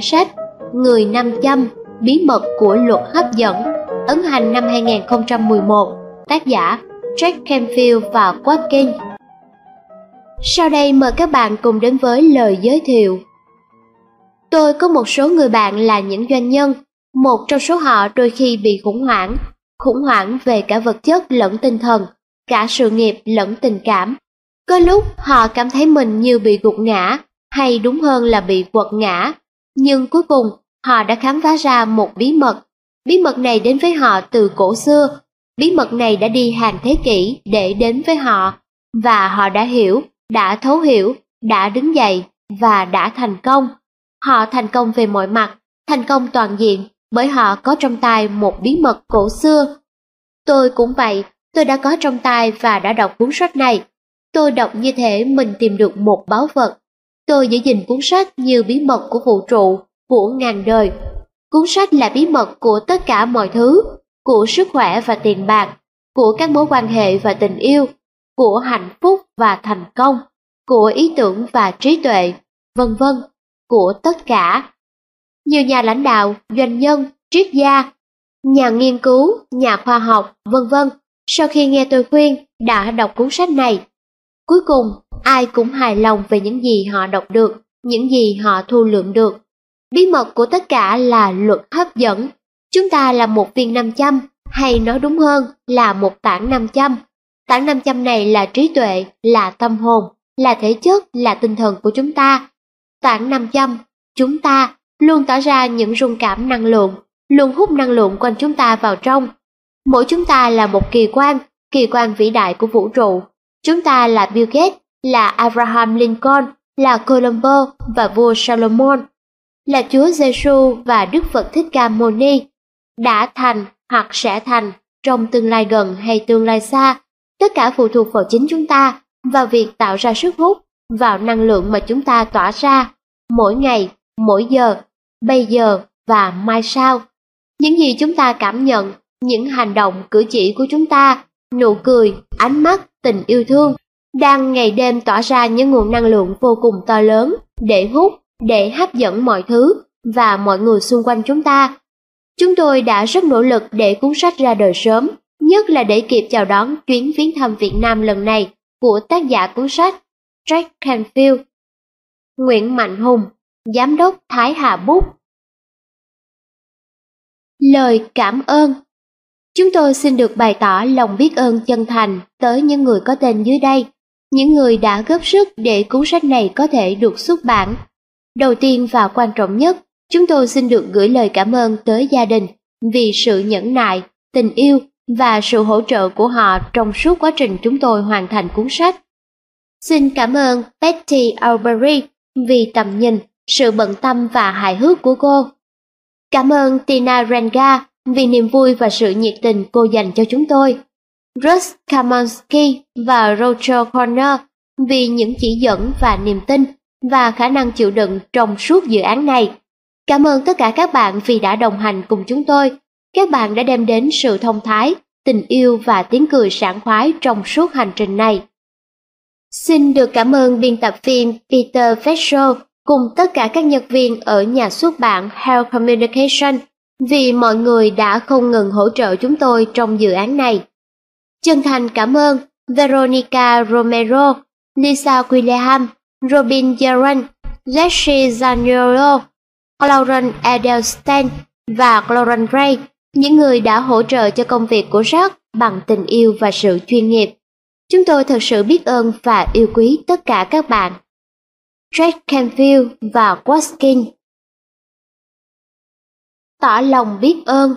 sách Người Nam Châm, Bí mật của luật hấp dẫn, ấn hành năm 2011, tác giả Jack Canfield và Watkin. Sau đây mời các bạn cùng đến với lời giới thiệu. Tôi có một số người bạn là những doanh nhân, một trong số họ đôi khi bị khủng hoảng, khủng hoảng về cả vật chất lẫn tinh thần, cả sự nghiệp lẫn tình cảm. Có lúc họ cảm thấy mình như bị gục ngã, hay đúng hơn là bị quật ngã, nhưng cuối cùng họ đã khám phá ra một bí mật. Bí mật này đến với họ từ cổ xưa, bí mật này đã đi hàng thế kỷ để đến với họ, và họ đã hiểu, đã thấu hiểu, đã đứng dậy và đã thành công. Họ thành công về mọi mặt, thành công toàn diện bởi họ có trong tay một bí mật cổ xưa. Tôi cũng vậy, tôi đã có trong tay và đã đọc cuốn sách này. Tôi đọc như thể mình tìm được một báu vật. Tôi giữ gìn cuốn sách như bí mật của vũ trụ, của ngàn đời. Cuốn sách là bí mật của tất cả mọi thứ, của sức khỏe và tiền bạc, của các mối quan hệ và tình yêu, của hạnh phúc và thành công, của ý tưởng và trí tuệ, vân vân, của tất cả. Nhiều nhà lãnh đạo, doanh nhân, triết gia, nhà nghiên cứu, nhà khoa học, vân vân, sau khi nghe tôi khuyên, đã đọc cuốn sách này. Cuối cùng, ai cũng hài lòng về những gì họ đọc được, những gì họ thu lượm được. Bí mật của tất cả là luật hấp dẫn. Chúng ta là một viên nam châm, hay nói đúng hơn là một tảng nam châm. Tảng nam châm này là trí tuệ, là tâm hồn, là thể chất, là tinh thần của chúng ta. Tảng nam châm, chúng ta luôn tỏ ra những rung cảm năng lượng, luôn hút năng lượng quanh chúng ta vào trong. Mỗi chúng ta là một kỳ quan, kỳ quan vĩ đại của vũ trụ. Chúng ta là Bill Gates, là Abraham Lincoln, là Colombo và vua Solomon, là Chúa Giêsu và Đức Phật Thích Ca Mâu Ni, đã thành hoặc sẽ thành trong tương lai gần hay tương lai xa, tất cả phụ thuộc vào chính chúng ta, và việc tạo ra sức hút, vào năng lượng mà chúng ta tỏa ra, mỗi ngày, mỗi giờ, bây giờ và mai sau. Những gì chúng ta cảm nhận, những hành động cử chỉ của chúng ta, nụ cười, ánh mắt, tình yêu thương, đang ngày đêm tỏa ra những nguồn năng lượng vô cùng to lớn để hút, để hấp dẫn mọi thứ và mọi người xung quanh chúng ta. Chúng tôi đã rất nỗ lực để cuốn sách ra đời sớm, nhất là để kịp chào đón chuyến viếng thăm Việt Nam lần này của tác giả cuốn sách Jack Canfield. Nguyễn Mạnh Hùng, Giám đốc Thái Hà Bút Lời cảm ơn Chúng tôi xin được bày tỏ lòng biết ơn chân thành tới những người có tên dưới đây, những người đã góp sức để cuốn sách này có thể được xuất bản. Đầu tiên và quan trọng nhất, chúng tôi xin được gửi lời cảm ơn tới gia đình vì sự nhẫn nại, tình yêu và sự hỗ trợ của họ trong suốt quá trình chúng tôi hoàn thành cuốn sách. Xin cảm ơn Betty Albury vì tầm nhìn, sự bận tâm và hài hước của cô. Cảm ơn Tina Ranga vì niềm vui và sự nhiệt tình cô dành cho chúng tôi. Russ Kamonski và Roger Corner vì những chỉ dẫn và niềm tin và khả năng chịu đựng trong suốt dự án này. Cảm ơn tất cả các bạn vì đã đồng hành cùng chúng tôi. Các bạn đã đem đến sự thông thái, tình yêu và tiếng cười sảng khoái trong suốt hành trình này. Xin được cảm ơn biên tập viên Peter Fetchel cùng tất cả các nhân viên ở nhà xuất bản Health Communication vì mọi người đã không ngừng hỗ trợ chúng tôi trong dự án này. Chân thành cảm ơn Veronica Romero, Lisa William, Robin Jaron, Jesse Zaniolo, Lauren Edelstein và Lauren Ray, những người đã hỗ trợ cho công việc của Jack bằng tình yêu và sự chuyên nghiệp. Chúng tôi thật sự biết ơn và yêu quý tất cả các bạn. Jack Canfield và Watkin Tỏ lòng biết ơn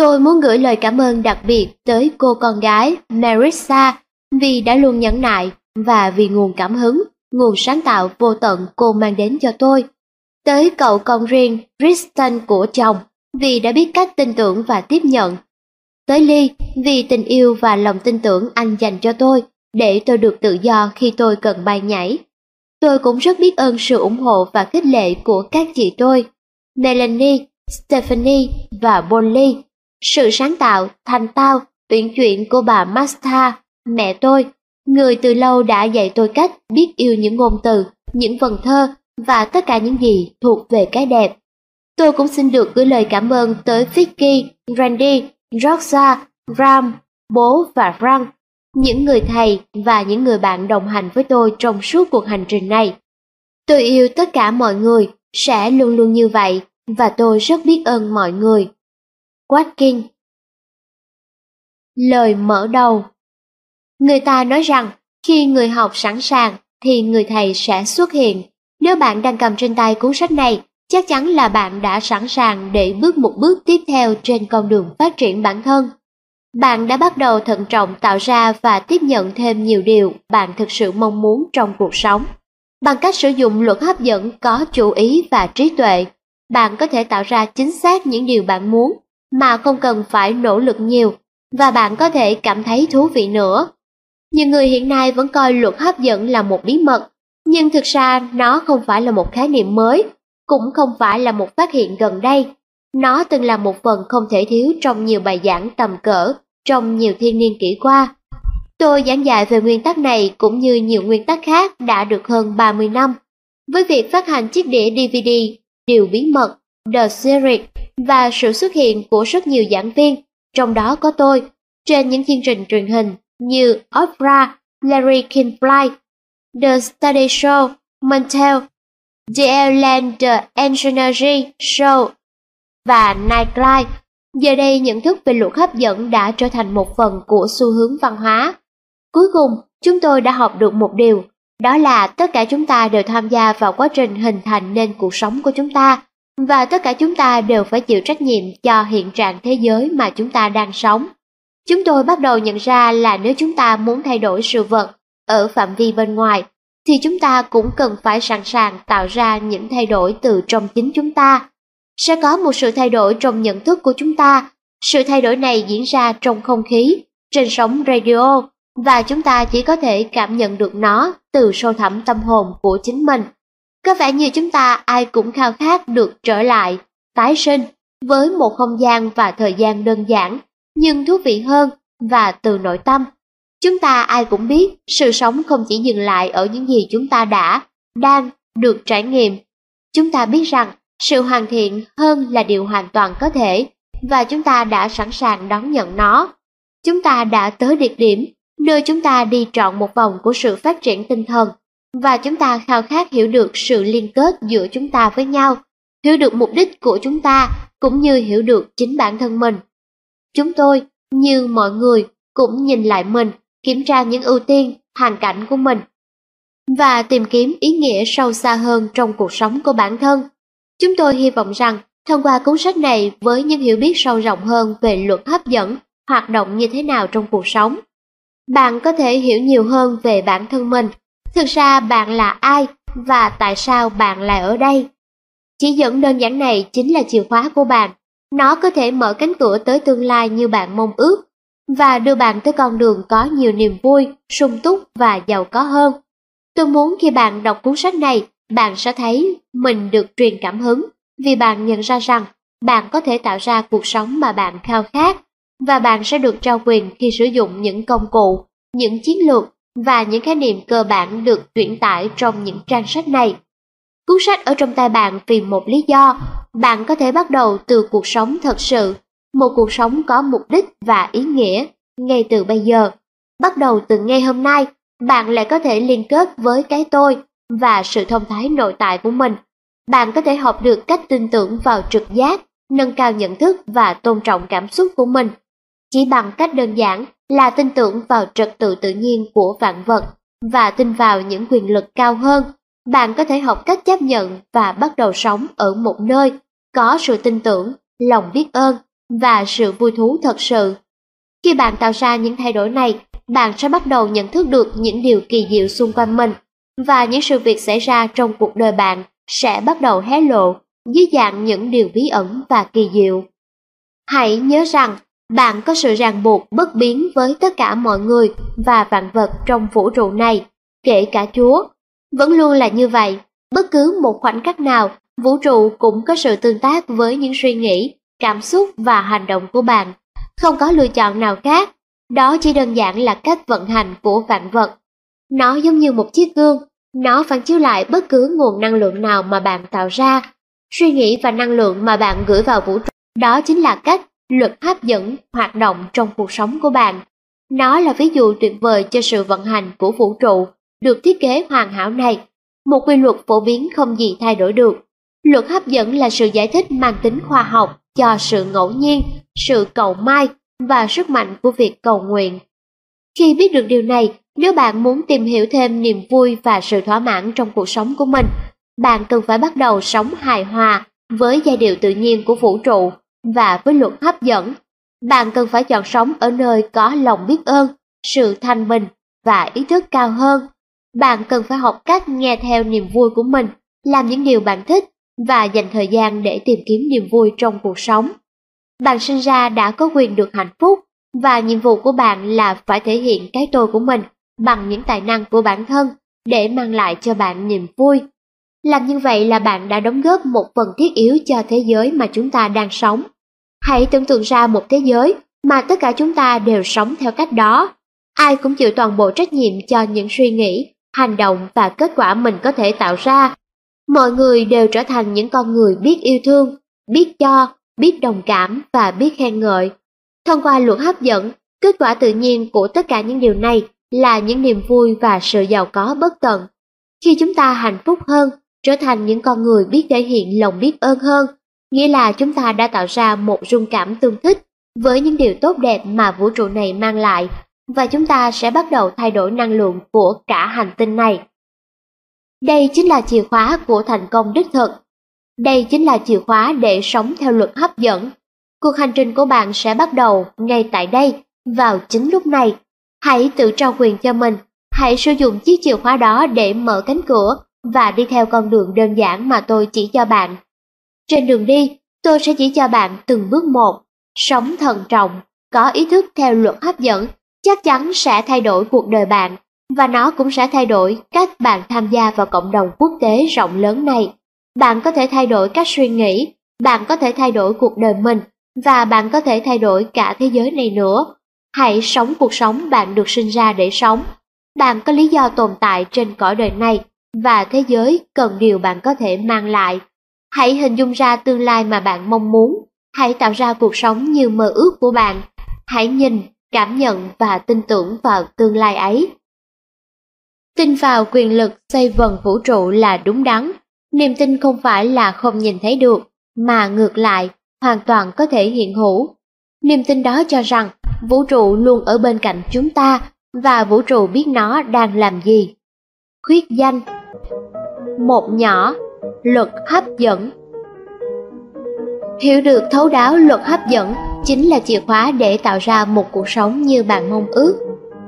Tôi muốn gửi lời cảm ơn đặc biệt tới cô con gái Marissa vì đã luôn nhẫn nại và vì nguồn cảm hứng, nguồn sáng tạo vô tận cô mang đến cho tôi. Tới cậu con riêng Tristan của chồng vì đã biết cách tin tưởng và tiếp nhận. Tới Ly vì tình yêu và lòng tin tưởng anh dành cho tôi để tôi được tự do khi tôi cần bay nhảy. Tôi cũng rất biết ơn sự ủng hộ và khích lệ của các chị tôi, Melanie, Stephanie và Bonnie. Sự sáng tạo, thành tao, tuyển chuyện của bà Masta, mẹ tôi, người từ lâu đã dạy tôi cách biết yêu những ngôn từ, những vần thơ, và tất cả những gì thuộc về cái đẹp. Tôi cũng xin được gửi lời cảm ơn tới Vicky, Randy, Roxa, Ram, bố và Frank, những người thầy và những người bạn đồng hành với tôi trong suốt cuộc hành trình này. Tôi yêu tất cả mọi người, sẽ luôn luôn như vậy, và tôi rất biết ơn mọi người. Watkin Lời mở đầu Người ta nói rằng, khi người học sẵn sàng, thì người thầy sẽ xuất hiện. Nếu bạn đang cầm trên tay cuốn sách này, chắc chắn là bạn đã sẵn sàng để bước một bước tiếp theo trên con đường phát triển bản thân. Bạn đã bắt đầu thận trọng tạo ra và tiếp nhận thêm nhiều điều bạn thực sự mong muốn trong cuộc sống. Bằng cách sử dụng luật hấp dẫn có chủ ý và trí tuệ, bạn có thể tạo ra chính xác những điều bạn muốn mà không cần phải nỗ lực nhiều và bạn có thể cảm thấy thú vị nữa. Nhiều người hiện nay vẫn coi luật hấp dẫn là một bí mật, nhưng thực ra nó không phải là một khái niệm mới, cũng không phải là một phát hiện gần đây. Nó từng là một phần không thể thiếu trong nhiều bài giảng tầm cỡ trong nhiều thiên niên kỷ qua. Tôi giảng dạy về nguyên tắc này cũng như nhiều nguyên tắc khác đã được hơn 30 năm. Với việc phát hành chiếc đĩa DVD Điều bí mật, The Series và sự xuất hiện của rất nhiều giảng viên, trong đó có tôi, trên những chương trình truyền hình như Oprah, Larry King Fly, The Study Show, Montel, The Ellen DeGeneres Show và Nightline. Giờ đây nhận thức về luật hấp dẫn đã trở thành một phần của xu hướng văn hóa. Cuối cùng, chúng tôi đã học được một điều, đó là tất cả chúng ta đều tham gia vào quá trình hình thành nên cuộc sống của chúng ta, và tất cả chúng ta đều phải chịu trách nhiệm cho hiện trạng thế giới mà chúng ta đang sống. Chúng tôi bắt đầu nhận ra là nếu chúng ta muốn thay đổi sự vật ở phạm vi bên ngoài, thì chúng ta cũng cần phải sẵn sàng tạo ra những thay đổi từ trong chính chúng ta. Sẽ có một sự thay đổi trong nhận thức của chúng ta. Sự thay đổi này diễn ra trong không khí, trên sóng radio, và chúng ta chỉ có thể cảm nhận được nó từ sâu thẳm tâm hồn của chính mình. Có vẻ như chúng ta ai cũng khao khát được trở lại, tái sinh, với một không gian và thời gian đơn giản, nhưng thú vị hơn và từ nội tâm. Chúng ta ai cũng biết sự sống không chỉ dừng lại ở những gì chúng ta đã, đang, được trải nghiệm. Chúng ta biết rằng sự hoàn thiện hơn là điều hoàn toàn có thể và chúng ta đã sẵn sàng đón nhận nó. Chúng ta đã tới địa điểm nơi chúng ta đi trọn một vòng của sự phát triển tinh thần và chúng ta khao khát hiểu được sự liên kết giữa chúng ta với nhau, hiểu được mục đích của chúng ta cũng như hiểu được chính bản thân mình. Chúng tôi, như mọi người, cũng nhìn lại mình, kiểm tra những ưu tiên, hoàn cảnh của mình và tìm kiếm ý nghĩa sâu xa hơn trong cuộc sống của bản thân. Chúng tôi hy vọng rằng thông qua cuốn sách này với những hiểu biết sâu rộng hơn về luật hấp dẫn, hoạt động như thế nào trong cuộc sống, bạn có thể hiểu nhiều hơn về bản thân mình. Thực ra bạn là ai và tại sao bạn lại ở đây? Chỉ dẫn đơn giản này chính là chìa khóa của bạn. Nó có thể mở cánh cửa tới tương lai như bạn mong ước và đưa bạn tới con đường có nhiều niềm vui, sung túc và giàu có hơn. Tôi muốn khi bạn đọc cuốn sách này, bạn sẽ thấy mình được truyền cảm hứng vì bạn nhận ra rằng bạn có thể tạo ra cuộc sống mà bạn khao khát và bạn sẽ được trao quyền khi sử dụng những công cụ, những chiến lược và những khái niệm cơ bản được chuyển tải trong những trang sách này. Cuốn sách ở trong tay bạn vì một lý do, bạn có thể bắt đầu từ cuộc sống thật sự, một cuộc sống có mục đích và ý nghĩa ngay từ bây giờ. Bắt đầu từ ngay hôm nay, bạn lại có thể liên kết với cái tôi và sự thông thái nội tại của mình. Bạn có thể học được cách tin tưởng vào trực giác, nâng cao nhận thức và tôn trọng cảm xúc của mình chỉ bằng cách đơn giản là tin tưởng vào trật tự tự nhiên của vạn vật và tin vào những quyền lực cao hơn, bạn có thể học cách chấp nhận và bắt đầu sống ở một nơi có sự tin tưởng, lòng biết ơn và sự vui thú thật sự. Khi bạn tạo ra những thay đổi này, bạn sẽ bắt đầu nhận thức được những điều kỳ diệu xung quanh mình và những sự việc xảy ra trong cuộc đời bạn sẽ bắt đầu hé lộ dưới dạng những điều bí ẩn và kỳ diệu. Hãy nhớ rằng bạn có sự ràng buộc bất biến với tất cả mọi người và vạn vật trong vũ trụ này, kể cả Chúa. Vẫn luôn là như vậy, bất cứ một khoảnh khắc nào, vũ trụ cũng có sự tương tác với những suy nghĩ, cảm xúc và hành động của bạn. Không có lựa chọn nào khác, đó chỉ đơn giản là cách vận hành của vạn vật. Nó giống như một chiếc gương, nó phản chiếu lại bất cứ nguồn năng lượng nào mà bạn tạo ra. Suy nghĩ và năng lượng mà bạn gửi vào vũ trụ, đó chính là cách luật hấp dẫn hoạt động trong cuộc sống của bạn. Nó là ví dụ tuyệt vời cho sự vận hành của vũ trụ được thiết kế hoàn hảo này, một quy luật phổ biến không gì thay đổi được. Luật hấp dẫn là sự giải thích mang tính khoa học cho sự ngẫu nhiên, sự cầu may và sức mạnh của việc cầu nguyện. Khi biết được điều này, nếu bạn muốn tìm hiểu thêm niềm vui và sự thỏa mãn trong cuộc sống của mình, bạn cần phải bắt đầu sống hài hòa với giai điệu tự nhiên của vũ trụ và với luật hấp dẫn. Bạn cần phải chọn sống ở nơi có lòng biết ơn, sự thanh bình và ý thức cao hơn. Bạn cần phải học cách nghe theo niềm vui của mình, làm những điều bạn thích và dành thời gian để tìm kiếm niềm vui trong cuộc sống. Bạn sinh ra đã có quyền được hạnh phúc và nhiệm vụ của bạn là phải thể hiện cái tôi của mình bằng những tài năng của bản thân để mang lại cho bạn niềm vui. Làm như vậy là bạn đã đóng góp một phần thiết yếu cho thế giới mà chúng ta đang sống. Hãy tưởng tượng ra một thế giới mà tất cả chúng ta đều sống theo cách đó. Ai cũng chịu toàn bộ trách nhiệm cho những suy nghĩ, hành động và kết quả mình có thể tạo ra. Mọi người đều trở thành những con người biết yêu thương, biết cho, biết đồng cảm và biết khen ngợi. Thông qua luật hấp dẫn, kết quả tự nhiên của tất cả những điều này là những niềm vui và sự giàu có bất tận. Khi chúng ta hạnh phúc hơn, trở thành những con người biết thể hiện lòng biết ơn hơn, nghĩa là chúng ta đã tạo ra một rung cảm tương thích với những điều tốt đẹp mà vũ trụ này mang lại và chúng ta sẽ bắt đầu thay đổi năng lượng của cả hành tinh này. Đây chính là chìa khóa của thành công đích thực. Đây chính là chìa khóa để sống theo luật hấp dẫn. Cuộc hành trình của bạn sẽ bắt đầu ngay tại đây, vào chính lúc này. Hãy tự trao quyền cho mình, hãy sử dụng chiếc chìa khóa đó để mở cánh cửa và đi theo con đường đơn giản mà tôi chỉ cho bạn. Trên đường đi, tôi sẽ chỉ cho bạn từng bước một, sống thận trọng, có ý thức theo luật hấp dẫn, chắc chắn sẽ thay đổi cuộc đời bạn và nó cũng sẽ thay đổi cách bạn tham gia vào cộng đồng quốc tế rộng lớn này. Bạn có thể thay đổi cách suy nghĩ, bạn có thể thay đổi cuộc đời mình và bạn có thể thay đổi cả thế giới này nữa. Hãy sống cuộc sống bạn được sinh ra để sống. Bạn có lý do tồn tại trên cõi đời này và thế giới cần điều bạn có thể mang lại. Hãy hình dung ra tương lai mà bạn mong muốn. Hãy tạo ra cuộc sống như mơ ước của bạn. Hãy nhìn, cảm nhận và tin tưởng vào tương lai ấy. Tin vào quyền lực xây vần vũ trụ là đúng đắn. Niềm tin không phải là không nhìn thấy được, mà ngược lại, hoàn toàn có thể hiện hữu. Niềm tin đó cho rằng vũ trụ luôn ở bên cạnh chúng ta và vũ trụ biết nó đang làm gì. Khuyết danh một nhỏ, luật hấp dẫn Hiểu được thấu đáo luật hấp dẫn chính là chìa khóa để tạo ra một cuộc sống như bạn mong ước.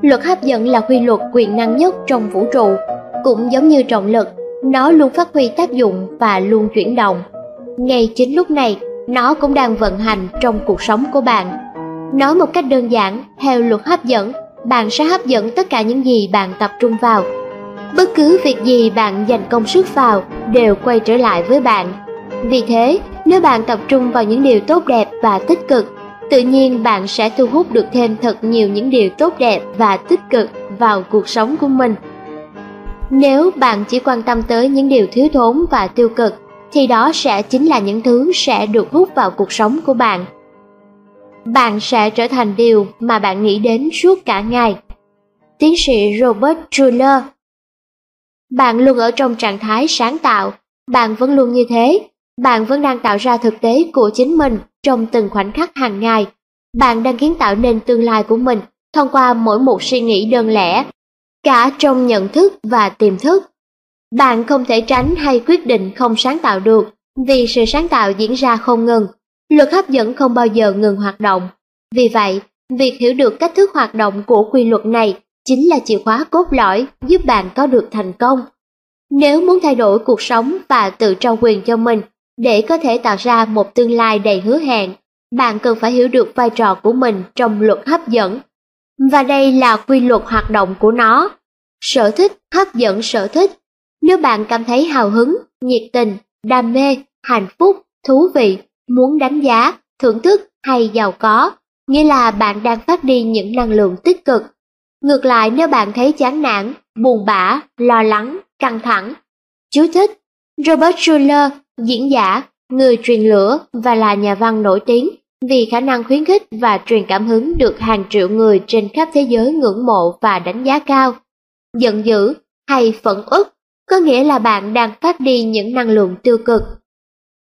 Luật hấp dẫn là quy luật quyền năng nhất trong vũ trụ, cũng giống như trọng lực, nó luôn phát huy tác dụng và luôn chuyển động. Ngay chính lúc này, nó cũng đang vận hành trong cuộc sống của bạn. Nói một cách đơn giản, theo luật hấp dẫn, bạn sẽ hấp dẫn tất cả những gì bạn tập trung vào. Bất cứ việc gì bạn dành công sức vào đều quay trở lại với bạn. Vì thế, nếu bạn tập trung vào những điều tốt đẹp và tích cực, tự nhiên bạn sẽ thu hút được thêm thật nhiều những điều tốt đẹp và tích cực vào cuộc sống của mình. Nếu bạn chỉ quan tâm tới những điều thiếu thốn và tiêu cực, thì đó sẽ chính là những thứ sẽ được hút vào cuộc sống của bạn. Bạn sẽ trở thành điều mà bạn nghĩ đến suốt cả ngày. Tiến sĩ Robert Schuller bạn luôn ở trong trạng thái sáng tạo, bạn vẫn luôn như thế, bạn vẫn đang tạo ra thực tế của chính mình trong từng khoảnh khắc hàng ngày. Bạn đang kiến tạo nên tương lai của mình thông qua mỗi một suy nghĩ đơn lẻ, cả trong nhận thức và tiềm thức. Bạn không thể tránh hay quyết định không sáng tạo được, vì sự sáng tạo diễn ra không ngừng. Luật hấp dẫn không bao giờ ngừng hoạt động. Vì vậy, việc hiểu được cách thức hoạt động của quy luật này chính là chìa khóa cốt lõi giúp bạn có được thành công. Nếu muốn thay đổi cuộc sống và tự trao quyền cho mình để có thể tạo ra một tương lai đầy hứa hẹn, bạn cần phải hiểu được vai trò của mình trong luật hấp dẫn. Và đây là quy luật hoạt động của nó. Sở thích hấp dẫn sở thích. Nếu bạn cảm thấy hào hứng, nhiệt tình, đam mê, hạnh phúc, thú vị, muốn đánh giá, thưởng thức hay giàu có, nghĩa là bạn đang phát đi những năng lượng tích cực. Ngược lại nếu bạn thấy chán nản, buồn bã, lo lắng, căng thẳng. Chú thích Robert Schuller, diễn giả, người truyền lửa và là nhà văn nổi tiếng vì khả năng khuyến khích và truyền cảm hứng được hàng triệu người trên khắp thế giới ngưỡng mộ và đánh giá cao. Giận dữ hay phẫn uất có nghĩa là bạn đang phát đi những năng lượng tiêu cực.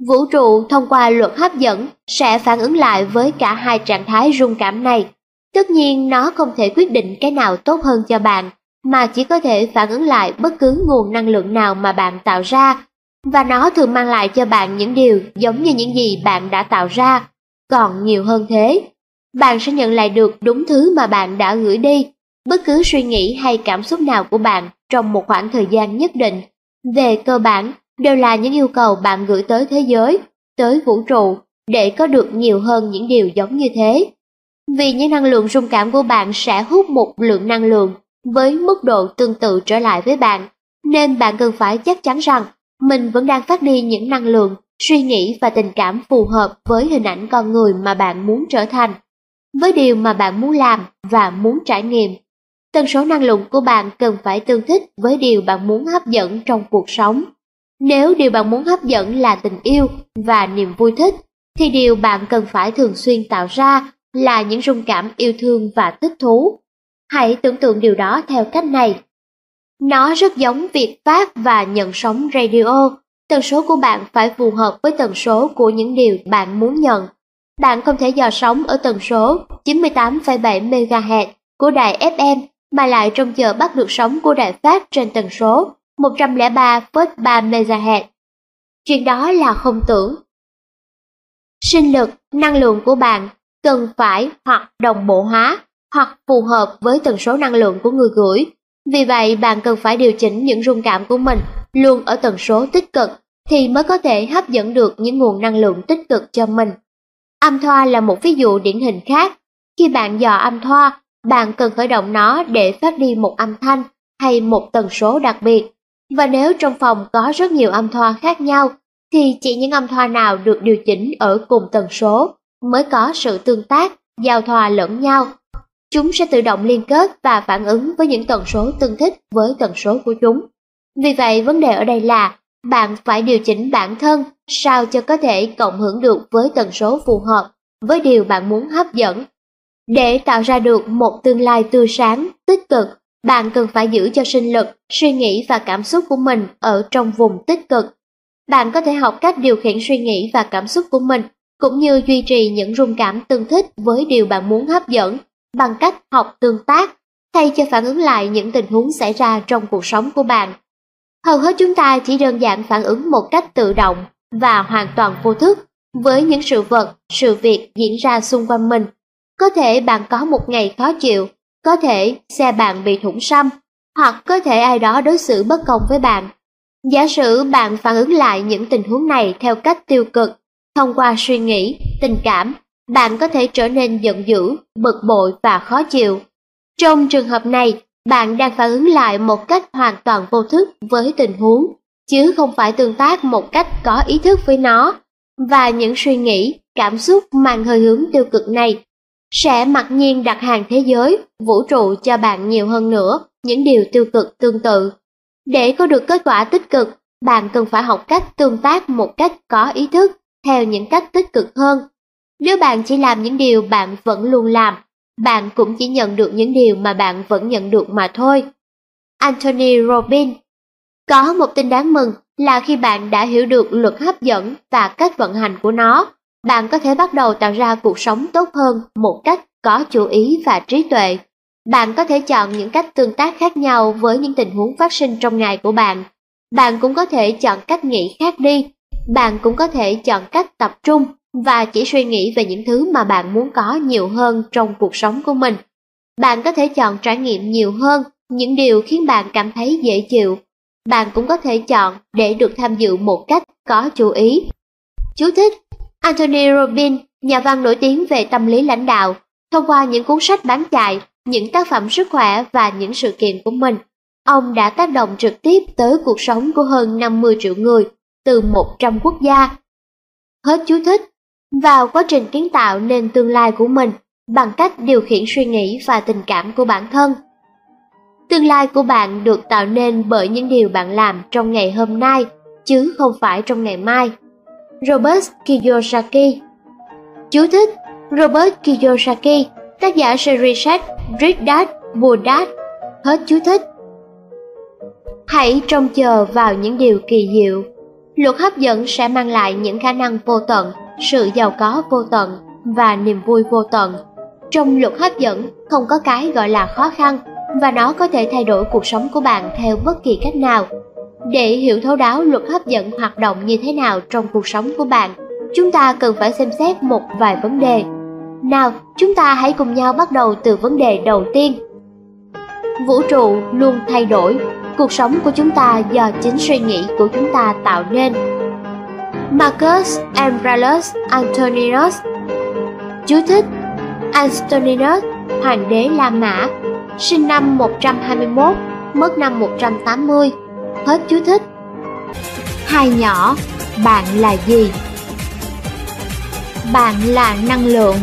Vũ trụ thông qua luật hấp dẫn sẽ phản ứng lại với cả hai trạng thái rung cảm này. Tất nhiên nó không thể quyết định cái nào tốt hơn cho bạn, mà chỉ có thể phản ứng lại bất cứ nguồn năng lượng nào mà bạn tạo ra, và nó thường mang lại cho bạn những điều giống như những gì bạn đã tạo ra, còn nhiều hơn thế. Bạn sẽ nhận lại được đúng thứ mà bạn đã gửi đi, bất cứ suy nghĩ hay cảm xúc nào của bạn trong một khoảng thời gian nhất định. Về cơ bản, đều là những yêu cầu bạn gửi tới thế giới, tới vũ trụ, để có được nhiều hơn những điều giống như thế. Vì những năng lượng rung cảm của bạn sẽ hút một lượng năng lượng với mức độ tương tự trở lại với bạn, nên bạn cần phải chắc chắn rằng mình vẫn đang phát đi những năng lượng, suy nghĩ và tình cảm phù hợp với hình ảnh con người mà bạn muốn trở thành, với điều mà bạn muốn làm và muốn trải nghiệm. Tần số năng lượng của bạn cần phải tương thích với điều bạn muốn hấp dẫn trong cuộc sống. Nếu điều bạn muốn hấp dẫn là tình yêu và niềm vui thích, thì điều bạn cần phải thường xuyên tạo ra là những rung cảm yêu thương và thích thú. Hãy tưởng tượng điều đó theo cách này. Nó rất giống việc phát và nhận sóng radio. Tần số của bạn phải phù hợp với tần số của những điều bạn muốn nhận. Bạn không thể dò sóng ở tần số 98,7 MHz của đài FM mà lại trông chờ bắt được sóng của đài phát trên tần số 103,3 MHz. Chuyện đó là không tưởng. Sinh lực, năng lượng của bạn cần phải hoặc đồng bộ hóa hoặc phù hợp với tần số năng lượng của người gửi. Vì vậy, bạn cần phải điều chỉnh những rung cảm của mình luôn ở tần số tích cực thì mới có thể hấp dẫn được những nguồn năng lượng tích cực cho mình. Âm thoa là một ví dụ điển hình khác. Khi bạn dò âm thoa, bạn cần khởi động nó để phát đi một âm thanh hay một tần số đặc biệt. Và nếu trong phòng có rất nhiều âm thoa khác nhau, thì chỉ những âm thoa nào được điều chỉnh ở cùng tần số mới có sự tương tác, giao thoa lẫn nhau. Chúng sẽ tự động liên kết và phản ứng với những tần số tương thích với tần số của chúng. Vì vậy, vấn đề ở đây là bạn phải điều chỉnh bản thân sao cho có thể cộng hưởng được với tần số phù hợp với điều bạn muốn hấp dẫn. Để tạo ra được một tương lai tươi sáng, tích cực, bạn cần phải giữ cho sinh lực, suy nghĩ và cảm xúc của mình ở trong vùng tích cực. Bạn có thể học cách điều khiển suy nghĩ và cảm xúc của mình cũng như duy trì những rung cảm tương thích với điều bạn muốn hấp dẫn bằng cách học tương tác, thay cho phản ứng lại những tình huống xảy ra trong cuộc sống của bạn. Hầu hết chúng ta chỉ đơn giản phản ứng một cách tự động và hoàn toàn vô thức với những sự vật, sự việc diễn ra xung quanh mình. Có thể bạn có một ngày khó chịu, có thể xe bạn bị thủng xăm, hoặc có thể ai đó đối xử bất công với bạn. Giả sử bạn phản ứng lại những tình huống này theo cách tiêu cực, Thông qua suy nghĩ, tình cảm, bạn có thể trở nên giận dữ, bực bội và khó chịu. Trong trường hợp này, bạn đang phản ứng lại một cách hoàn toàn vô thức với tình huống, chứ không phải tương tác một cách có ý thức với nó. Và những suy nghĩ, cảm xúc mang hơi hướng tiêu cực này sẽ mặc nhiên đặt hàng thế giới, vũ trụ cho bạn nhiều hơn nữa những điều tiêu cực tương tự. Để có được kết quả tích cực, bạn cần phải học cách tương tác một cách có ý thức theo những cách tích cực hơn. Nếu bạn chỉ làm những điều bạn vẫn luôn làm, bạn cũng chỉ nhận được những điều mà bạn vẫn nhận được mà thôi. Anthony Robbins Có một tin đáng mừng là khi bạn đã hiểu được luật hấp dẫn và cách vận hành của nó, bạn có thể bắt đầu tạo ra cuộc sống tốt hơn một cách có chủ ý và trí tuệ. Bạn có thể chọn những cách tương tác khác nhau với những tình huống phát sinh trong ngày của bạn. Bạn cũng có thể chọn cách nghĩ khác đi bạn cũng có thể chọn cách tập trung và chỉ suy nghĩ về những thứ mà bạn muốn có nhiều hơn trong cuộc sống của mình. Bạn có thể chọn trải nghiệm nhiều hơn những điều khiến bạn cảm thấy dễ chịu. Bạn cũng có thể chọn để được tham dự một cách có chú ý. Chú thích Anthony Robbins, nhà văn nổi tiếng về tâm lý lãnh đạo, thông qua những cuốn sách bán chạy, những tác phẩm sức khỏe và những sự kiện của mình, ông đã tác động trực tiếp tới cuộc sống của hơn 50 triệu người từ 100 quốc gia. Hết chú thích. Vào quá trình kiến tạo nên tương lai của mình bằng cách điều khiển suy nghĩ và tình cảm của bản thân. Tương lai của bạn được tạo nên bởi những điều bạn làm trong ngày hôm nay, chứ không phải trong ngày mai. Robert Kiyosaki Chú thích Robert Kiyosaki, tác giả series sách Rich Dad, Poor Dad. Hết chú thích. Hãy trông chờ vào những điều kỳ diệu. Luật hấp dẫn sẽ mang lại những khả năng vô tận, sự giàu có vô tận và niềm vui vô tận. Trong luật hấp dẫn không có cái gọi là khó khăn và nó có thể thay đổi cuộc sống của bạn theo bất kỳ cách nào. Để hiểu thấu đáo luật hấp dẫn hoạt động như thế nào trong cuộc sống của bạn, chúng ta cần phải xem xét một vài vấn đề. Nào, chúng ta hãy cùng nhau bắt đầu từ vấn đề đầu tiên. Vũ trụ luôn thay đổi, cuộc sống của chúng ta do chính suy nghĩ của chúng ta tạo nên. Marcus Aurelius Antoninus Chú thích Antoninus, hoàng đế La Mã, sinh năm 121, mất năm 180. Hết chú thích. Hai nhỏ, bạn là gì? Bạn là năng lượng.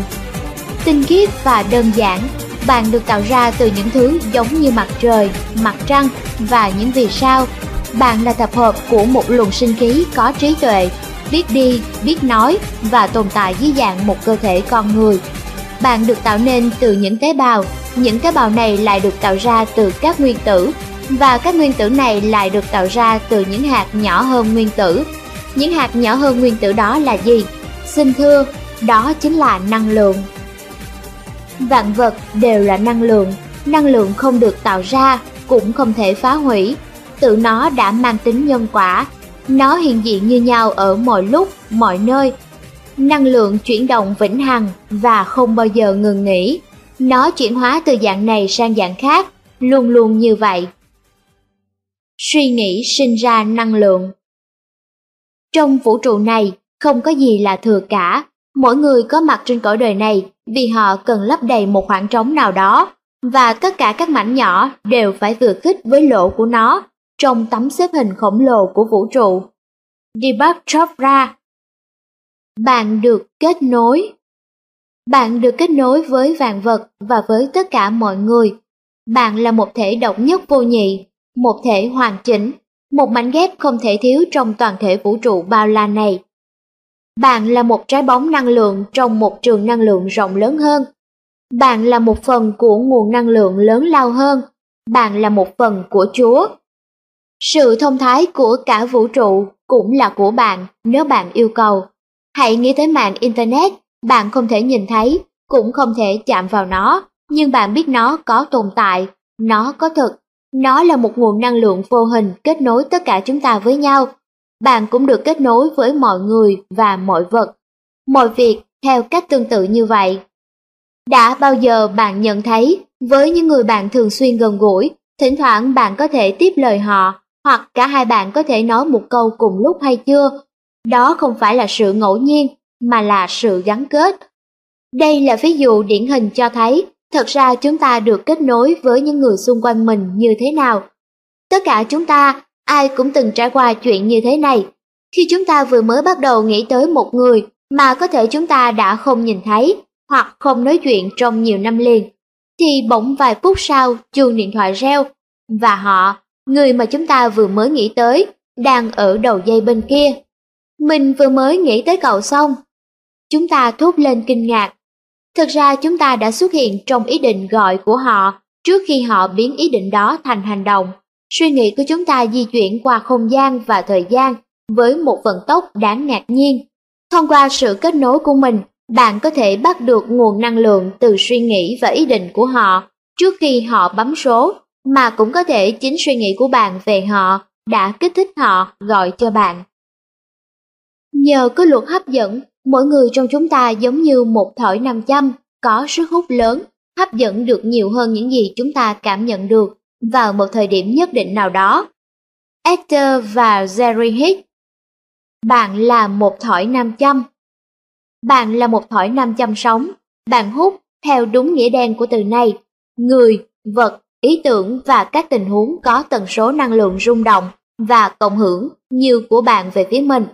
Tinh khiết và đơn giản, bạn được tạo ra từ những thứ giống như mặt trời, mặt trăng và những vì sao. Bạn là tập hợp của một luồng sinh khí có trí tuệ, biết đi, biết nói và tồn tại dưới dạng một cơ thể con người. Bạn được tạo nên từ những tế bào, những tế bào này lại được tạo ra từ các nguyên tử và các nguyên tử này lại được tạo ra từ những hạt nhỏ hơn nguyên tử. Những hạt nhỏ hơn nguyên tử đó là gì? Xin thưa, đó chính là năng lượng. Vạn vật đều là năng lượng, năng lượng không được tạo ra, cũng không thể phá hủy. Tự nó đã mang tính nhân quả, nó hiện diện như nhau ở mọi lúc, mọi nơi. Năng lượng chuyển động vĩnh hằng và không bao giờ ngừng nghỉ. Nó chuyển hóa từ dạng này sang dạng khác, luôn luôn như vậy. Suy nghĩ sinh ra năng lượng Trong vũ trụ này, không có gì là thừa cả. Mỗi người có mặt trên cõi đời này vì họ cần lấp đầy một khoảng trống nào đó, và tất cả các mảnh nhỏ đều phải vừa khích với lỗ của nó trong tấm xếp hình khổng lồ của vũ trụ. Deepak Chopra Bạn được kết nối Bạn được kết nối với vạn vật và với tất cả mọi người. Bạn là một thể độc nhất vô nhị, một thể hoàn chỉnh, một mảnh ghép không thể thiếu trong toàn thể vũ trụ bao la này. Bạn là một trái bóng năng lượng trong một trường năng lượng rộng lớn hơn. Bạn là một phần của nguồn năng lượng lớn lao hơn. Bạn là một phần của Chúa. Sự thông thái của cả vũ trụ cũng là của bạn nếu bạn yêu cầu. Hãy nghĩ tới mạng Internet, bạn không thể nhìn thấy, cũng không thể chạm vào nó, nhưng bạn biết nó có tồn tại, nó có thực. Nó là một nguồn năng lượng vô hình kết nối tất cả chúng ta với nhau. Bạn cũng được kết nối với mọi người và mọi vật, mọi việc theo cách tương tự như vậy. Đã bao giờ bạn nhận thấy với những người bạn thường xuyên gần gũi, thỉnh thoảng bạn có thể tiếp lời họ hoặc cả hai bạn có thể nói một câu cùng lúc hay chưa? Đó không phải là sự ngẫu nhiên, mà là sự gắn kết. Đây là ví dụ điển hình cho thấy, thật ra chúng ta được kết nối với những người xung quanh mình như thế nào. Tất cả chúng ta, ai cũng từng trải qua chuyện như thế này. Khi chúng ta vừa mới bắt đầu nghĩ tới một người mà có thể chúng ta đã không nhìn thấy hoặc không nói chuyện trong nhiều năm liền, thì bỗng vài phút sau chuông điện thoại reo và họ người mà chúng ta vừa mới nghĩ tới, đang ở đầu dây bên kia. Mình vừa mới nghĩ tới cậu xong. Chúng ta thốt lên kinh ngạc. Thực ra chúng ta đã xuất hiện trong ý định gọi của họ trước khi họ biến ý định đó thành hành động. Suy nghĩ của chúng ta di chuyển qua không gian và thời gian với một vận tốc đáng ngạc nhiên. Thông qua sự kết nối của mình, bạn có thể bắt được nguồn năng lượng từ suy nghĩ và ý định của họ trước khi họ bấm số mà cũng có thể chính suy nghĩ của bạn về họ đã kích thích họ gọi cho bạn. Nhờ có luật hấp dẫn, mỗi người trong chúng ta giống như một thỏi nam châm, có sức hút lớn, hấp dẫn được nhiều hơn những gì chúng ta cảm nhận được vào một thời điểm nhất định nào đó. Esther và Jerry Hicks Bạn là một thỏi nam châm. Bạn là một thỏi nam châm sống, bạn hút theo đúng nghĩa đen của từ này, người, vật ý tưởng và các tình huống có tần số năng lượng rung động và cộng hưởng như của bạn về phía mình.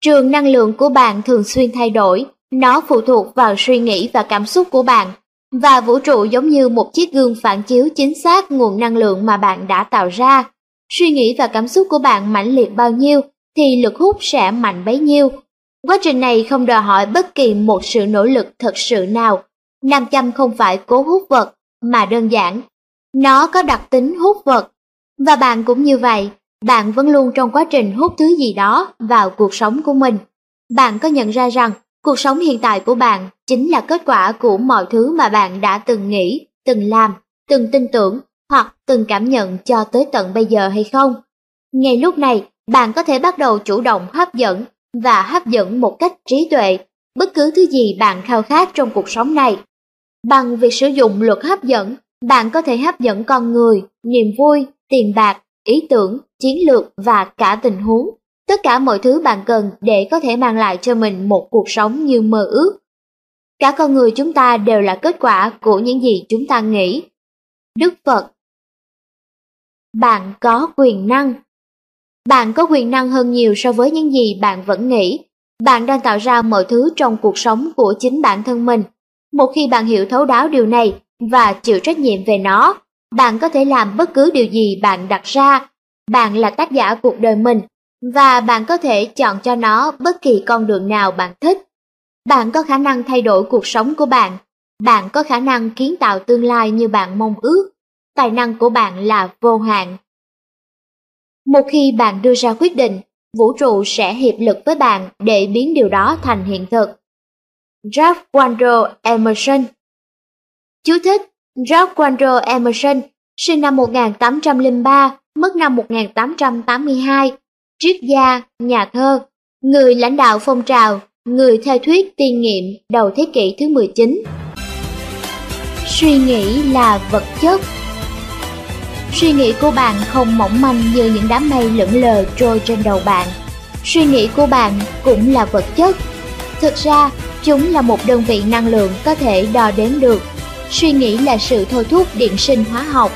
Trường năng lượng của bạn thường xuyên thay đổi, nó phụ thuộc vào suy nghĩ và cảm xúc của bạn và vũ trụ giống như một chiếc gương phản chiếu chính xác nguồn năng lượng mà bạn đã tạo ra. Suy nghĩ và cảm xúc của bạn mãnh liệt bao nhiêu thì lực hút sẽ mạnh bấy nhiêu. Quá trình này không đòi hỏi bất kỳ một sự nỗ lực thật sự nào. Nam châm không phải cố hút vật, mà đơn giản. Nó có đặc tính hút vật. Và bạn cũng như vậy, bạn vẫn luôn trong quá trình hút thứ gì đó vào cuộc sống của mình. Bạn có nhận ra rằng cuộc sống hiện tại của bạn chính là kết quả của mọi thứ mà bạn đã từng nghĩ, từng làm, từng tin tưởng hoặc từng cảm nhận cho tới tận bây giờ hay không? Ngay lúc này, bạn có thể bắt đầu chủ động hấp dẫn và hấp dẫn một cách trí tuệ bất cứ thứ gì bạn khao khát trong cuộc sống này. Bằng việc sử dụng luật hấp dẫn, bạn có thể hấp dẫn con người, niềm vui, tiền bạc, ý tưởng, chiến lược và cả tình huống. Tất cả mọi thứ bạn cần để có thể mang lại cho mình một cuộc sống như mơ ước. Cả con người chúng ta đều là kết quả của những gì chúng ta nghĩ. Đức Phật Bạn có quyền năng Bạn có quyền năng hơn nhiều so với những gì bạn vẫn nghĩ. Bạn đang tạo ra mọi thứ trong cuộc sống của chính bản thân mình. Một khi bạn hiểu thấu đáo điều này và chịu trách nhiệm về nó, bạn có thể làm bất cứ điều gì bạn đặt ra. Bạn là tác giả cuộc đời mình và bạn có thể chọn cho nó bất kỳ con đường nào bạn thích. Bạn có khả năng thay đổi cuộc sống của bạn. Bạn có khả năng kiến tạo tương lai như bạn mong ước. Tài năng của bạn là vô hạn. Một khi bạn đưa ra quyết định, vũ trụ sẽ hiệp lực với bạn để biến điều đó thành hiện thực. Ralph Waldo Emerson Chú thích Ralph Waldo Emerson, sinh năm 1803, mất năm 1882, triết gia, nhà thơ, người lãnh đạo phong trào, người theo thuyết tiên nghiệm đầu thế kỷ thứ 19. Suy nghĩ là vật chất Suy nghĩ của bạn không mỏng manh như những đám mây lững lờ trôi trên đầu bạn. Suy nghĩ của bạn cũng là vật chất. Thực ra, chúng là một đơn vị năng lượng có thể đo đếm được. Suy nghĩ là sự thôi thúc điện sinh hóa học.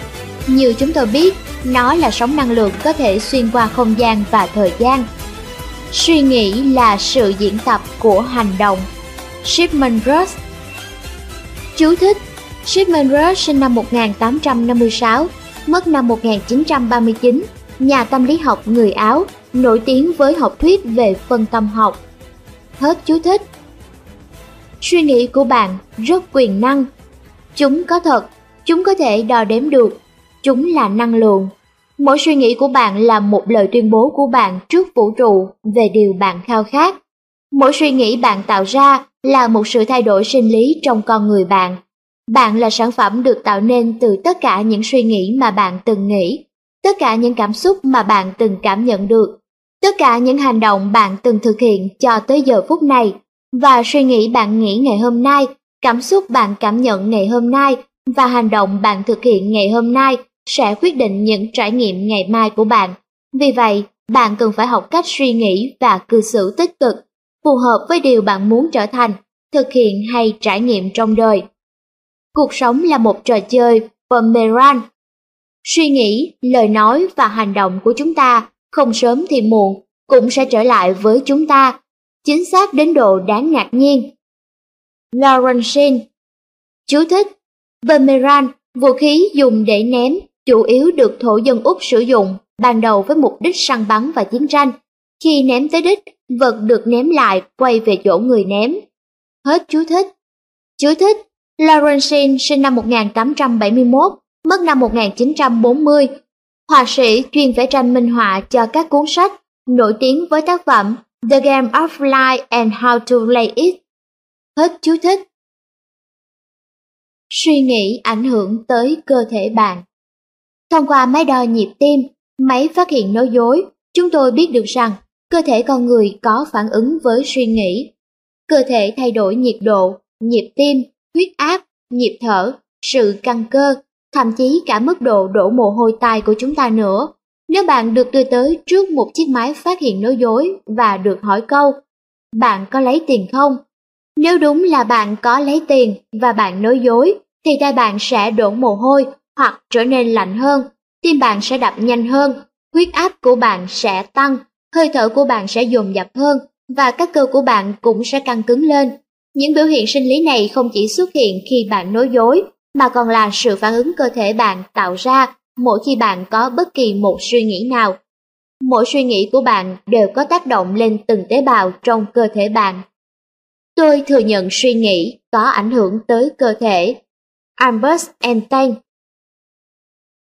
Như chúng tôi biết, nó là sóng năng lượng có thể xuyên qua không gian và thời gian. Suy nghĩ là sự diễn tập của hành động. Shipman Rush Chú thích Shipman Rush sinh năm 1856, mất năm 1939, nhà tâm lý học người Áo, nổi tiếng với học thuyết về phân tâm học. Hết chú thích. Suy nghĩ của bạn rất quyền năng. Chúng có thật, chúng có thể đo đếm được, chúng là năng lượng. Mỗi suy nghĩ của bạn là một lời tuyên bố của bạn trước vũ trụ về điều bạn khao khát. Mỗi suy nghĩ bạn tạo ra là một sự thay đổi sinh lý trong con người bạn. Bạn là sản phẩm được tạo nên từ tất cả những suy nghĩ mà bạn từng nghĩ, tất cả những cảm xúc mà bạn từng cảm nhận được, tất cả những hành động bạn từng thực hiện cho tới giờ phút này và suy nghĩ bạn nghĩ ngày hôm nay, cảm xúc bạn cảm nhận ngày hôm nay và hành động bạn thực hiện ngày hôm nay sẽ quyết định những trải nghiệm ngày mai của bạn. Vì vậy, bạn cần phải học cách suy nghĩ và cư xử tích cực, phù hợp với điều bạn muốn trở thành, thực hiện hay trải nghiệm trong đời. Cuộc sống là một trò chơi boomerang. Suy nghĩ, lời nói và hành động của chúng ta không sớm thì muộn cũng sẽ trở lại với chúng ta, chính xác đến độ đáng ngạc nhiên. Lawrence Chú thích Boomerang, vũ khí dùng để ném chủ yếu được thổ dân Úc sử dụng ban đầu với mục đích săn bắn và chiến tranh. Khi ném tới đích, vật được ném lại quay về chỗ người ném. Hết chú thích. Chú thích, Lawrence sinh năm 1871, mất năm 1940, họa sĩ chuyên vẽ tranh minh họa cho các cuốn sách, nổi tiếng với tác phẩm The Game of Life and How to Play It. Hết chú thích. Suy nghĩ ảnh hưởng tới cơ thể bạn Thông qua máy đo nhịp tim, máy phát hiện nói dối, chúng tôi biết được rằng cơ thể con người có phản ứng với suy nghĩ. Cơ thể thay đổi nhiệt độ, nhịp tim, huyết áp, nhịp thở, sự căng cơ, thậm chí cả mức độ đổ mồ hôi tai của chúng ta nữa. Nếu bạn được đưa tới trước một chiếc máy phát hiện nói dối và được hỏi câu, bạn có lấy tiền không? Nếu đúng là bạn có lấy tiền và bạn nói dối, thì tay bạn sẽ đổ mồ hôi hoặc trở nên lạnh hơn, tim bạn sẽ đập nhanh hơn, huyết áp của bạn sẽ tăng, hơi thở của bạn sẽ dồn dập hơn và các cơ của bạn cũng sẽ căng cứng lên. Những biểu hiện sinh lý này không chỉ xuất hiện khi bạn nói dối, mà còn là sự phản ứng cơ thể bạn tạo ra mỗi khi bạn có bất kỳ một suy nghĩ nào. Mỗi suy nghĩ của bạn đều có tác động lên từng tế bào trong cơ thể bạn. Tôi thừa nhận suy nghĩ có ảnh hưởng tới cơ thể. Albert Einstein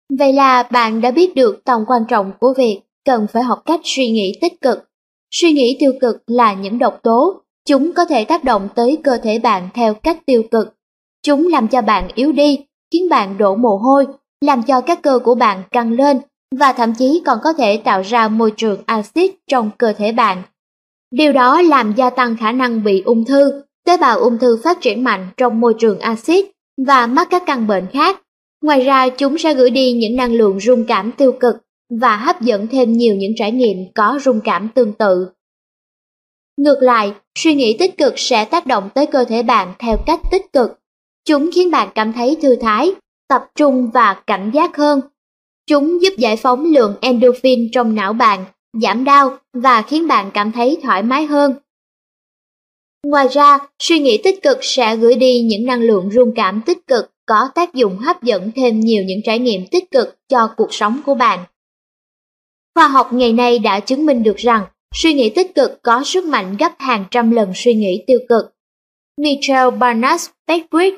Vậy là bạn đã biết được tầm quan trọng của việc cần phải học cách suy nghĩ tích cực. Suy nghĩ tiêu cực là những độc tố, chúng có thể tác động tới cơ thể bạn theo cách tiêu cực. Chúng làm cho bạn yếu đi, khiến bạn đổ mồ hôi, làm cho các cơ của bạn căng lên và thậm chí còn có thể tạo ra môi trường axit trong cơ thể bạn. Điều đó làm gia tăng khả năng bị ung thư, tế bào ung thư phát triển mạnh trong môi trường axit và mắc các căn bệnh khác. Ngoài ra, chúng sẽ gửi đi những năng lượng rung cảm tiêu cực và hấp dẫn thêm nhiều những trải nghiệm có rung cảm tương tự. Ngược lại, suy nghĩ tích cực sẽ tác động tới cơ thể bạn theo cách tích cực. Chúng khiến bạn cảm thấy thư thái, tập trung và cảnh giác hơn. Chúng giúp giải phóng lượng endorphin trong não bạn, giảm đau và khiến bạn cảm thấy thoải mái hơn. Ngoài ra, suy nghĩ tích cực sẽ gửi đi những năng lượng rung cảm tích cực có tác dụng hấp dẫn thêm nhiều những trải nghiệm tích cực cho cuộc sống của bạn. Khoa học ngày nay đã chứng minh được rằng suy nghĩ tích cực có sức mạnh gấp hàng trăm lần suy nghĩ tiêu cực. Michel Barnes Beckwith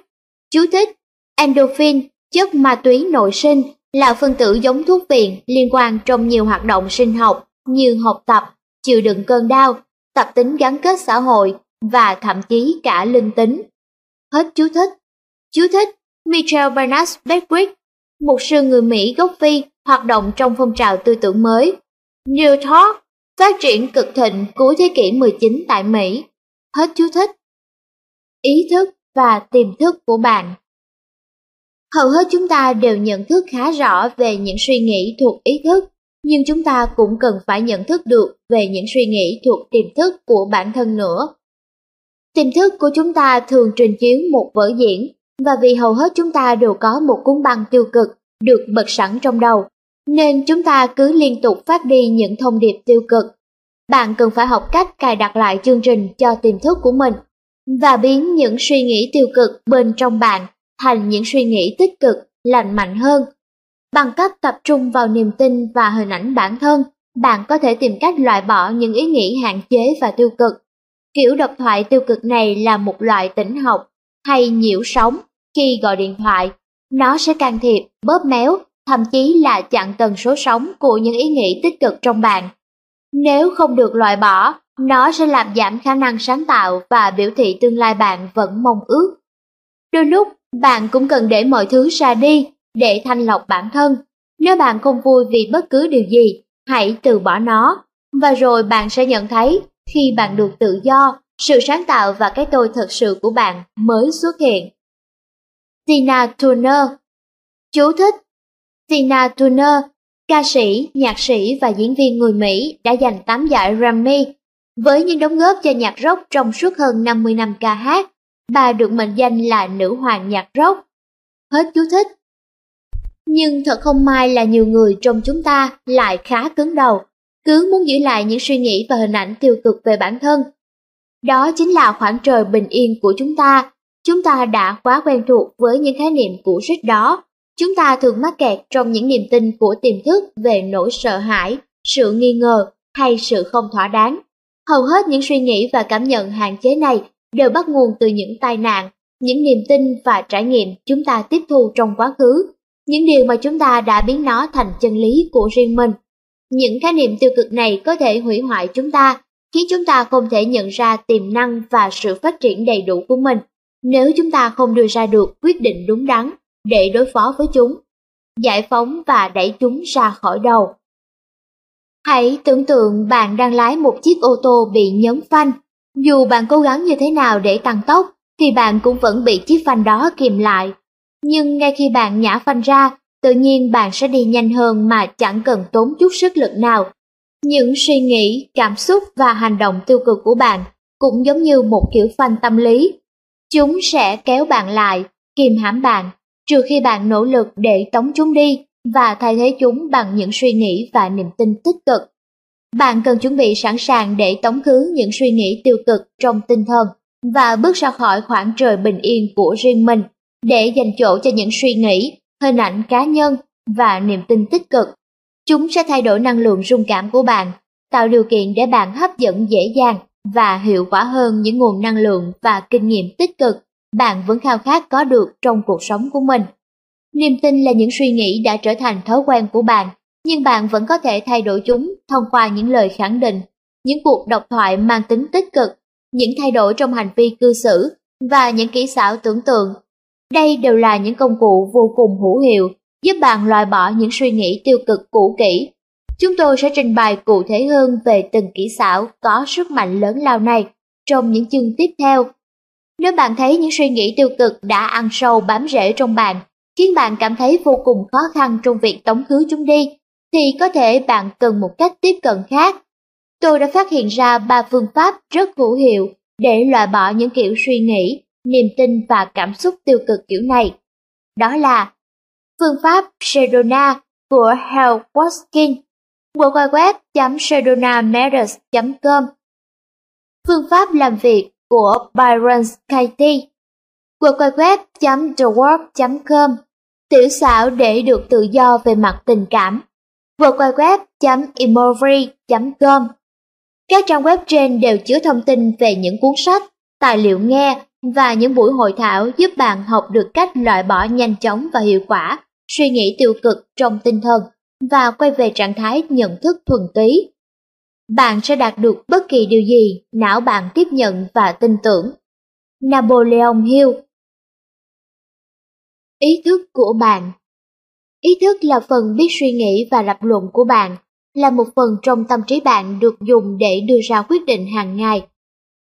chú thích endorphin, chất ma túy nội sinh là phân tử giống thuốc viện liên quan trong nhiều hoạt động sinh học như học tập, chịu đựng cơn đau, tập tính gắn kết xã hội và thậm chí cả linh tính. Hết chú thích. Chú thích Michel Barnes Beckwith, một sư người Mỹ gốc Phi hoạt động trong phong trào tư tưởng mới. New Thought phát triển cực thịnh cuối thế kỷ 19 tại Mỹ. Hết chú thích. Ý thức và tiềm thức của bạn Hầu hết chúng ta đều nhận thức khá rõ về những suy nghĩ thuộc ý thức, nhưng chúng ta cũng cần phải nhận thức được về những suy nghĩ thuộc tiềm thức của bản thân nữa. Tiềm thức của chúng ta thường trình chiếu một vở diễn, và vì hầu hết chúng ta đều có một cuốn băng tiêu cực được bật sẵn trong đầu, nên chúng ta cứ liên tục phát đi những thông điệp tiêu cực. Bạn cần phải học cách cài đặt lại chương trình cho tiềm thức của mình và biến những suy nghĩ tiêu cực bên trong bạn thành những suy nghĩ tích cực, lành mạnh hơn. Bằng cách tập trung vào niềm tin và hình ảnh bản thân, bạn có thể tìm cách loại bỏ những ý nghĩ hạn chế và tiêu cực. Kiểu độc thoại tiêu cực này là một loại tỉnh học hay nhiễu sóng khi gọi điện thoại. Nó sẽ can thiệp, bóp méo, thậm chí là chặn tần số sóng của những ý nghĩ tích cực trong bạn. Nếu không được loại bỏ, nó sẽ làm giảm khả năng sáng tạo và biểu thị tương lai bạn vẫn mong ước. Đôi lúc, bạn cũng cần để mọi thứ ra đi để thanh lọc bản thân. Nếu bạn không vui vì bất cứ điều gì, hãy từ bỏ nó. Và rồi bạn sẽ nhận thấy khi bạn được tự do, sự sáng tạo và cái tôi thật sự của bạn mới xuất hiện. Tina Turner Chú thích Tina Turner, ca sĩ, nhạc sĩ và diễn viên người Mỹ đã giành 8 giải Grammy. Với những đóng góp cho nhạc rock trong suốt hơn 50 năm ca hát, bà được mệnh danh là nữ hoàng nhạc rock. Hết chú thích. Nhưng thật không may là nhiều người trong chúng ta lại khá cứng đầu, cứ muốn giữ lại những suy nghĩ và hình ảnh tiêu cực về bản thân. Đó chính là khoảng trời bình yên của chúng ta. Chúng ta đã quá quen thuộc với những khái niệm cũ rích đó. Chúng ta thường mắc kẹt trong những niềm tin của tiềm thức về nỗi sợ hãi, sự nghi ngờ hay sự không thỏa đáng. Hầu hết những suy nghĩ và cảm nhận hạn chế này đều bắt nguồn từ những tai nạn, những niềm tin và trải nghiệm chúng ta tiếp thu trong quá khứ, những điều mà chúng ta đã biến nó thành chân lý của riêng mình. Những khái niệm tiêu cực này có thể hủy hoại chúng ta, khiến chúng ta không thể nhận ra tiềm năng và sự phát triển đầy đủ của mình nếu chúng ta không đưa ra được quyết định đúng đắn để đối phó với chúng, giải phóng và đẩy chúng ra khỏi đầu. Hãy tưởng tượng bạn đang lái một chiếc ô tô bị nhấn phanh dù bạn cố gắng như thế nào để tăng tốc, thì bạn cũng vẫn bị chiếc phanh đó kìm lại. Nhưng ngay khi bạn nhả phanh ra, tự nhiên bạn sẽ đi nhanh hơn mà chẳng cần tốn chút sức lực nào. Những suy nghĩ, cảm xúc và hành động tiêu cực của bạn cũng giống như một kiểu phanh tâm lý. Chúng sẽ kéo bạn lại, kìm hãm bạn, trừ khi bạn nỗ lực để tống chúng đi và thay thế chúng bằng những suy nghĩ và niềm tin tích cực. Bạn cần chuẩn bị sẵn sàng để tống khứ những suy nghĩ tiêu cực trong tinh thần và bước ra khỏi khoảng trời bình yên của riêng mình để dành chỗ cho những suy nghĩ, hình ảnh cá nhân và niềm tin tích cực. Chúng sẽ thay đổi năng lượng rung cảm của bạn, tạo điều kiện để bạn hấp dẫn dễ dàng và hiệu quả hơn những nguồn năng lượng và kinh nghiệm tích cực bạn vẫn khao khát có được trong cuộc sống của mình. Niềm tin là những suy nghĩ đã trở thành thói quen của bạn, nhưng bạn vẫn có thể thay đổi chúng thông qua những lời khẳng định, những cuộc độc thoại mang tính tích cực, những thay đổi trong hành vi cư xử và những kỹ xảo tưởng tượng. Đây đều là những công cụ vô cùng hữu hiệu giúp bạn loại bỏ những suy nghĩ tiêu cực cũ kỹ. Chúng tôi sẽ trình bày cụ thể hơn về từng kỹ xảo có sức mạnh lớn lao này trong những chương tiếp theo. Nếu bạn thấy những suy nghĩ tiêu cực đã ăn sâu bám rễ trong bạn, khiến bạn cảm thấy vô cùng khó khăn trong việc tống khứ chúng đi, thì có thể bạn cần một cách tiếp cận khác. Tôi đã phát hiện ra ba phương pháp rất hữu hiệu để loại bỏ những kiểu suy nghĩ, niềm tin và cảm xúc tiêu cực kiểu này. Đó là phương pháp Sedona của Hal Watkin, www.sedonamatters.com Phương pháp làm việc của Byron Katie, www.thework.com Tiểu xảo để được tự do về mặt tình cảm. www.emory.com Các trang web trên đều chứa thông tin về những cuốn sách, tài liệu nghe và những buổi hội thảo giúp bạn học được cách loại bỏ nhanh chóng và hiệu quả suy nghĩ tiêu cực trong tinh thần và quay về trạng thái nhận thức thuần túy. Bạn sẽ đạt được bất kỳ điều gì não bạn tiếp nhận và tin tưởng. Napoleon Hill Ý thức của bạn Ý thức là phần biết suy nghĩ và lập luận của bạn, là một phần trong tâm trí bạn được dùng để đưa ra quyết định hàng ngày.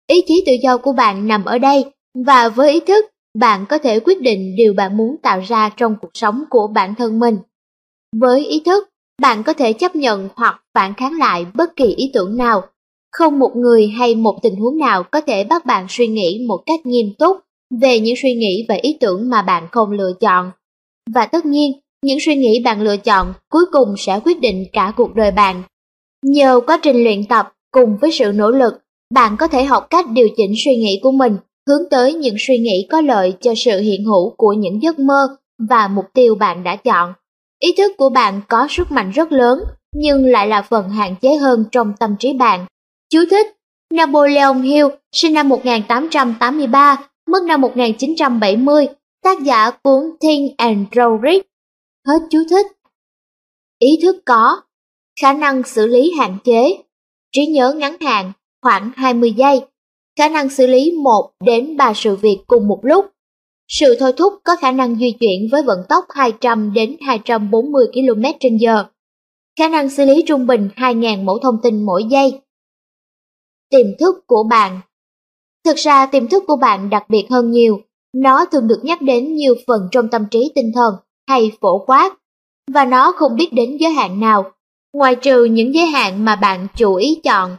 Ý chí tự do của bạn nằm ở đây, và với ý thức, bạn có thể quyết định điều bạn muốn tạo ra trong cuộc sống của bản thân mình. Với ý thức, bạn có thể chấp nhận hoặc phản kháng lại bất kỳ ý tưởng nào. Không một người hay một tình huống nào có thể bắt bạn suy nghĩ một cách nghiêm túc về những suy nghĩ và ý tưởng mà bạn không lựa chọn. Và tất nhiên, những suy nghĩ bạn lựa chọn cuối cùng sẽ quyết định cả cuộc đời bạn. Nhờ quá trình luyện tập cùng với sự nỗ lực, bạn có thể học cách điều chỉnh suy nghĩ của mình hướng tới những suy nghĩ có lợi cho sự hiện hữu của những giấc mơ và mục tiêu bạn đã chọn. Ý thức của bạn có sức mạnh rất lớn, nhưng lại là phần hạn chế hơn trong tâm trí bạn. Chú thích Napoleon Hill sinh năm 1883, mất năm 1970, tác giả cuốn Think and Grow Rich. Hết chú thích. Ý thức có, khả năng xử lý hạn chế, trí nhớ ngắn hạn khoảng 20 giây, khả năng xử lý 1 đến 3 sự việc cùng một lúc. Sự thôi thúc có khả năng di chuyển với vận tốc 200 đến 240 km/h. Khả năng xử lý trung bình 2.000 mẫu thông tin mỗi giây. Tiềm thức của bạn Thực ra tiềm thức của bạn đặc biệt hơn nhiều, nó thường được nhắc đến nhiều phần trong tâm trí tinh thần hay phổ quát, và nó không biết đến giới hạn nào, ngoài trừ những giới hạn mà bạn chủ ý chọn.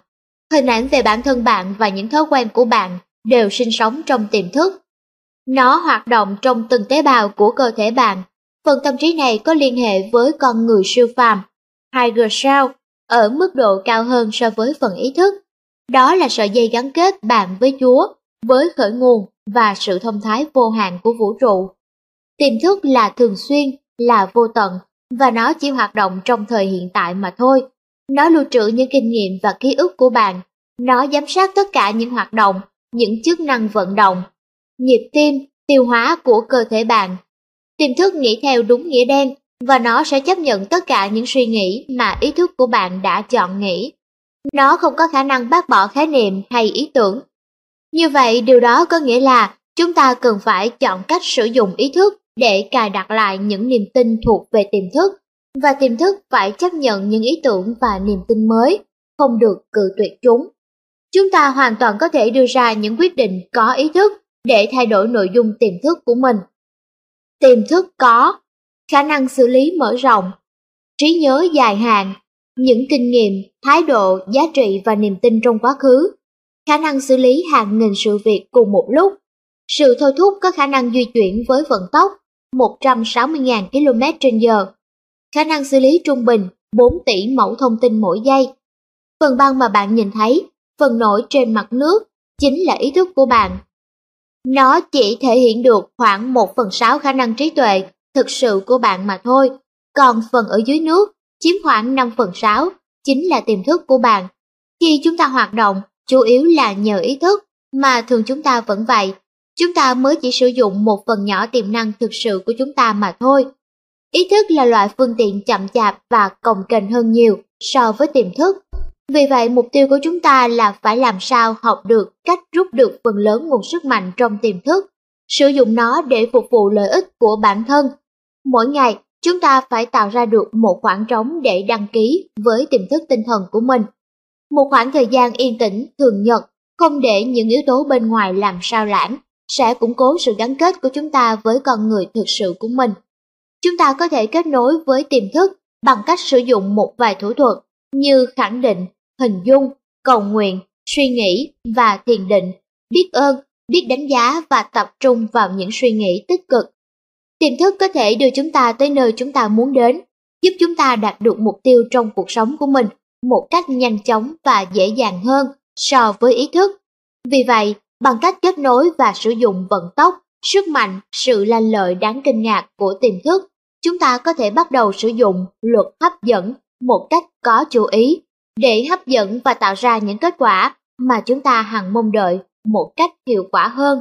Hình ảnh về bản thân bạn và những thói quen của bạn đều sinh sống trong tiềm thức. Nó hoạt động trong từng tế bào của cơ thể bạn. Phần tâm trí này có liên hệ với con người siêu phàm, Higher Self, ở mức độ cao hơn so với phần ý thức. Đó là sợi dây gắn kết bạn với Chúa, với khởi nguồn và sự thông thái vô hạn của vũ trụ. Tiềm thức là thường xuyên, là vô tận, và nó chỉ hoạt động trong thời hiện tại mà thôi. Nó lưu trữ những kinh nghiệm và ký ức của bạn. Nó giám sát tất cả những hoạt động, những chức năng vận động, nhịp tim, tiêu hóa của cơ thể bạn. Tiềm thức nghĩ theo đúng nghĩa đen và nó sẽ chấp nhận tất cả những suy nghĩ mà ý thức của bạn đã chọn nghĩ. Nó không có khả năng bác bỏ khái niệm hay ý tưởng. Như vậy điều đó có nghĩa là chúng ta cần phải chọn cách sử dụng ý thức để cài đặt lại những niềm tin thuộc về tiềm thức và tiềm thức phải chấp nhận những ý tưởng và niềm tin mới, không được cự tuyệt chúng. Chúng ta hoàn toàn có thể đưa ra những quyết định có ý thức để thay đổi nội dung tiềm thức của mình. Tiềm thức có khả năng xử lý mở rộng, trí nhớ dài hạn, những kinh nghiệm, thái độ, giá trị và niềm tin trong quá khứ, khả năng xử lý hàng nghìn sự việc cùng một lúc, sự thôi thúc có khả năng di chuyển với vận tốc 160.000 km/h, khả năng xử lý trung bình 4 tỷ mẫu thông tin mỗi giây. Phần băng mà bạn nhìn thấy, phần nổi trên mặt nước, chính là ý thức của bạn nó chỉ thể hiện được khoảng 1 phần 6 khả năng trí tuệ thực sự của bạn mà thôi, còn phần ở dưới nước chiếm khoảng 5 phần 6 chính là tiềm thức của bạn. Khi chúng ta hoạt động, chủ yếu là nhờ ý thức, mà thường chúng ta vẫn vậy. Chúng ta mới chỉ sử dụng một phần nhỏ tiềm năng thực sự của chúng ta mà thôi. Ý thức là loại phương tiện chậm chạp và cồng kềnh hơn nhiều so với tiềm thức. Vì vậy mục tiêu của chúng ta là phải làm sao học được cách rút được phần lớn nguồn sức mạnh trong tiềm thức, sử dụng nó để phục vụ lợi ích của bản thân. Mỗi ngày, chúng ta phải tạo ra được một khoảng trống để đăng ký với tiềm thức tinh thần của mình. Một khoảng thời gian yên tĩnh, thường nhật, không để những yếu tố bên ngoài làm sao lãng, sẽ củng cố sự gắn kết của chúng ta với con người thực sự của mình. Chúng ta có thể kết nối với tiềm thức bằng cách sử dụng một vài thủ thuật như khẳng định, hình dung, cầu nguyện, suy nghĩ và thiền định, biết ơn, biết đánh giá và tập trung vào những suy nghĩ tích cực. Tiềm thức có thể đưa chúng ta tới nơi chúng ta muốn đến, giúp chúng ta đạt được mục tiêu trong cuộc sống của mình một cách nhanh chóng và dễ dàng hơn so với ý thức. Vì vậy, bằng cách kết nối và sử dụng vận tốc, sức mạnh, sự lanh lợi đáng kinh ngạc của tiềm thức, chúng ta có thể bắt đầu sử dụng luật hấp dẫn một cách có chú ý để hấp dẫn và tạo ra những kết quả mà chúng ta hằng mong đợi một cách hiệu quả hơn.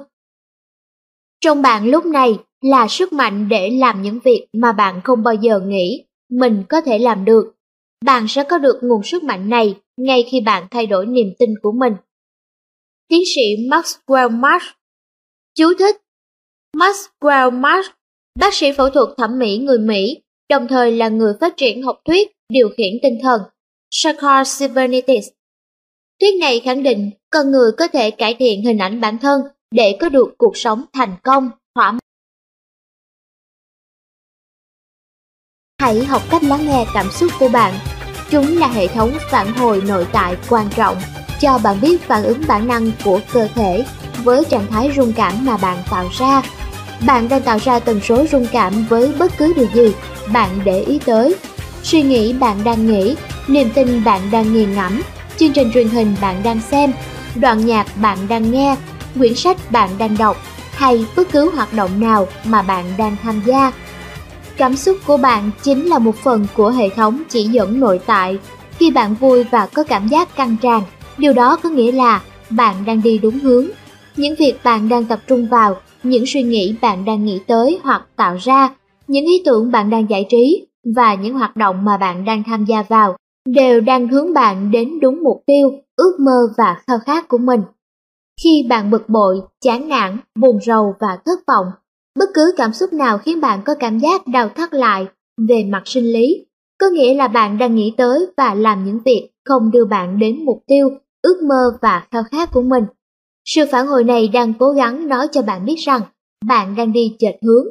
Trong bạn lúc này là sức mạnh để làm những việc mà bạn không bao giờ nghĩ mình có thể làm được. Bạn sẽ có được nguồn sức mạnh này ngay khi bạn thay đổi niềm tin của mình. Tiến sĩ Maxwell Marsh Chú thích Maxwell Marsh, bác sĩ phẫu thuật thẩm mỹ người Mỹ, đồng thời là người phát triển học thuyết điều khiển tinh thần Shakar Cybernetics. Thuyết này khẳng định con người có thể cải thiện hình ảnh bản thân để có được cuộc sống thành công, thỏa mãn. Hãy học cách lắng nghe cảm xúc của bạn. Chúng là hệ thống phản hồi nội tại quan trọng cho bạn biết phản ứng bản năng của cơ thể với trạng thái rung cảm mà bạn tạo ra. Bạn đang tạo ra tần số rung cảm với bất cứ điều gì bạn để ý tới. Suy nghĩ bạn đang nghĩ niềm tin bạn đang nghiền ngẫm, chương trình truyền hình bạn đang xem, đoạn nhạc bạn đang nghe, quyển sách bạn đang đọc hay bất cứ hoạt động nào mà bạn đang tham gia. Cảm xúc của bạn chính là một phần của hệ thống chỉ dẫn nội tại. Khi bạn vui và có cảm giác căng tràn, điều đó có nghĩa là bạn đang đi đúng hướng. Những việc bạn đang tập trung vào, những suy nghĩ bạn đang nghĩ tới hoặc tạo ra, những ý tưởng bạn đang giải trí và những hoạt động mà bạn đang tham gia vào đều đang hướng bạn đến đúng mục tiêu, ước mơ và khao khát của mình. Khi bạn bực bội, chán nản, buồn rầu và thất vọng, bất cứ cảm xúc nào khiến bạn có cảm giác đau thắt lại về mặt sinh lý, có nghĩa là bạn đang nghĩ tới và làm những việc không đưa bạn đến mục tiêu, ước mơ và khao khát của mình. Sự phản hồi này đang cố gắng nói cho bạn biết rằng bạn đang đi chệch hướng.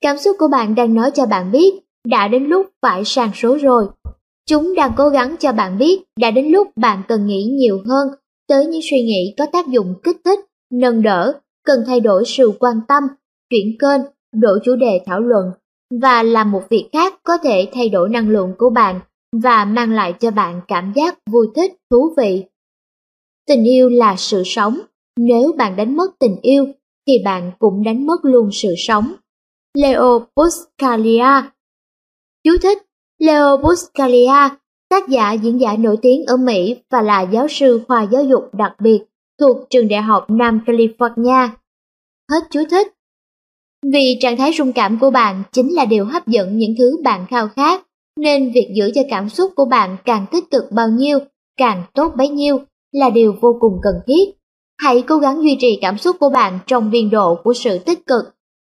Cảm xúc của bạn đang nói cho bạn biết đã đến lúc phải sàn số rồi. Chúng đang cố gắng cho bạn biết đã đến lúc bạn cần nghĩ nhiều hơn tới những suy nghĩ có tác dụng kích thích, nâng đỡ, cần thay đổi sự quan tâm, chuyển kênh, đổi chủ đề thảo luận và làm một việc khác có thể thay đổi năng lượng của bạn và mang lại cho bạn cảm giác vui thích, thú vị. Tình yêu là sự sống, nếu bạn đánh mất tình yêu thì bạn cũng đánh mất luôn sự sống. Leo Buscaglia Chú thích Leo Buscaglia, tác giả diễn giả nổi tiếng ở Mỹ và là giáo sư khoa giáo dục đặc biệt thuộc trường đại học Nam California. Hết chú thích. Vì trạng thái rung cảm của bạn chính là điều hấp dẫn những thứ bạn khao khát, nên việc giữ cho cảm xúc của bạn càng tích cực bao nhiêu, càng tốt bấy nhiêu là điều vô cùng cần thiết. Hãy cố gắng duy trì cảm xúc của bạn trong biên độ của sự tích cực.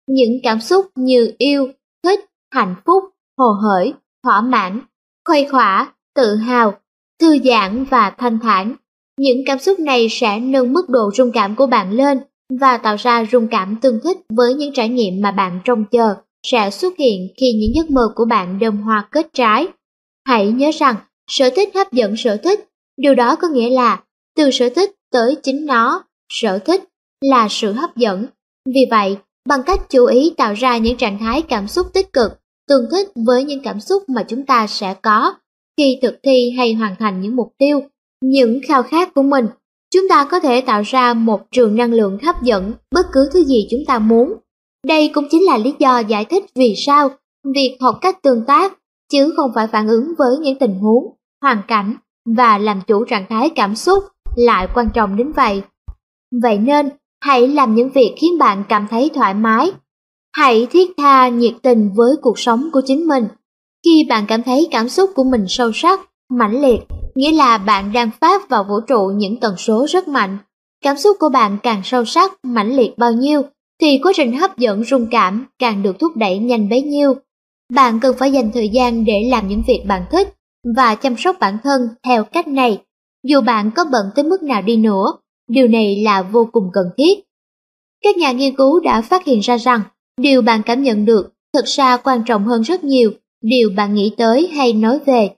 Những cảm xúc như yêu, thích, hạnh phúc, hồ hởi, thỏa mãn, khuây khỏa, tự hào, thư giãn và thanh thản. Những cảm xúc này sẽ nâng mức độ rung cảm của bạn lên và tạo ra rung cảm tương thích với những trải nghiệm mà bạn trông chờ sẽ xuất hiện khi những giấc mơ của bạn đơm hoa kết trái. Hãy nhớ rằng, sở thích hấp dẫn sở thích, điều đó có nghĩa là từ sở thích tới chính nó, sở thích là sự hấp dẫn. Vì vậy, bằng cách chú ý tạo ra những trạng thái cảm xúc tích cực, tương thích với những cảm xúc mà chúng ta sẽ có khi thực thi hay hoàn thành những mục tiêu, những khao khát của mình, Chúng ta có thể tạo ra một trường năng lượng hấp dẫn bất cứ thứ gì chúng ta muốn. Đây cũng chính là lý do giải thích vì sao việc học cách tương tác chứ không phải phản ứng với những tình huống, hoàn cảnh và làm chủ trạng thái cảm xúc lại quan trọng đến vậy. Vậy nên, hãy làm những việc khiến bạn cảm thấy thoải mái. Hãy thiết tha nhiệt tình với cuộc sống của chính mình. Khi bạn cảm thấy cảm xúc của mình sâu sắc, mãnh liệt, nghĩa là bạn đang phát vào vũ trụ những tần số rất mạnh. Cảm xúc của bạn càng sâu sắc, mãnh liệt bao nhiêu, thì quá trình hấp dẫn rung cảm càng được thúc đẩy nhanh bấy nhiêu. Bạn cần phải dành thời gian để làm những việc bạn thích và chăm sóc bản thân theo cách này. Dù bạn có bận tới mức nào đi nữa, điều này là vô cùng cần thiết. Các nhà nghiên cứu đã phát hiện ra rằng điều bạn cảm nhận được thực ra quan trọng hơn rất nhiều điều bạn nghĩ tới hay nói về.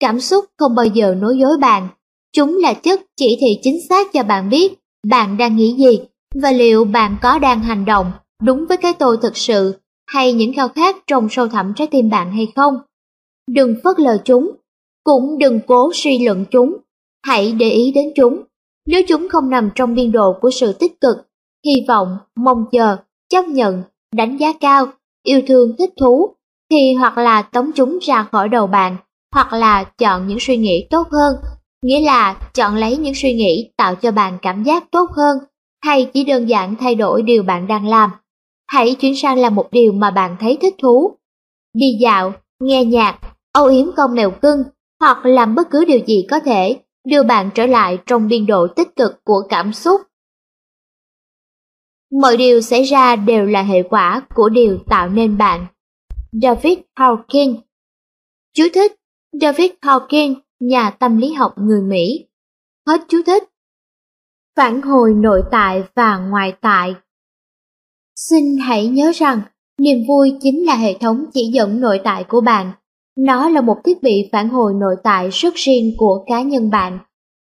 Cảm xúc không bao giờ nói dối bạn. Chúng là chất chỉ thị chính xác cho bạn biết bạn đang nghĩ gì và liệu bạn có đang hành động đúng với cái tôi thực sự hay những khao khát trong sâu thẳm trái tim bạn hay không. Đừng phớt lờ chúng, cũng đừng cố suy luận chúng, hãy để ý đến chúng. Nếu chúng không nằm trong biên độ của sự tích cực, hy vọng, mong chờ, chấp nhận, đánh giá cao, yêu thương thích thú, thì hoặc là tống chúng ra khỏi đầu bạn, hoặc là chọn những suy nghĩ tốt hơn, nghĩa là chọn lấy những suy nghĩ tạo cho bạn cảm giác tốt hơn, hay chỉ đơn giản thay đổi điều bạn đang làm hãy chuyển sang làm một điều mà bạn thấy thích thú. Đi dạo, nghe nhạc, âu yếm con mèo cưng hoặc làm bất cứ điều gì có thể đưa bạn trở lại trong biên độ tích cực của cảm xúc. Mọi điều xảy ra đều là hệ quả của điều tạo nên bạn. David Hawkins Chú thích David Hawkins, nhà tâm lý học người Mỹ. Hết chú thích. Phản hồi nội tại và ngoại tại Xin hãy nhớ rằng, niềm vui chính là hệ thống chỉ dẫn nội tại của bạn. Nó là một thiết bị phản hồi nội tại rất riêng của cá nhân bạn.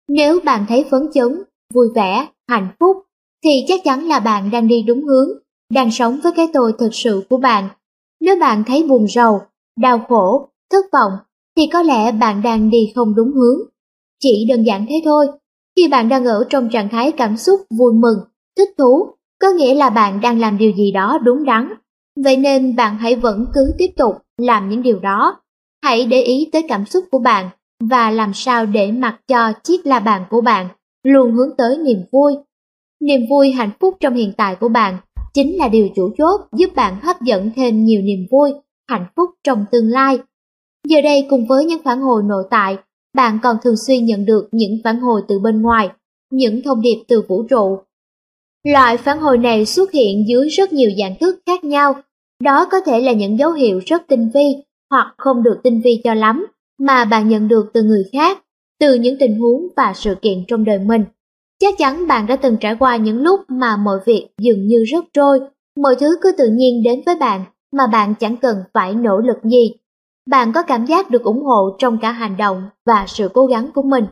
Nếu bạn thấy phấn chấn, vui vẻ, hạnh phúc, thì chắc chắn là bạn đang đi đúng hướng, đang sống với cái tôi thực sự của bạn. Nếu bạn thấy buồn rầu, đau khổ, thất vọng, thì có lẽ bạn đang đi không đúng hướng. Chỉ đơn giản thế thôi, khi bạn đang ở trong trạng thái cảm xúc vui mừng, thích thú có nghĩa là bạn đang làm điều gì đó đúng đắn. Vậy nên bạn hãy vẫn cứ tiếp tục làm những điều đó. Hãy để ý tới cảm xúc của bạn và làm sao để mặc cho chiếc la bàn của bạn luôn hướng tới niềm vui. Niềm vui hạnh phúc trong hiện tại của bạn chính là điều chủ chốt giúp bạn hấp dẫn thêm nhiều niềm vui, hạnh phúc trong tương lai. Giờ đây cùng với những phản hồi nội tại, bạn còn thường xuyên nhận được những phản hồi từ bên ngoài, những thông điệp từ vũ trụ Loại phản hồi này xuất hiện dưới rất nhiều dạng thức khác nhau, đó có thể là những dấu hiệu rất tinh vi hoặc không được tinh vi cho lắm mà bạn nhận được từ người khác, từ những tình huống và sự kiện trong đời mình. Chắc chắn bạn đã từng trải qua những lúc mà mọi việc dường như rất trôi, mọi thứ cứ tự nhiên đến với bạn mà bạn chẳng cần phải nỗ lực gì. Bạn có cảm giác được ủng hộ trong cả hành động và sự cố gắng của mình.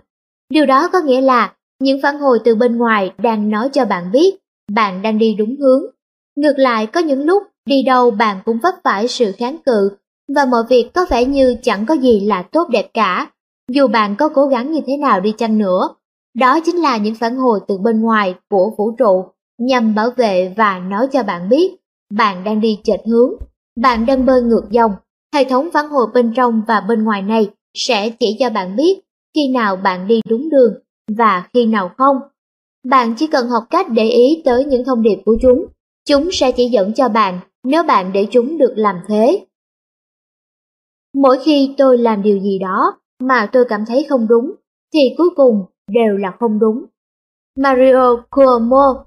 Điều đó có nghĩa là những phản hồi từ bên ngoài đang nói cho bạn biết bạn đang đi đúng hướng. Ngược lại có những lúc đi đâu bạn cũng vấp phải sự kháng cự và mọi việc có vẻ như chẳng có gì là tốt đẹp cả, dù bạn có cố gắng như thế nào đi chăng nữa. Đó chính là những phản hồi từ bên ngoài của vũ trụ nhằm bảo vệ và nói cho bạn biết bạn đang đi chệch hướng, bạn đang bơi ngược dòng. Hệ thống phản hồi bên trong và bên ngoài này sẽ chỉ cho bạn biết khi nào bạn đi đúng đường và khi nào không. Bạn chỉ cần học cách để ý tới những thông điệp của chúng, chúng sẽ chỉ dẫn cho bạn nếu bạn để chúng được làm thế. Mỗi khi tôi làm điều gì đó mà tôi cảm thấy không đúng, thì cuối cùng đều là không đúng. Mario Cuomo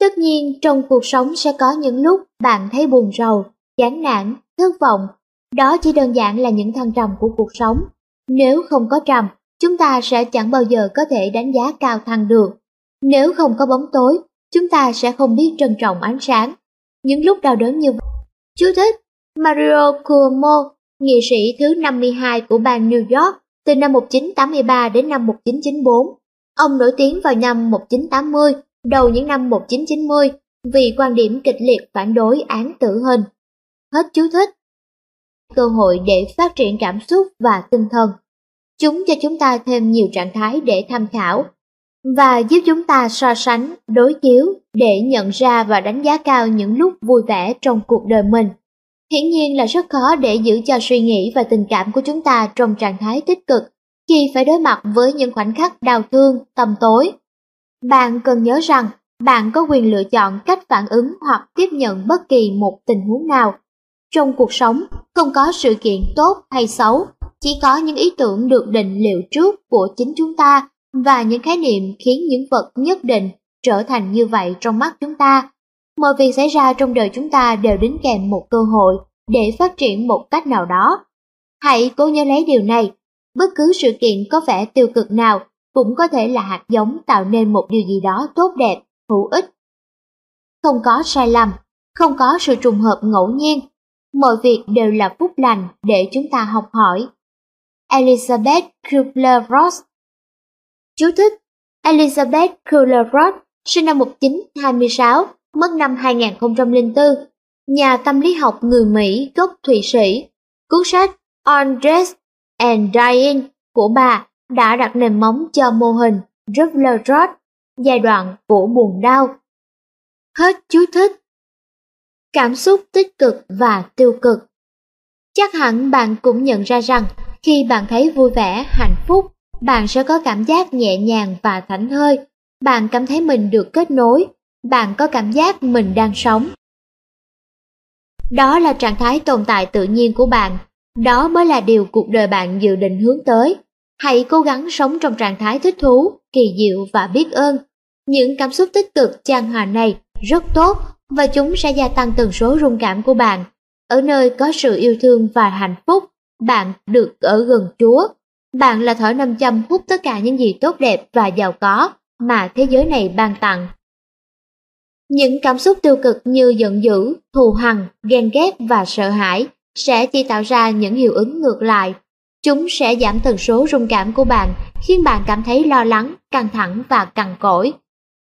Tất nhiên trong cuộc sống sẽ có những lúc bạn thấy buồn rầu, chán nản, thất vọng. Đó chỉ đơn giản là những thăng trầm của cuộc sống. Nếu không có trầm, chúng ta sẽ chẳng bao giờ có thể đánh giá cao thăng được. Nếu không có bóng tối, chúng ta sẽ không biết trân trọng ánh sáng. Những lúc đau đớn như vậy. Chú thích Mario Cuomo, nghị sĩ thứ 52 của bang New York từ năm 1983 đến năm 1994. Ông nổi tiếng vào năm 1980, đầu những năm 1990 vì quan điểm kịch liệt phản đối án tử hình. Hết chú thích. Cơ hội để phát triển cảm xúc và tinh thần. Chúng cho chúng ta thêm nhiều trạng thái để tham khảo và giúp chúng ta so sánh, đối chiếu để nhận ra và đánh giá cao những lúc vui vẻ trong cuộc đời mình. Hiển nhiên là rất khó để giữ cho suy nghĩ và tình cảm của chúng ta trong trạng thái tích cực khi phải đối mặt với những khoảnh khắc đau thương, tầm tối. Bạn cần nhớ rằng bạn có quyền lựa chọn cách phản ứng hoặc tiếp nhận bất kỳ một tình huống nào. Trong cuộc sống, không có sự kiện tốt hay xấu, chỉ có những ý tưởng được định liệu trước của chính chúng ta và những khái niệm khiến những vật nhất định trở thành như vậy trong mắt chúng ta. Mọi việc xảy ra trong đời chúng ta đều đến kèm một cơ hội để phát triển một cách nào đó. Hãy cố nhớ lấy điều này, bất cứ sự kiện có vẻ tiêu cực nào cũng có thể là hạt giống tạo nên một điều gì đó tốt đẹp, hữu ích. Không có sai lầm, không có sự trùng hợp ngẫu nhiên, mọi việc đều là phúc lành để chúng ta học hỏi. Elizabeth Kubler-Ross Chú thích Elizabeth Kubler-Ross sinh năm 1926, mất năm 2004, nhà tâm lý học người Mỹ gốc Thụy Sĩ. Cuốn sách On Death and Dying của bà đã đặt nền móng cho mô hình Kubler-Ross, giai đoạn của buồn đau. Hết chú thích. Cảm xúc tích cực và tiêu cực Chắc hẳn bạn cũng nhận ra rằng khi bạn thấy vui vẻ, hạnh phúc, bạn sẽ có cảm giác nhẹ nhàng và thảnh thơi. Bạn cảm thấy mình được kết nối, bạn có cảm giác mình đang sống. Đó là trạng thái tồn tại tự nhiên của bạn, đó mới là điều cuộc đời bạn dự định hướng tới. Hãy cố gắng sống trong trạng thái thích thú, kỳ diệu và biết ơn. Những cảm xúc tích cực chan hòa này rất tốt và chúng sẽ gia tăng tần số rung cảm của bạn. Ở nơi có sự yêu thương và hạnh phúc, bạn được ở gần Chúa. Bạn là thỏi nam châm hút tất cả những gì tốt đẹp và giàu có mà thế giới này ban tặng. Những cảm xúc tiêu cực như giận dữ, thù hằn, ghen ghét và sợ hãi sẽ chỉ tạo ra những hiệu ứng ngược lại. Chúng sẽ giảm tần số rung cảm của bạn, khiến bạn cảm thấy lo lắng, căng thẳng và cằn cỗi.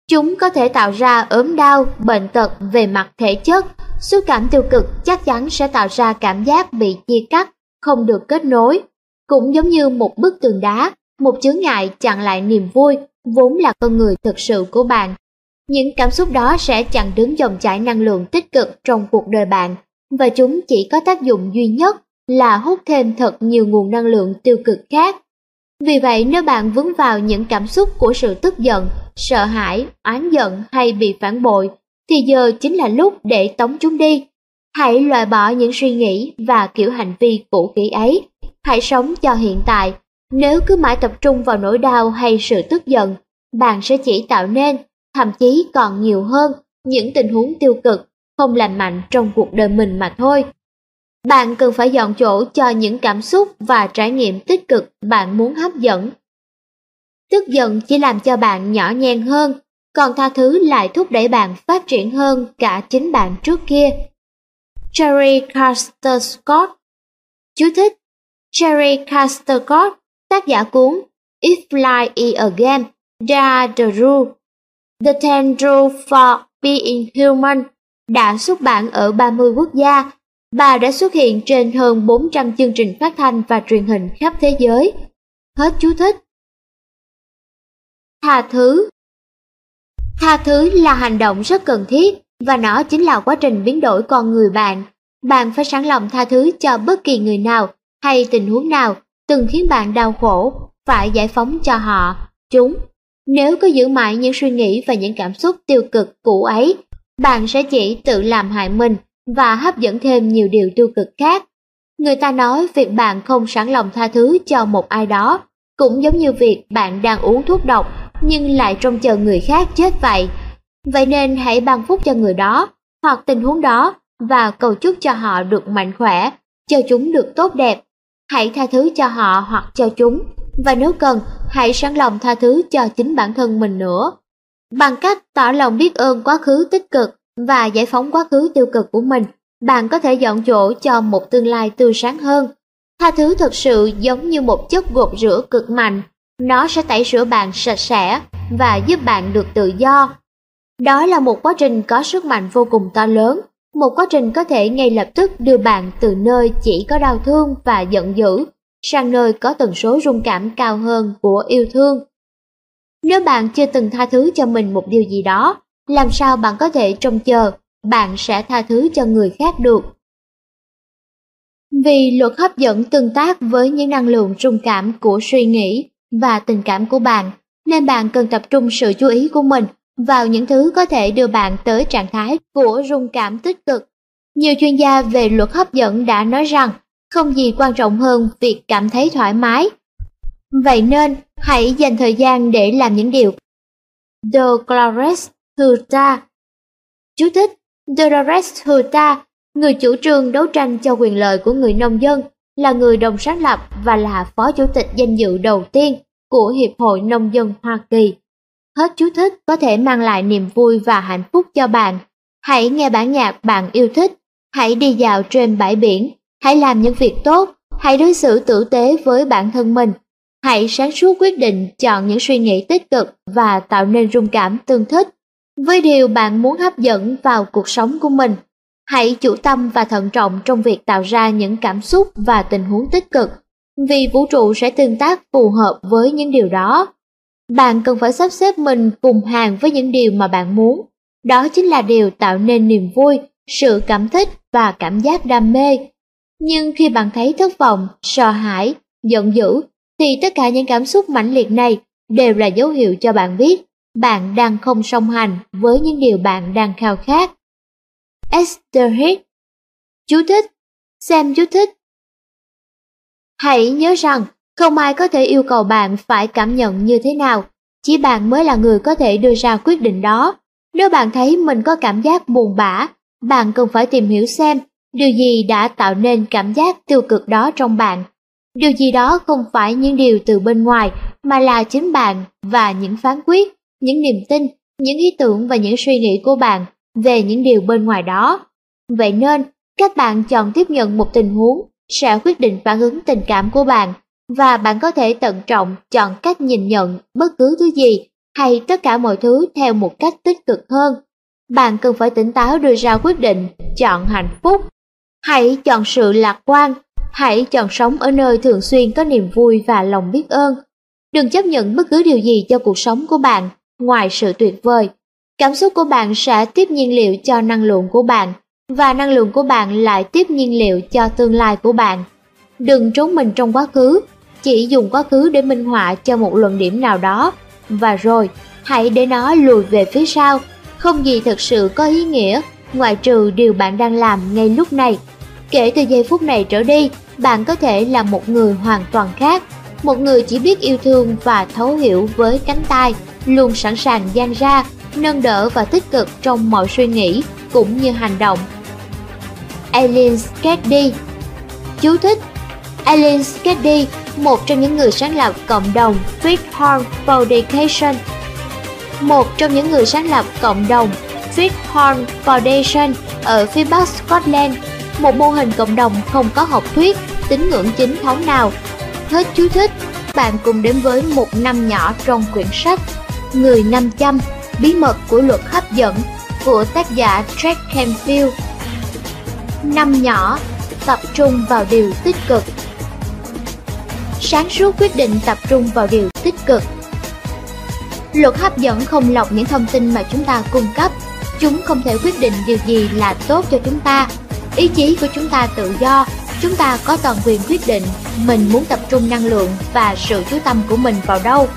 Chúng có thể tạo ra ốm đau, bệnh tật về mặt thể chất. Xúc cảm tiêu cực chắc chắn sẽ tạo ra cảm giác bị chia cắt, không được kết nối. Cũng giống như một bức tường đá, một chướng ngại chặn lại niềm vui, vốn là con người thực sự của bạn. Những cảm xúc đó sẽ chặn đứng dòng chảy năng lượng tích cực trong cuộc đời bạn, và chúng chỉ có tác dụng duy nhất là hút thêm thật nhiều nguồn năng lượng tiêu cực khác. Vì vậy nếu bạn vướng vào những cảm xúc của sự tức giận, sợ hãi, oán giận hay bị phản bội, thì giờ chính là lúc để tống chúng đi. Hãy loại bỏ những suy nghĩ và kiểu hành vi cũ kỹ ấy. Hãy sống cho hiện tại. Nếu cứ mãi tập trung vào nỗi đau hay sự tức giận, bạn sẽ chỉ tạo nên, thậm chí còn nhiều hơn, những tình huống tiêu cực, không lành mạnh trong cuộc đời mình mà thôi. Bạn cần phải dọn chỗ cho những cảm xúc và trải nghiệm tích cực bạn muốn hấp dẫn. Tức giận chỉ làm cho bạn nhỏ nhen hơn, còn tha thứ lại thúc đẩy bạn phát triển hơn cả chính bạn trước kia. Jerry Caster Scott Chú thích Jerry Caster Scott, tác giả cuốn If fly e again da the rule The Tendril for Being Human đã xuất bản ở 30 quốc gia Bà đã xuất hiện trên hơn 400 chương trình phát thanh và truyền hình khắp thế giới. Hết chú thích. Tha thứ Tha thứ là hành động rất cần thiết và nó chính là quá trình biến đổi con người bạn. Bạn phải sẵn lòng tha thứ cho bất kỳ người nào hay tình huống nào từng khiến bạn đau khổ, phải giải phóng cho họ, chúng. Nếu cứ giữ mãi những suy nghĩ và những cảm xúc tiêu cực cũ ấy, bạn sẽ chỉ tự làm hại mình và hấp dẫn thêm nhiều điều tiêu cực khác. Người ta nói việc bạn không sẵn lòng tha thứ cho một ai đó cũng giống như việc bạn đang uống thuốc độc nhưng lại trông chờ người khác chết vậy. Vậy nên hãy ban phúc cho người đó hoặc tình huống đó và cầu chúc cho họ được mạnh khỏe, cho chúng được tốt đẹp. Hãy tha thứ cho họ hoặc cho chúng và nếu cần, hãy sẵn lòng tha thứ cho chính bản thân mình nữa. Bằng cách tỏ lòng biết ơn quá khứ tích cực và giải phóng quá khứ tiêu cực của mình, bạn có thể dọn chỗ cho một tương lai tươi sáng hơn. Tha thứ thực sự giống như một chất gột rửa cực mạnh, nó sẽ tẩy rửa bạn sạch sẽ và giúp bạn được tự do. Đó là một quá trình có sức mạnh vô cùng to lớn, một quá trình có thể ngay lập tức đưa bạn từ nơi chỉ có đau thương và giận dữ sang nơi có tần số rung cảm cao hơn của yêu thương. Nếu bạn chưa từng tha thứ cho mình một điều gì đó, làm sao bạn có thể trông chờ bạn sẽ tha thứ cho người khác được? Vì luật hấp dẫn tương tác với những năng lượng rung cảm của suy nghĩ và tình cảm của bạn, nên bạn cần tập trung sự chú ý của mình vào những thứ có thể đưa bạn tới trạng thái của rung cảm tích cực. Nhiều chuyên gia về luật hấp dẫn đã nói rằng không gì quan trọng hơn việc cảm thấy thoải mái. Vậy nên, hãy dành thời gian để làm những điều. Dolores Huerta Chú thích Dolores Huerta, người chủ trương đấu tranh cho quyền lợi của người nông dân, là người đồng sáng lập và là phó chủ tịch danh dự đầu tiên của Hiệp hội Nông dân Hoa Kỳ. Hết chú thích có thể mang lại niềm vui và hạnh phúc cho bạn. Hãy nghe bản nhạc bạn yêu thích, hãy đi dạo trên bãi biển, hãy làm những việc tốt, hãy đối xử tử tế với bản thân mình. Hãy sáng suốt quyết định chọn những suy nghĩ tích cực và tạo nên rung cảm tương thích với điều bạn muốn hấp dẫn vào cuộc sống của mình. Hãy chủ tâm và thận trọng trong việc tạo ra những cảm xúc và tình huống tích cực, vì vũ trụ sẽ tương tác phù hợp với những điều đó. Bạn cần phải sắp xếp mình cùng hàng với những điều mà bạn muốn. Đó chính là điều tạo nên niềm vui, sự cảm thích và cảm giác đam mê. Nhưng khi bạn thấy thất vọng, sợ hãi, giận dữ, thì tất cả những cảm xúc mãnh liệt này đều là dấu hiệu cho bạn biết bạn đang không song hành với những điều bạn đang khao khát. Esther Hicks Chú thích Xem chú thích Hãy nhớ rằng không ai có thể yêu cầu bạn phải cảm nhận như thế nào, chỉ bạn mới là người có thể đưa ra quyết định đó. Nếu bạn thấy mình có cảm giác buồn bã, bạn cần phải tìm hiểu xem điều gì đã tạo nên cảm giác tiêu cực đó trong bạn. Điều gì đó không phải những điều từ bên ngoài mà là chính bạn và những phán quyết những niềm tin, những ý tưởng và những suy nghĩ của bạn về những điều bên ngoài đó. Vậy nên, các bạn chọn tiếp nhận một tình huống sẽ quyết định phản ứng tình cảm của bạn và bạn có thể tận trọng chọn cách nhìn nhận bất cứ thứ gì hay tất cả mọi thứ theo một cách tích cực hơn. Bạn cần phải tỉnh táo đưa ra quyết định chọn hạnh phúc. Hãy chọn sự lạc quan, hãy chọn sống ở nơi thường xuyên có niềm vui và lòng biết ơn. Đừng chấp nhận bất cứ điều gì cho cuộc sống của bạn ngoài sự tuyệt vời. Cảm xúc của bạn sẽ tiếp nhiên liệu cho năng lượng của bạn, và năng lượng của bạn lại tiếp nhiên liệu cho tương lai của bạn. Đừng trốn mình trong quá khứ, chỉ dùng quá khứ để minh họa cho một luận điểm nào đó, và rồi hãy để nó lùi về phía sau. Không gì thực sự có ý nghĩa ngoại trừ điều bạn đang làm ngay lúc này. Kể từ giây phút này trở đi, bạn có thể là một người hoàn toàn khác, một người chỉ biết yêu thương và thấu hiểu với cánh tay luôn sẵn sàng gian ra, nâng đỡ và tích cực trong mọi suy nghĩ cũng như hành động. Aileen Sketty Chú thích. Aileen Sketty, một trong những người sáng lập cộng đồng Fifthorn Foundation. Một trong những người sáng lập cộng đồng Fifthorn Foundation ở phía bắc Scotland, một mô hình cộng đồng không có học thuyết, tín ngưỡng chính thống nào. Hết chú thích, bạn cùng đến với một năm nhỏ trong quyển sách Người 500 Bí mật của luật hấp dẫn của tác giả Jack Canfield. Năm nhỏ Tập trung vào điều tích cực. Sáng suốt quyết định tập trung vào điều tích cực. Luật hấp dẫn không lọc những thông tin mà chúng ta cung cấp. Chúng không thể quyết định điều gì là tốt cho chúng ta. Ý chí của chúng ta tự do Chúng ta có toàn quyền quyết định mình muốn tập trung năng lượng và sự chú tâm của mình vào đâu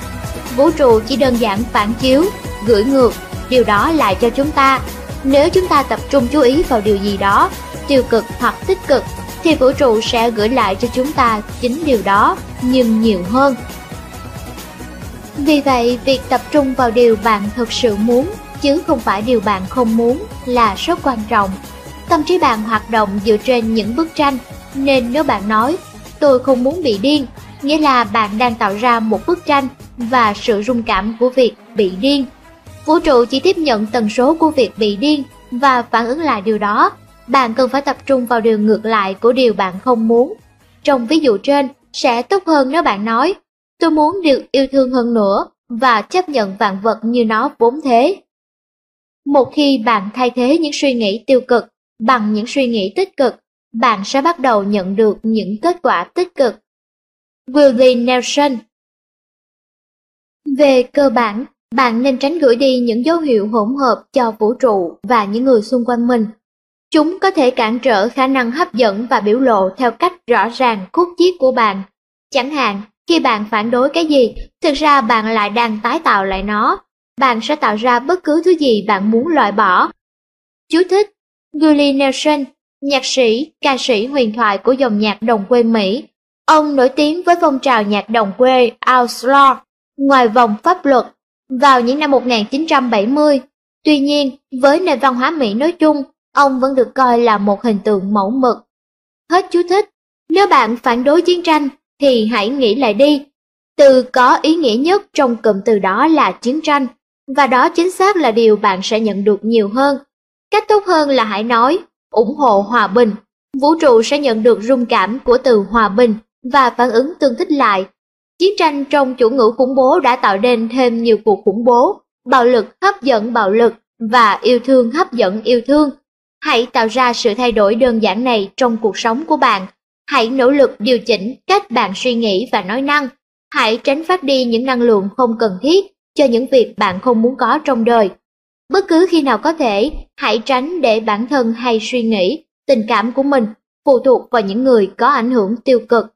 vũ trụ chỉ đơn giản phản chiếu, gửi ngược điều đó lại cho chúng ta. Nếu chúng ta tập trung chú ý vào điều gì đó, tiêu cực hoặc tích cực, thì vũ trụ sẽ gửi lại cho chúng ta chính điều đó, nhưng nhiều hơn. Vì vậy, việc tập trung vào điều bạn thực sự muốn, chứ không phải điều bạn không muốn là rất quan trọng. Tâm trí bạn hoạt động dựa trên những bức tranh, nên nếu bạn nói, tôi không muốn bị điên, nghĩa là bạn đang tạo ra một bức tranh và sự rung cảm của việc bị điên. Vũ trụ chỉ tiếp nhận tần số của việc bị điên và phản ứng lại điều đó. Bạn cần phải tập trung vào điều ngược lại của điều bạn không muốn. Trong ví dụ trên, sẽ tốt hơn nếu bạn nói, tôi muốn được yêu thương hơn nữa và chấp nhận vạn vật như nó vốn thế. Một khi bạn thay thế những suy nghĩ tiêu cực bằng những suy nghĩ tích cực, bạn sẽ bắt đầu nhận được những kết quả tích cực. Willie Nelson Về cơ bản, bạn nên tránh gửi đi những dấu hiệu hỗn hợp cho vũ trụ và những người xung quanh mình. Chúng có thể cản trở khả năng hấp dẫn và biểu lộ theo cách rõ ràng khúc chiết của bạn. Chẳng hạn, khi bạn phản đối cái gì, thực ra bạn lại đang tái tạo lại nó. Bạn sẽ tạo ra bất cứ thứ gì bạn muốn loại bỏ. Chú thích Julie Nelson, nhạc sĩ, ca sĩ huyền thoại của dòng nhạc đồng quê Mỹ. Ông nổi tiếng với phong trào nhạc đồng quê Outlaw, ngoài vòng pháp luật, vào những năm 1970. Tuy nhiên, với nền văn hóa Mỹ nói chung, ông vẫn được coi là một hình tượng mẫu mực. Hết chú thích. Nếu bạn phản đối chiến tranh, thì hãy nghĩ lại đi. Từ có ý nghĩa nhất trong cụm từ đó là chiến tranh, và đó chính xác là điều bạn sẽ nhận được nhiều hơn. Cách tốt hơn là hãy nói, ủng hộ hòa bình. Vũ trụ sẽ nhận được rung cảm của từ hòa bình và phản ứng tương thích lại. Chiến tranh trong chủ ngữ khủng bố đã tạo nên thêm nhiều cuộc khủng bố, bạo lực hấp dẫn bạo lực và yêu thương hấp dẫn yêu thương. Hãy tạo ra sự thay đổi đơn giản này trong cuộc sống của bạn Hãy nỗ lực điều chỉnh cách bạn suy nghĩ và nói năng. Hãy tránh phát đi những năng lượng không cần thiết cho những việc bạn không muốn có trong đời. Bất cứ khi nào có thể, hãy tránh để bản thân hay suy nghĩ, tình cảm của mình phụ thuộc vào những người có ảnh hưởng tiêu cực.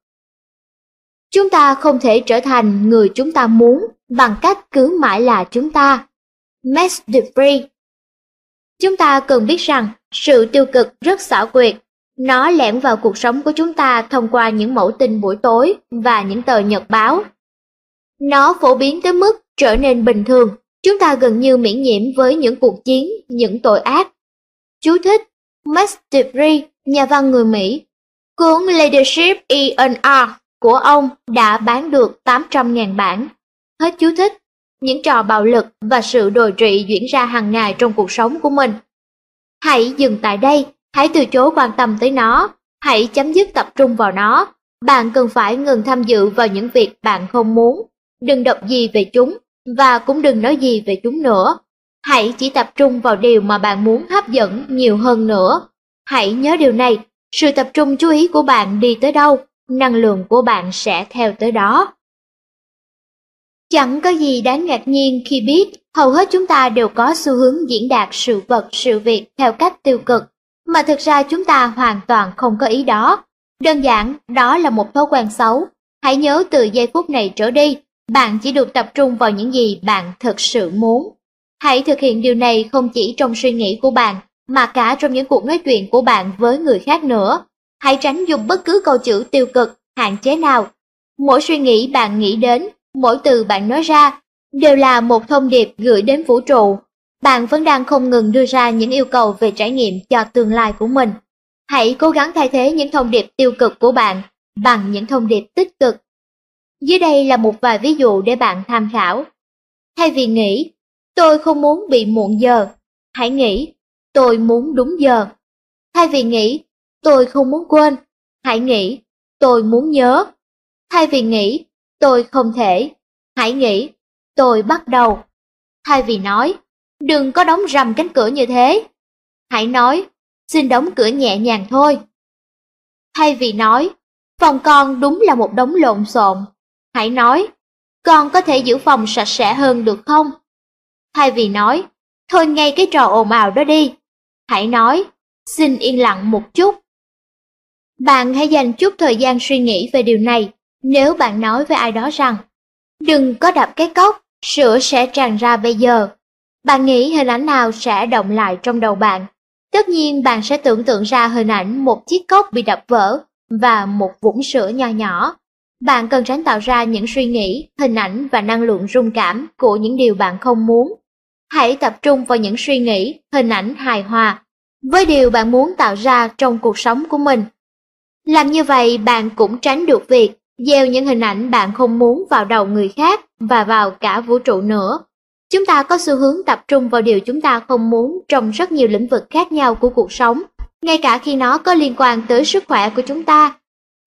Chúng ta không thể trở thành người chúng ta muốn bằng cách cứ mãi là chúng ta. Max DeFree Chúng ta cần biết rằng sự tiêu cực rất xảo quyệt nó lẻn vào cuộc sống của chúng ta thông qua những mẫu tin buổi tối và những tờ nhật báo. Nó phổ biến tới mức trở nên bình thường, chúng ta gần như miễn nhiễm với những cuộc chiến, những tội ác. Chú thích Max DeVry, nhà văn người Mỹ. Cuốn Leadership E&R của ông đã bán được 800.000 bản. Hết chú thích. Những trò bạo lực và sự đồi trụy diễn ra hàng ngày trong cuộc sống của mình. Hãy dừng tại đây Hãy từ chối quan tâm tới nó, hãy chấm dứt tập trung vào nó. Bạn cần phải ngừng tham dự vào những việc bạn không muốn. Đừng đọc gì về chúng, và cũng đừng nói gì về chúng nữa. Hãy chỉ tập trung vào điều mà bạn muốn hấp dẫn nhiều hơn nữa. Hãy nhớ điều này, sự tập trung chú ý của bạn đi tới đâu, năng lượng của bạn sẽ theo tới đó. Chẳng có gì đáng ngạc nhiên khi biết hầu hết chúng ta đều có xu hướng diễn đạt sự vật, sự việc theo cách tiêu cực mà thực ra chúng ta hoàn toàn không có ý đó. Đơn giản, đó là một thói quen xấu. Hãy nhớ từ giây phút này trở đi, bạn chỉ được tập trung vào những gì bạn thực sự muốn. Hãy thực hiện điều này không chỉ trong suy nghĩ của bạn, mà cả trong những cuộc nói chuyện của bạn với người khác nữa. Hãy tránh dùng bất cứ câu chữ tiêu cực, hạn chế nào. Mỗi suy nghĩ bạn nghĩ đến, mỗi từ bạn nói ra, đều là một thông điệp gửi đến vũ trụ bạn vẫn đang không ngừng đưa ra những yêu cầu về trải nghiệm cho tương lai của mình. Hãy cố gắng thay thế những thông điệp tiêu cực của bạn bằng những thông điệp tích cực. Dưới đây là một vài ví dụ để bạn tham khảo. Thay vì nghĩ, tôi không muốn bị muộn giờ, hãy nghĩ, tôi muốn đúng giờ. Thay vì nghĩ, tôi không muốn quên, hãy nghĩ, tôi muốn nhớ. Thay vì nghĩ, tôi không thể, hãy nghĩ, tôi bắt đầu. Thay vì nói, Đừng có đóng rầm cánh cửa như thế. Hãy nói, xin đóng cửa nhẹ nhàng thôi. Thay vì nói, phòng con đúng là một đống lộn xộn. Hãy nói, con có thể giữ phòng sạch sẽ hơn được không? Thay vì nói, thôi ngay cái trò ồn ào đó đi. Hãy nói, xin yên lặng một chút. Bạn hãy dành chút thời gian suy nghĩ về điều này nếu bạn nói với ai đó rằng Đừng có đập cái cốc, sữa sẽ tràn ra bây giờ. Bạn nghĩ hình ảnh nào sẽ động lại trong đầu bạn? Tất nhiên bạn sẽ tưởng tượng ra hình ảnh một chiếc cốc bị đập vỡ và một vũng sữa nho nhỏ. Bạn cần tránh tạo ra những suy nghĩ, hình ảnh và năng lượng rung cảm của những điều bạn không muốn. Hãy tập trung vào những suy nghĩ, hình ảnh hài hòa với điều bạn muốn tạo ra trong cuộc sống của mình. Làm như vậy bạn cũng tránh được việc gieo những hình ảnh bạn không muốn vào đầu người khác và vào cả vũ trụ nữa. Chúng ta có xu hướng tập trung vào điều chúng ta không muốn trong rất nhiều lĩnh vực khác nhau của cuộc sống, ngay cả khi nó có liên quan tới sức khỏe của chúng ta.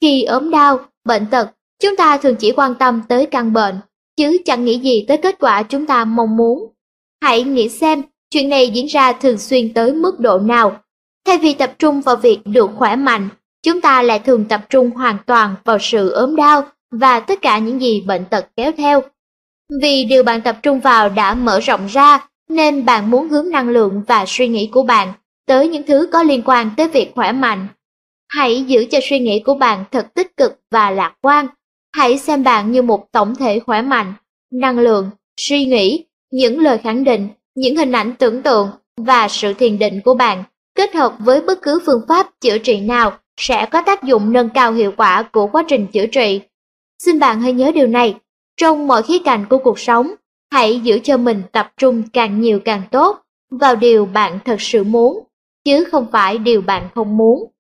Khi ốm đau, bệnh tật, chúng ta thường chỉ quan tâm tới căn bệnh, chứ chẳng nghĩ gì tới kết quả chúng ta mong muốn. Hãy nghĩ xem chuyện này diễn ra thường xuyên tới mức độ nào. Thay vì tập trung vào việc được khỏe mạnh, chúng ta lại thường tập trung hoàn toàn vào sự ốm đau và tất cả những gì bệnh tật kéo theo. Vì điều bạn tập trung vào đã mở rộng ra, nên bạn muốn hướng năng lượng và suy nghĩ của bạn tới những thứ có liên quan tới việc khỏe mạnh. Hãy giữ cho suy nghĩ của bạn thật tích cực và lạc quan. Hãy xem bạn như một tổng thể khỏe mạnh, năng lượng, suy nghĩ, những lời khẳng định, những hình ảnh tưởng tượng và sự thiền định của bạn kết hợp với bất cứ phương pháp chữa trị nào sẽ có tác dụng nâng cao hiệu quả của quá trình chữa trị. Xin bạn hãy nhớ điều này, trong mọi khía cạnh của cuộc sống, hãy giữ cho mình tập trung càng nhiều càng tốt vào điều bạn thật sự muốn, chứ không phải điều bạn không muốn.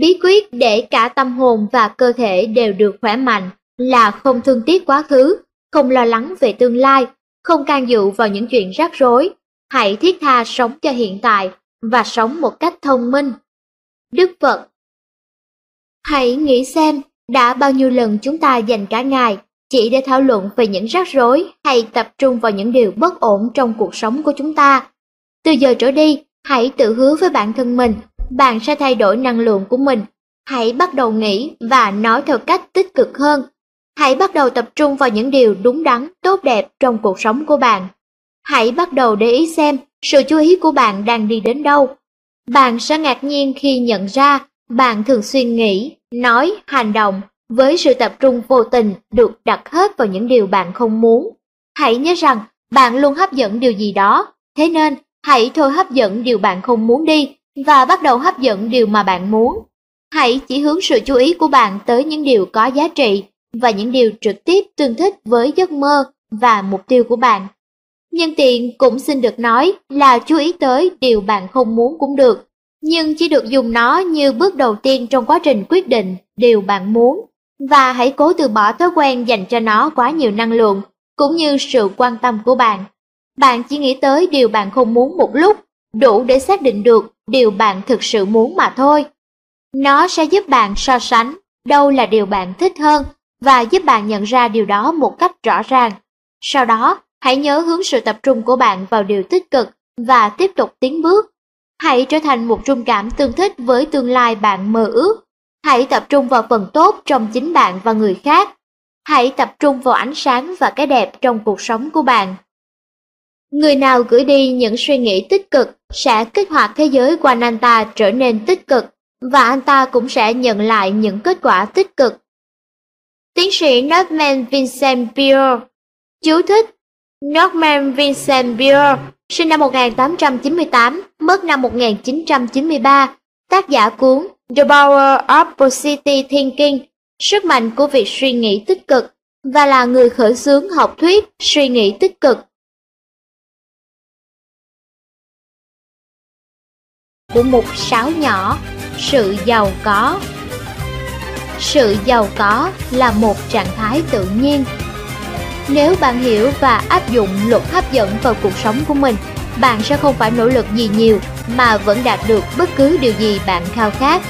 Bí quyết để cả tâm hồn và cơ thể đều được khỏe mạnh là không thương tiếc quá khứ, không lo lắng về tương lai, không can dự vào những chuyện rắc rối. Hãy thiết tha sống cho hiện tại và sống một cách thông minh. Đức Phật Hãy nghĩ xem, đã bao nhiêu lần chúng ta dành cả ngày chỉ để thảo luận về những rắc rối hay tập trung vào những điều bất ổn trong cuộc sống của chúng ta. Từ giờ trở đi, hãy tự hứa với bản thân mình, bạn sẽ thay đổi năng lượng của mình. Hãy bắt đầu nghĩ và nói theo cách tích cực hơn. Hãy bắt đầu tập trung vào những điều đúng đắn, tốt đẹp trong cuộc sống của bạn. Hãy bắt đầu để ý xem sự chú ý của bạn đang đi đến đâu. Bạn sẽ ngạc nhiên khi nhận ra bạn thường xuyên nghĩ, nói, hành động với sự tập trung vô tình được đặt hết vào những điều bạn không muốn. Hãy nhớ rằng bạn luôn hấp dẫn điều gì đó, thế nên hãy thôi hấp dẫn điều bạn không muốn đi và bắt đầu hấp dẫn điều mà bạn muốn. Hãy chỉ hướng sự chú ý của bạn tới những điều có giá trị và những điều trực tiếp tương thích với giấc mơ và mục tiêu của bạn. Nhân tiện cũng xin được nói là chú ý tới điều bạn không muốn cũng được, nhưng chỉ được dùng nó như bước đầu tiên trong quá trình quyết định điều bạn muốn và hãy cố từ bỏ thói quen dành cho nó quá nhiều năng lượng cũng như sự quan tâm của bạn. Bạn chỉ nghĩ tới điều bạn không muốn một lúc, đủ để xác định được điều bạn thực sự muốn mà thôi. Nó sẽ giúp bạn so sánh đâu là điều bạn thích hơn và giúp bạn nhận ra điều đó một cách rõ ràng. Sau đó, hãy nhớ hướng sự tập trung của bạn vào điều tích cực và tiếp tục tiến bước. Hãy trở thành một trung cảm tương thích với tương lai bạn mơ ước. Hãy tập trung vào phần tốt trong chính bạn và người khác. Hãy tập trung vào ánh sáng và cái đẹp trong cuộc sống của bạn. Người nào gửi đi những suy nghĩ tích cực sẽ kích hoạt thế giới quanh anh ta trở nên tích cực và anh ta cũng sẽ nhận lại những kết quả tích cực. Tiến sĩ Norman Vincent Peale Chú thích Norman Vincent Peale sinh năm 1898, mất năm 1993, tác giả cuốn The Power of Positive Thinking, sức mạnh của việc suy nghĩ tích cực, và là người khởi xướng học thuyết suy nghĩ tích cực. Của một sáu nhỏ, sự giàu có. Sự giàu có là một trạng thái tự nhiên. Nếu bạn hiểu và áp dụng luật hấp dẫn vào cuộc sống của mình, bạn sẽ không phải nỗ lực gì nhiều mà vẫn đạt được bất cứ điều gì bạn khao khát.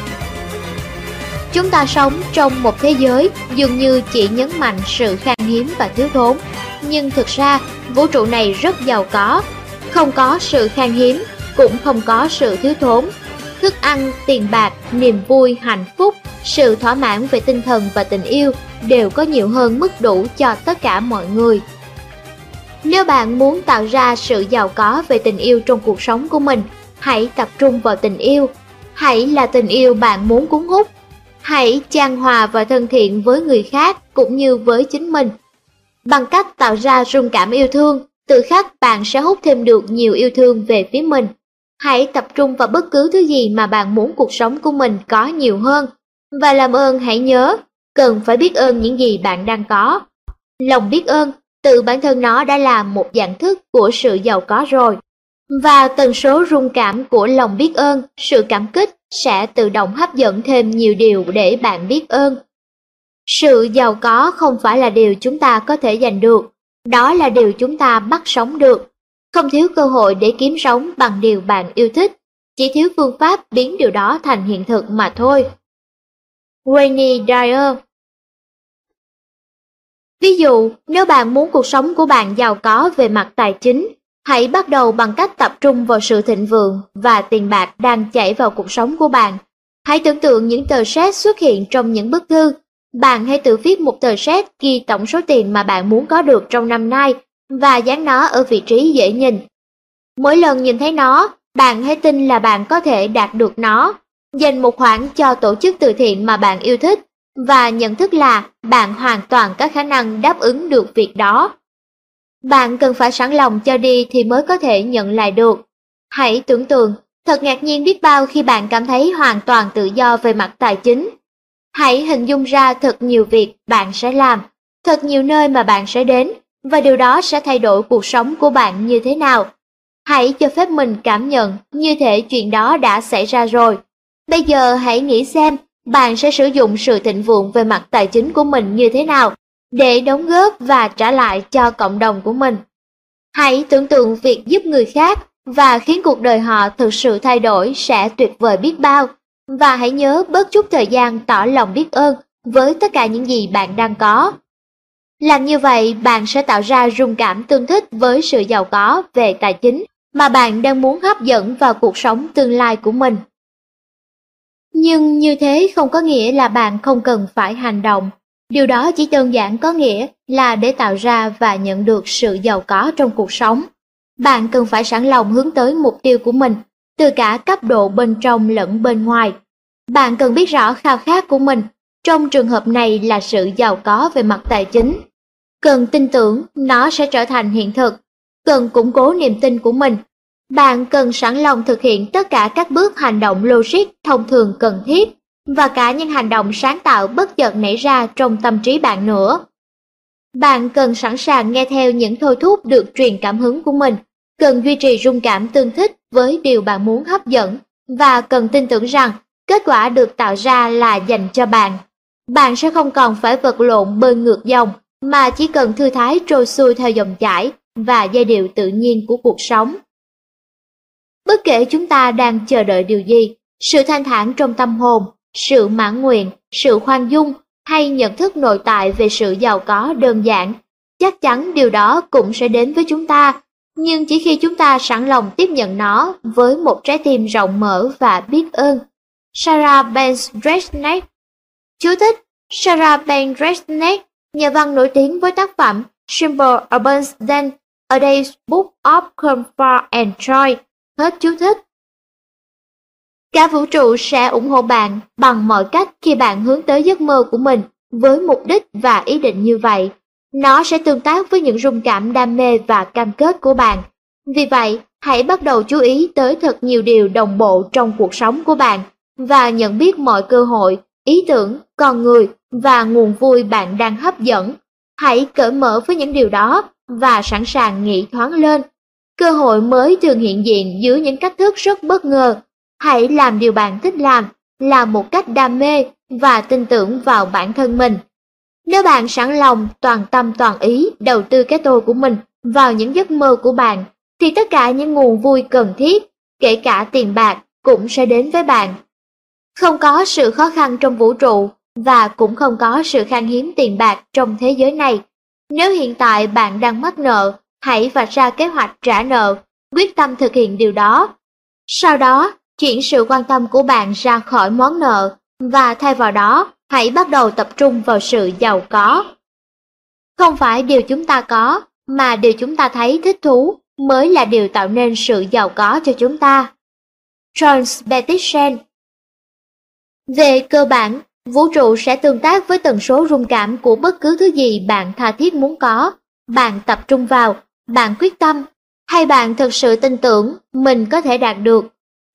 Chúng ta sống trong một thế giới dường như chỉ nhấn mạnh sự khan hiếm và thiếu thốn, nhưng thực ra vũ trụ này rất giàu có, không có sự khan hiếm, cũng không có sự thiếu thốn. Thức ăn, tiền bạc, niềm vui, hạnh phúc, sự thỏa mãn về tinh thần và tình yêu đều có nhiều hơn mức đủ cho tất cả mọi người. Nếu bạn muốn tạo ra sự giàu có về tình yêu trong cuộc sống của mình, hãy tập trung vào tình yêu. Hãy là tình yêu bạn muốn cuốn hút Hãy chan hòa và thân thiện với người khác cũng như với chính mình. Bằng cách tạo ra rung cảm yêu thương, tự khắc bạn sẽ hút thêm được nhiều yêu thương về phía mình. Hãy tập trung vào bất cứ thứ gì mà bạn muốn cuộc sống của mình có nhiều hơn. Và làm ơn hãy nhớ, cần phải biết ơn những gì bạn đang có. Lòng biết ơn, tự bản thân nó đã là một dạng thức của sự giàu có rồi. Và tần số rung cảm của lòng biết ơn, sự cảm kích sẽ tự động hấp dẫn thêm nhiều điều để bạn biết ơn. Sự giàu có không phải là điều chúng ta có thể giành được, đó là điều chúng ta bắt sống được. Không thiếu cơ hội để kiếm sống bằng điều bạn yêu thích, chỉ thiếu phương pháp biến điều đó thành hiện thực mà thôi. Wayne Dyer Ví dụ, nếu bạn muốn cuộc sống của bạn giàu có về mặt tài chính, Hãy bắt đầu bằng cách tập trung vào sự thịnh vượng và tiền bạc đang chảy vào cuộc sống của bạn. Hãy tưởng tượng những tờ séc xuất hiện trong những bức thư, bạn hãy tự viết một tờ séc ghi tổng số tiền mà bạn muốn có được trong năm nay và dán nó ở vị trí dễ nhìn. Mỗi lần nhìn thấy nó, bạn hãy tin là bạn có thể đạt được nó. Dành một khoản cho tổ chức từ thiện mà bạn yêu thích và nhận thức là bạn hoàn toàn có khả năng đáp ứng được việc đó. Bạn cần phải sẵn lòng cho đi thì mới có thể nhận lại được. Hãy tưởng tượng, thật ngạc nhiên biết bao khi bạn cảm thấy hoàn toàn tự do về mặt tài chính. Hãy hình dung ra thật nhiều việc bạn sẽ làm, thật nhiều nơi mà bạn sẽ đến, và điều đó sẽ thay đổi cuộc sống của bạn như thế nào. Hãy cho phép mình cảm nhận như thể chuyện đó đã xảy ra rồi. Bây giờ hãy nghĩ xem, bạn sẽ sử dụng sự thịnh vượng về mặt tài chính của mình như thế nào để đóng góp và trả lại cho cộng đồng của mình. Hãy tưởng tượng việc giúp người khác và khiến cuộc đời họ thực sự thay đổi sẽ tuyệt vời biết bao. Và hãy nhớ bớt chút thời gian tỏ lòng biết ơn với tất cả những gì bạn đang có. Làm như vậy, bạn sẽ tạo ra rung cảm tương thích với sự giàu có về tài chính mà bạn đang muốn hấp dẫn vào cuộc sống tương lai của mình. Nhưng như thế không có nghĩa là bạn không cần phải hành động. Điều đó chỉ đơn giản có nghĩa là để tạo ra và nhận được sự giàu có trong cuộc sống. Bạn cần phải sẵn lòng hướng tới mục tiêu của mình, từ cả cấp độ bên trong lẫn bên ngoài. Bạn cần biết rõ khao khát của mình, trong trường hợp này là sự giàu có về mặt tài chính. Cần tin tưởng nó sẽ trở thành hiện thực, cần củng cố niềm tin của mình bạn cần sẵn lòng thực hiện tất cả các bước hành động logic thông thường cần thiết và cả những hành động sáng tạo bất chợt nảy ra trong tâm trí bạn nữa. Bạn cần sẵn sàng nghe theo những thôi thúc được truyền cảm hứng của mình, cần duy trì rung cảm tương thích với điều bạn muốn hấp dẫn và cần tin tưởng rằng kết quả được tạo ra là dành cho bạn. Bạn sẽ không còn phải vật lộn bơi ngược dòng mà chỉ cần thư thái trôi xuôi theo dòng chảy và giai điệu tự nhiên của cuộc sống. Bất kể chúng ta đang chờ đợi điều gì, sự thanh thản trong tâm hồn, sự mãn nguyện, sự khoan dung hay nhận thức nội tại về sự giàu có đơn giản, chắc chắn điều đó cũng sẽ đến với chúng ta, nhưng chỉ khi chúng ta sẵn lòng tiếp nhận nó với một trái tim rộng mở và biết ơn. Sarah Ben Dresnick Chú thích Sarah Ben Dresnick nhà văn nổi tiếng với tác phẩm Simple Urban Dance, A Day's Book of Comfort and Joy, Hết chú thích. Cả vũ trụ sẽ ủng hộ bạn bằng mọi cách khi bạn hướng tới giấc mơ của mình với mục đích và ý định như vậy. Nó sẽ tương tác với những rung cảm đam mê và cam kết của bạn. Vì vậy, hãy bắt đầu chú ý tới thật nhiều điều đồng bộ trong cuộc sống của bạn và nhận biết mọi cơ hội, ý tưởng, con người và nguồn vui bạn đang hấp dẫn. Hãy cởi mở với những điều đó và sẵn sàng nghĩ thoáng lên Cơ hội mới thường hiện diện dưới những cách thức rất bất ngờ. Hãy làm điều bạn thích làm, làm một cách đam mê và tin tưởng vào bản thân mình. Nếu bạn sẵn lòng, toàn tâm toàn ý đầu tư cái tôi của mình vào những giấc mơ của bạn, thì tất cả những nguồn vui cần thiết, kể cả tiền bạc, cũng sẽ đến với bạn. Không có sự khó khăn trong vũ trụ và cũng không có sự khan hiếm tiền bạc trong thế giới này. Nếu hiện tại bạn đang mắc nợ hãy vạch ra kế hoạch trả nợ, quyết tâm thực hiện điều đó. Sau đó, chuyển sự quan tâm của bạn ra khỏi món nợ và thay vào đó, hãy bắt đầu tập trung vào sự giàu có. Không phải điều chúng ta có, mà điều chúng ta thấy thích thú mới là điều tạo nên sự giàu có cho chúng ta. Charles Petitsen về cơ bản, vũ trụ sẽ tương tác với tần số rung cảm của bất cứ thứ gì bạn tha thiết muốn có. Bạn tập trung vào bạn quyết tâm, hay bạn thực sự tin tưởng mình có thể đạt được.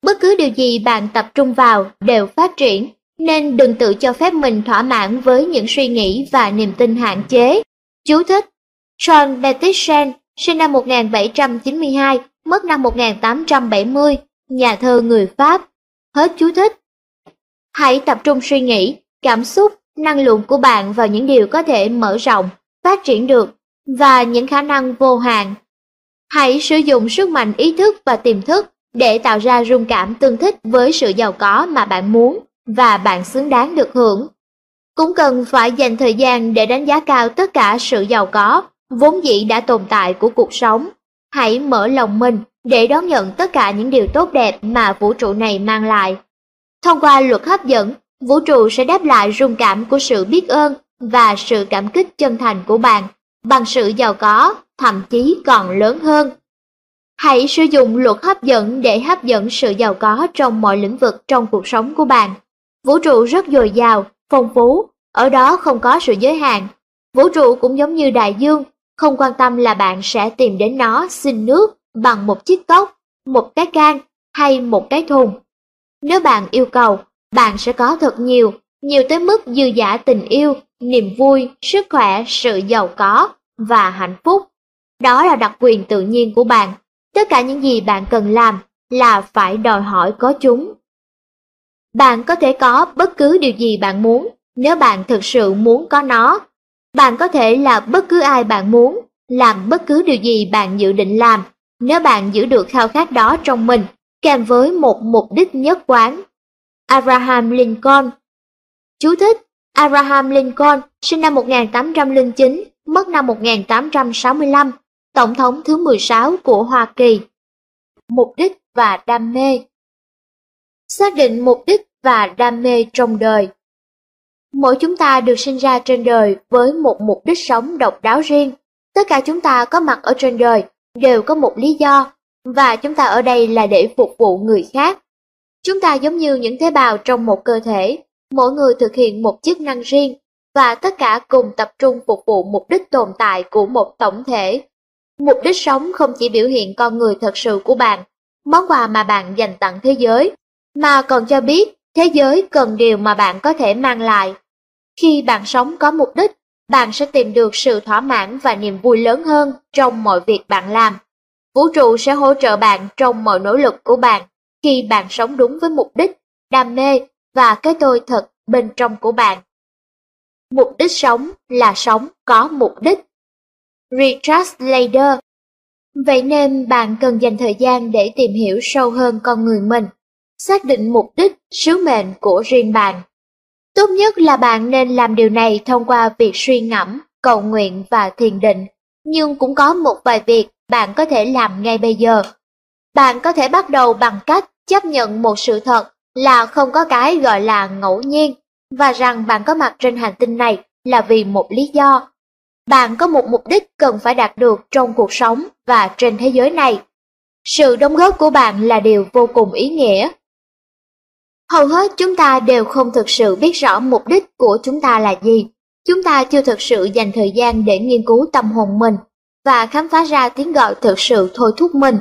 Bất cứ điều gì bạn tập trung vào đều phát triển, nên đừng tự cho phép mình thỏa mãn với những suy nghĩ và niềm tin hạn chế. Chú thích John Petitsen, sinh năm 1792, mất năm 1870, nhà thơ người Pháp. Hết chú thích. Hãy tập trung suy nghĩ, cảm xúc, năng lượng của bạn vào những điều có thể mở rộng, phát triển được và những khả năng vô hạn. Hãy sử dụng sức mạnh ý thức và tiềm thức để tạo ra rung cảm tương thích với sự giàu có mà bạn muốn và bạn xứng đáng được hưởng. Cũng cần phải dành thời gian để đánh giá cao tất cả sự giàu có, vốn dĩ đã tồn tại của cuộc sống. Hãy mở lòng mình để đón nhận tất cả những điều tốt đẹp mà vũ trụ này mang lại. Thông qua luật hấp dẫn, vũ trụ sẽ đáp lại rung cảm của sự biết ơn và sự cảm kích chân thành của bạn bằng sự giàu có, thậm chí còn lớn hơn. Hãy sử dụng luật hấp dẫn để hấp dẫn sự giàu có trong mọi lĩnh vực trong cuộc sống của bạn. Vũ trụ rất dồi dào, phong phú, ở đó không có sự giới hạn. Vũ trụ cũng giống như đại dương, không quan tâm là bạn sẽ tìm đến nó xin nước bằng một chiếc cốc, một cái can hay một cái thùng. Nếu bạn yêu cầu, bạn sẽ có thật nhiều, nhiều tới mức dư giả tình yêu, niềm vui, sức khỏe, sự giàu có và hạnh phúc. Đó là đặc quyền tự nhiên của bạn. Tất cả những gì bạn cần làm là phải đòi hỏi có chúng. Bạn có thể có bất cứ điều gì bạn muốn nếu bạn thực sự muốn có nó. Bạn có thể là bất cứ ai bạn muốn, làm bất cứ điều gì bạn dự định làm nếu bạn giữ được khao khát đó trong mình kèm với một mục đích nhất quán. Abraham Lincoln Chú thích Abraham Lincoln sinh năm 1809, mất năm 1865, Tổng thống thứ 16 của Hoa Kỳ. Mục đích và đam mê Xác định mục đích và đam mê trong đời Mỗi chúng ta được sinh ra trên đời với một mục đích sống độc đáo riêng. Tất cả chúng ta có mặt ở trên đời đều có một lý do, và chúng ta ở đây là để phục vụ người khác. Chúng ta giống như những tế bào trong một cơ thể, mỗi người thực hiện một chức năng riêng, và tất cả cùng tập trung phục vụ mục đích tồn tại của một tổng thể. Mục đích sống không chỉ biểu hiện con người thật sự của bạn, món quà mà bạn dành tặng thế giới, mà còn cho biết thế giới cần điều mà bạn có thể mang lại. Khi bạn sống có mục đích, bạn sẽ tìm được sự thỏa mãn và niềm vui lớn hơn trong mọi việc bạn làm. Vũ trụ sẽ hỗ trợ bạn trong mọi nỗ lực của bạn khi bạn sống đúng với mục đích, đam mê và cái tôi thật bên trong của bạn. Mục đích sống là sống có mục đích. Richard Slater Vậy nên bạn cần dành thời gian để tìm hiểu sâu hơn con người mình, xác định mục đích, sứ mệnh của riêng bạn. Tốt nhất là bạn nên làm điều này thông qua việc suy ngẫm, cầu nguyện và thiền định, nhưng cũng có một vài việc bạn có thể làm ngay bây giờ. Bạn có thể bắt đầu bằng cách chấp nhận một sự thật là không có cái gọi là ngẫu nhiên và rằng bạn có mặt trên hành tinh này là vì một lý do. Bạn có một mục đích cần phải đạt được trong cuộc sống và trên thế giới này. Sự đóng góp của bạn là điều vô cùng ý nghĩa Hầu hết chúng ta đều không thực sự biết rõ mục đích của chúng ta là gì. Chúng ta chưa thực sự dành thời gian để nghiên cứu tâm hồn mình và khám phá ra tiếng gọi thực sự thôi thúc mình.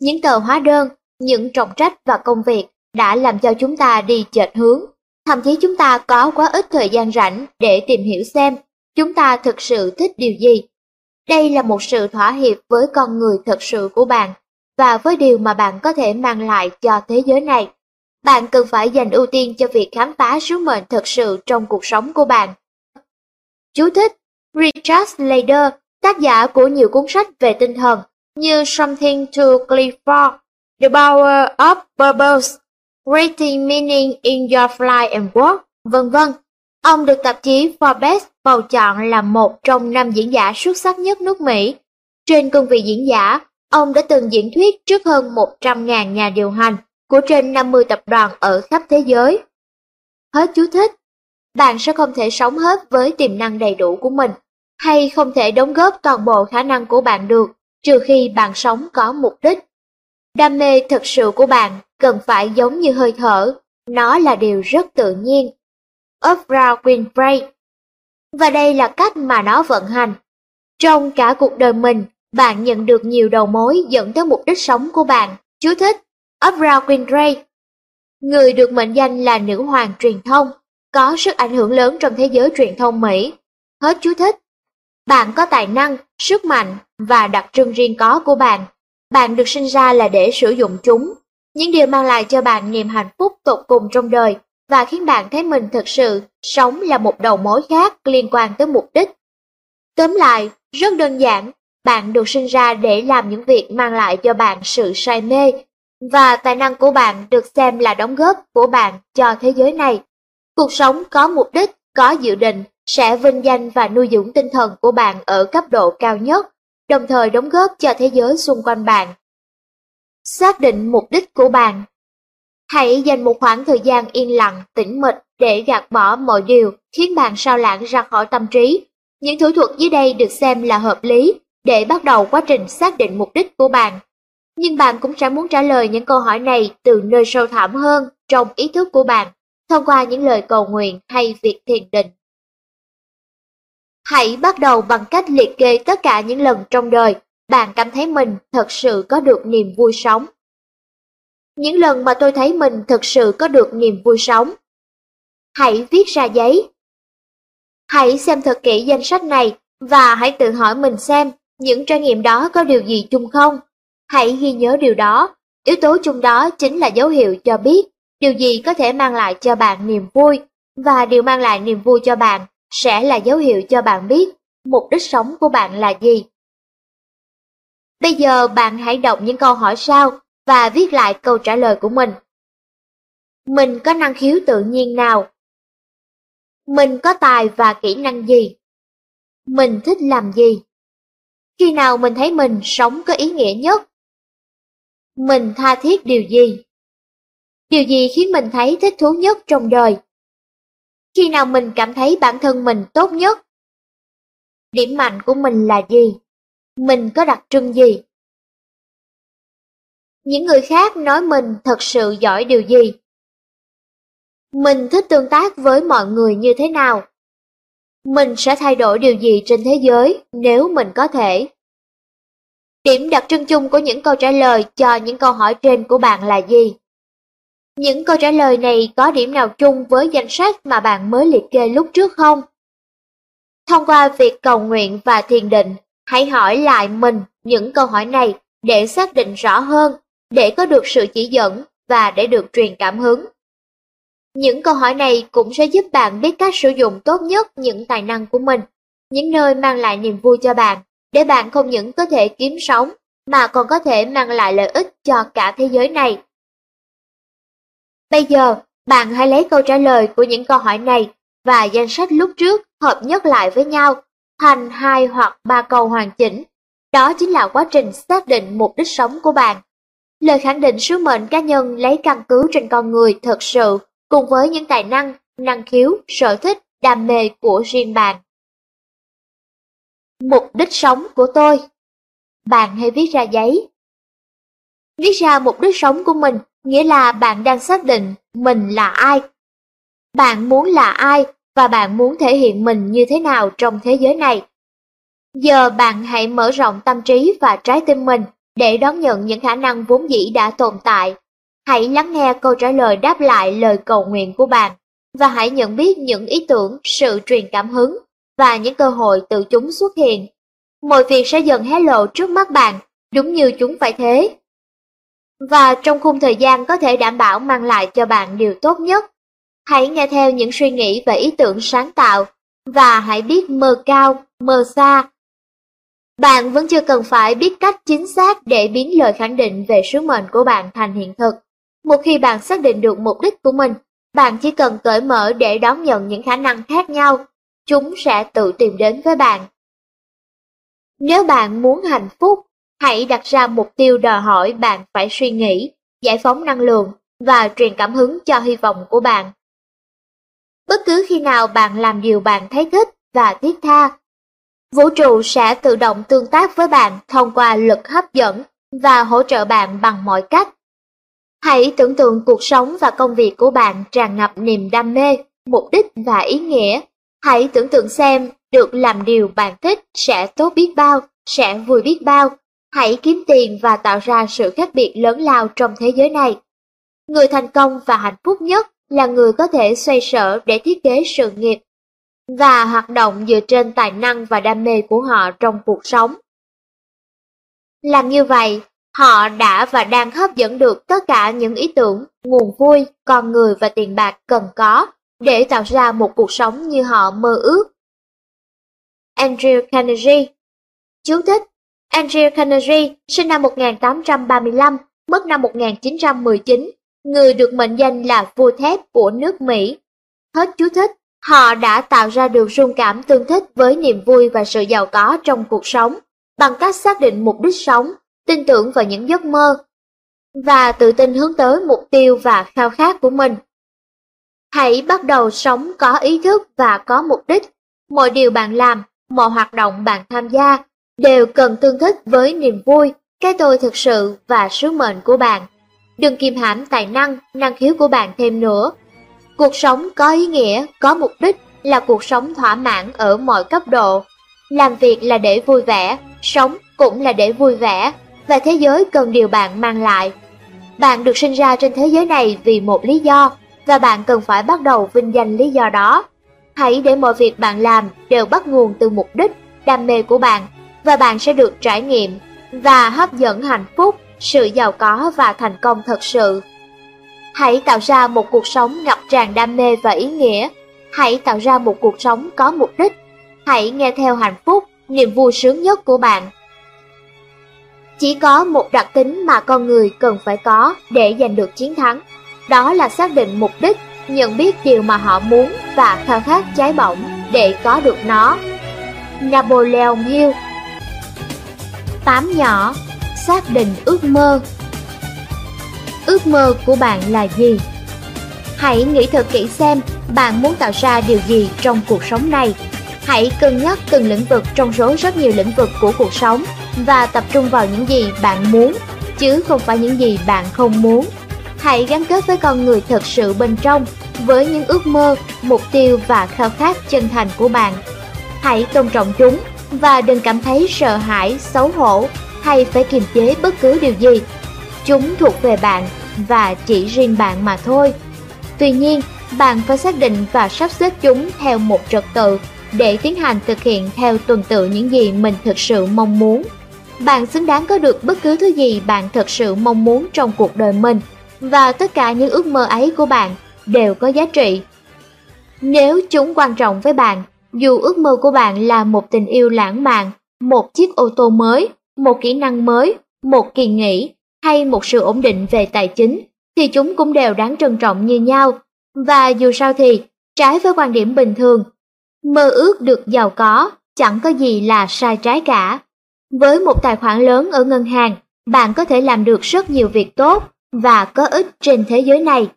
Những tờ hóa đơn, những trọng trách và công việc đã làm cho chúng ta đi chệch hướng. Thậm chí chúng ta có quá ít thời gian rảnh để tìm hiểu xem chúng ta thực sự thích điều gì. Đây là một sự thỏa hiệp với con người thật sự của bạn và với điều mà bạn có thể mang lại cho thế giới này. Bạn cần phải dành ưu tiên cho việc khám phá sứ mệnh thật sự trong cuộc sống của bạn. Chú thích Richard Slater, tác giả của nhiều cuốn sách về tinh thần như Something to Clifford, For, The Power of Purpose, Creating Meaning in Your Life and Work, vân vân. Ông được tạp chí Forbes bầu chọn là một trong năm diễn giả xuất sắc nhất nước Mỹ. Trên cương vị diễn giả, ông đã từng diễn thuyết trước hơn 100.000 nhà điều hành của trên 50 tập đoàn ở khắp thế giới. Hết chú thích. Bạn sẽ không thể sống hết với tiềm năng đầy đủ của mình, hay không thể đóng góp toàn bộ khả năng của bạn được, trừ khi bạn sống có mục đích. Đam mê thật sự của bạn cần phải giống như hơi thở, nó là điều rất tự nhiên. Oprah Winfrey Và đây là cách mà nó vận hành. Trong cả cuộc đời mình, bạn nhận được nhiều đầu mối dẫn tới mục đích sống của bạn. Chú thích Oprah Winfrey, người được mệnh danh là nữ hoàng truyền thông, có sức ảnh hưởng lớn trong thế giới truyền thông Mỹ. Hết chú thích. Bạn có tài năng, sức mạnh và đặc trưng riêng có của bạn. Bạn được sinh ra là để sử dụng chúng. Những điều mang lại cho bạn niềm hạnh phúc tột cùng trong đời và khiến bạn thấy mình thực sự sống là một đầu mối khác liên quan tới mục đích. Tóm lại, rất đơn giản, bạn được sinh ra để làm những việc mang lại cho bạn sự say mê và tài năng của bạn được xem là đóng góp của bạn cho thế giới này. Cuộc sống có mục đích, có dự định sẽ vinh danh và nuôi dưỡng tinh thần của bạn ở cấp độ cao nhất, đồng thời đóng góp cho thế giới xung quanh bạn. Xác định mục đích của bạn Hãy dành một khoảng thời gian yên lặng, tĩnh mịch để gạt bỏ mọi điều khiến bạn sao lãng ra khỏi tâm trí. Những thủ thuật dưới đây được xem là hợp lý để bắt đầu quá trình xác định mục đích của bạn. Nhưng bạn cũng sẽ muốn trả lời những câu hỏi này từ nơi sâu thẳm hơn trong ý thức của bạn, thông qua những lời cầu nguyện hay việc thiền định. Hãy bắt đầu bằng cách liệt kê tất cả những lần trong đời bạn cảm thấy mình thật sự có được niềm vui sống. Những lần mà tôi thấy mình thật sự có được niềm vui sống. Hãy viết ra giấy. Hãy xem thật kỹ danh sách này và hãy tự hỏi mình xem những trải nghiệm đó có điều gì chung không. Hãy ghi nhớ điều đó, yếu tố chung đó chính là dấu hiệu cho biết điều gì có thể mang lại cho bạn niềm vui, và điều mang lại niềm vui cho bạn sẽ là dấu hiệu cho bạn biết mục đích sống của bạn là gì. Bây giờ bạn hãy đọc những câu hỏi sau và viết lại câu trả lời của mình. Mình có năng khiếu tự nhiên nào? Mình có tài và kỹ năng gì? Mình thích làm gì? Khi nào mình thấy mình sống có ý nghĩa nhất? Mình tha thiết điều gì? Điều gì khiến mình thấy thích thú nhất trong đời? Khi nào mình cảm thấy bản thân mình tốt nhất? Điểm mạnh của mình là gì? Mình có đặc trưng gì? Những người khác nói mình thật sự giỏi điều gì? Mình thích tương tác với mọi người như thế nào? Mình sẽ thay đổi điều gì trên thế giới nếu mình có thể? Điểm đặc trưng chung của những câu trả lời cho những câu hỏi trên của bạn là gì? Những câu trả lời này có điểm nào chung với danh sách mà bạn mới liệt kê lúc trước không? Thông qua việc cầu nguyện và thiền định, hãy hỏi lại mình những câu hỏi này để xác định rõ hơn, để có được sự chỉ dẫn và để được truyền cảm hứng. Những câu hỏi này cũng sẽ giúp bạn biết cách sử dụng tốt nhất những tài năng của mình, những nơi mang lại niềm vui cho bạn, để bạn không những có thể kiếm sống, mà còn có thể mang lại lợi ích cho cả thế giới này. Bây giờ, bạn hãy lấy câu trả lời của những câu hỏi này và danh sách lúc trước hợp nhất lại với nhau thành hai hoặc ba câu hoàn chỉnh. Đó chính là quá trình xác định mục đích sống của bạn. Lời khẳng định sứ mệnh cá nhân lấy căn cứ trên con người thật sự cùng với những tài năng, năng khiếu, sở thích, đam mê của riêng bạn. Mục đích sống của tôi Bạn hãy viết ra giấy. Viết ra mục đích sống của mình nghĩa là bạn đang xác định mình là ai. Bạn muốn là ai và bạn muốn thể hiện mình như thế nào trong thế giới này. Giờ bạn hãy mở rộng tâm trí và trái tim mình để đón nhận những khả năng vốn dĩ đã tồn tại. Hãy lắng nghe câu trả lời đáp lại lời cầu nguyện của bạn và hãy nhận biết những ý tưởng, sự truyền cảm hứng và những cơ hội từ chúng xuất hiện. Mọi việc sẽ dần hé lộ trước mắt bạn, đúng như chúng phải thế. Và trong khung thời gian có thể đảm bảo mang lại cho bạn điều tốt nhất. Hãy nghe theo những suy nghĩ và ý tưởng sáng tạo, và hãy biết mơ cao, mơ xa. Bạn vẫn chưa cần phải biết cách chính xác để biến lời khẳng định về sứ mệnh của bạn thành hiện thực. Một khi bạn xác định được mục đích của mình, bạn chỉ cần cởi mở để đón nhận những khả năng khác nhau, chúng sẽ tự tìm đến với bạn. Nếu bạn muốn hạnh phúc, hãy đặt ra mục tiêu đòi hỏi bạn phải suy nghĩ, giải phóng năng lượng và truyền cảm hứng cho hy vọng của bạn. Bất cứ khi nào bạn làm điều bạn thấy thích và thiết tha, vũ trụ sẽ tự động tương tác với bạn thông qua lực hấp dẫn và hỗ trợ bạn bằng mọi cách. Hãy tưởng tượng cuộc sống và công việc của bạn tràn ngập niềm đam mê, mục đích và ý nghĩa. Hãy tưởng tượng xem được làm điều bạn thích sẽ tốt biết bao, sẽ vui biết bao. Hãy kiếm tiền và tạo ra sự khác biệt lớn lao trong thế giới này. Người thành công và hạnh phúc nhất là người có thể xoay sở để thiết kế sự nghiệp và hoạt động dựa trên tài năng và đam mê của họ trong cuộc sống. Làm như vậy, họ đã và đang hấp dẫn được tất cả những ý tưởng, nguồn vui, con người và tiền bạc cần có để tạo ra một cuộc sống như họ mơ ước. Andrew Carnegie Chú thích Andrew Carnegie sinh năm 1835, mất năm 1919, người được mệnh danh là vua thép của nước Mỹ. Hết chú thích, họ đã tạo ra được rung cảm tương thích với niềm vui và sự giàu có trong cuộc sống, bằng cách xác định mục đích sống, tin tưởng vào những giấc mơ, và tự tin hướng tới mục tiêu và khao khát của mình. Hãy bắt đầu sống có ý thức và có mục đích. Mọi điều bạn làm, mọi hoạt động bạn tham gia đều cần tương thích với niềm vui, cái tôi thực sự và sứ mệnh của bạn. Đừng kiềm hãm tài năng, năng khiếu của bạn thêm nữa. Cuộc sống có ý nghĩa, có mục đích là cuộc sống thỏa mãn ở mọi cấp độ. Làm việc là để vui vẻ, sống cũng là để vui vẻ, và thế giới cần điều bạn mang lại. Bạn được sinh ra trên thế giới này vì một lý do, và bạn cần phải bắt đầu vinh danh lý do đó. Hãy để mọi việc bạn làm đều bắt nguồn từ mục đích, đam mê của bạn, và bạn sẽ được trải nghiệm và hấp dẫn hạnh phúc, sự giàu có và thành công thật sự. Hãy tạo ra một cuộc sống ngập tràn đam mê và ý nghĩa. Hãy tạo ra một cuộc sống có mục đích. Hãy nghe theo hạnh phúc, niềm vui sướng nhất của bạn. Chỉ có một đặc tính mà con người cần phải có để giành được chiến thắng. Đó là xác định mục đích, nhận biết điều mà họ muốn và khao khát cháy bỏng để có được nó. Napoleon Hill 8 nhỏ, xác định ước mơ Ước mơ của bạn là gì? Hãy nghĩ thật kỹ xem bạn muốn tạo ra điều gì trong cuộc sống này. Hãy cân nhắc từng lĩnh vực trong số rất nhiều lĩnh vực của cuộc sống và tập trung vào những gì bạn muốn, chứ không phải những gì bạn không muốn. Hãy gắn kết với con người thật sự bên trong, với những ước mơ, mục tiêu và khao khát chân thành của bạn. Hãy tôn trọng chúng và đừng cảm thấy sợ hãi, xấu hổ hay phải kiềm chế bất cứ điều gì. Chúng thuộc về bạn và chỉ riêng bạn mà thôi. Tuy nhiên, bạn phải xác định và sắp xếp chúng theo một trật tự để tiến hành thực hiện theo tuần tự những gì mình thực sự mong muốn. Bạn xứng đáng có được bất cứ thứ gì bạn thực sự mong muốn trong cuộc đời mình và tất cả những ước mơ ấy của bạn đều có giá trị. Nếu chúng quan trọng với bạn, dù ước mơ của bạn là một tình yêu lãng mạn, một chiếc ô tô mới, một kỹ năng mới, một kỳ nghỉ hay một sự ổn định về tài chính, thì chúng cũng đều đáng trân trọng như nhau. Và dù sao thì, trái với quan điểm bình thường, mơ ước được giàu có chẳng có gì là sai trái cả. Với một tài khoản lớn ở ngân hàng, bạn có thể làm được rất nhiều việc tốt và có ích trên thế giới này.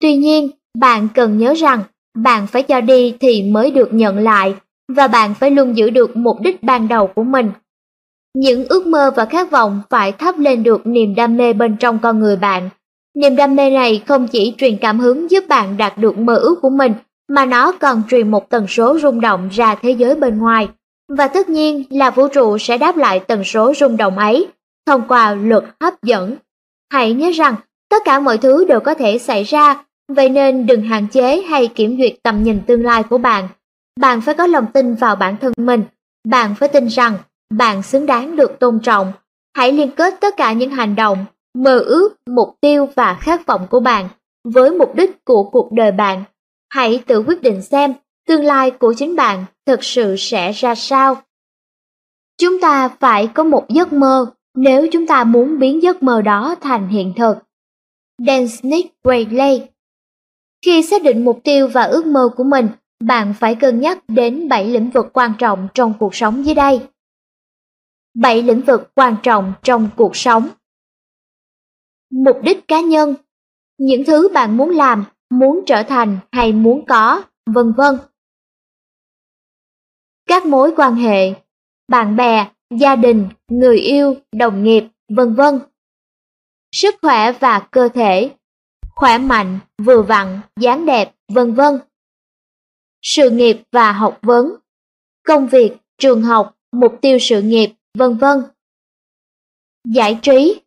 Tuy nhiên, bạn cần nhớ rằng bạn phải cho đi thì mới được nhận lại và bạn phải luôn giữ được mục đích ban đầu của mình. Những ước mơ và khát vọng phải thắp lên được niềm đam mê bên trong con người bạn. Niềm đam mê này không chỉ truyền cảm hứng giúp bạn đạt được mơ ước của mình, mà nó còn truyền một tần số rung động ra thế giới bên ngoài. Và tất nhiên là vũ trụ sẽ đáp lại tần số rung động ấy thông qua luật hấp dẫn. Hãy nhớ rằng tất cả mọi thứ đều có thể xảy ra Vậy nên đừng hạn chế hay kiểm duyệt tầm nhìn tương lai của bạn. Bạn phải có lòng tin vào bản thân mình. Bạn phải tin rằng bạn xứng đáng được tôn trọng. Hãy liên kết tất cả những hành động, mơ ước, mục tiêu và khát vọng của bạn với mục đích của cuộc đời bạn. Hãy tự quyết định xem tương lai của chính bạn thực sự sẽ ra sao. Chúng ta phải có một giấc mơ nếu chúng ta muốn biến giấc mơ đó thành hiện thực. Dan Smith Wayley khi xác định mục tiêu và ước mơ của mình, bạn phải cân nhắc đến 7 lĩnh vực quan trọng trong cuộc sống dưới đây. 7 lĩnh vực quan trọng trong cuộc sống. Mục đích cá nhân, những thứ bạn muốn làm, muốn trở thành hay muốn có, vân vân. Các mối quan hệ, bạn bè, gia đình, người yêu, đồng nghiệp, vân vân. Sức khỏe và cơ thể, khỏe mạnh, vừa vặn, dáng đẹp, vân vân. Sự nghiệp và học vấn, công việc, trường học, mục tiêu sự nghiệp, vân vân. Giải trí,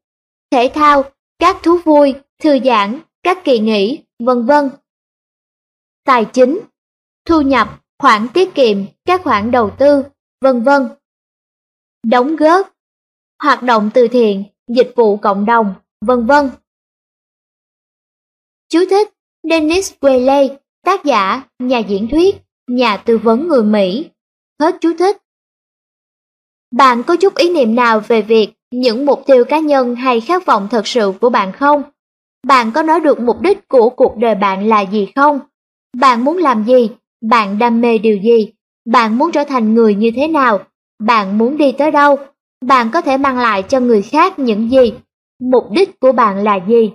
thể thao, các thú vui, thư giãn, các kỳ nghỉ, vân vân. Tài chính, thu nhập, khoản tiết kiệm, các khoản đầu tư, vân vân. Đóng góp, hoạt động từ thiện, dịch vụ cộng đồng, vân vân. Chú thích Dennis Quayle, tác giả, nhà diễn thuyết, nhà tư vấn người Mỹ. Hết chú thích. Bạn có chút ý niệm nào về việc những mục tiêu cá nhân hay khát vọng thật sự của bạn không? Bạn có nói được mục đích của cuộc đời bạn là gì không? Bạn muốn làm gì? Bạn đam mê điều gì? Bạn muốn trở thành người như thế nào? Bạn muốn đi tới đâu? Bạn có thể mang lại cho người khác những gì? Mục đích của bạn là gì?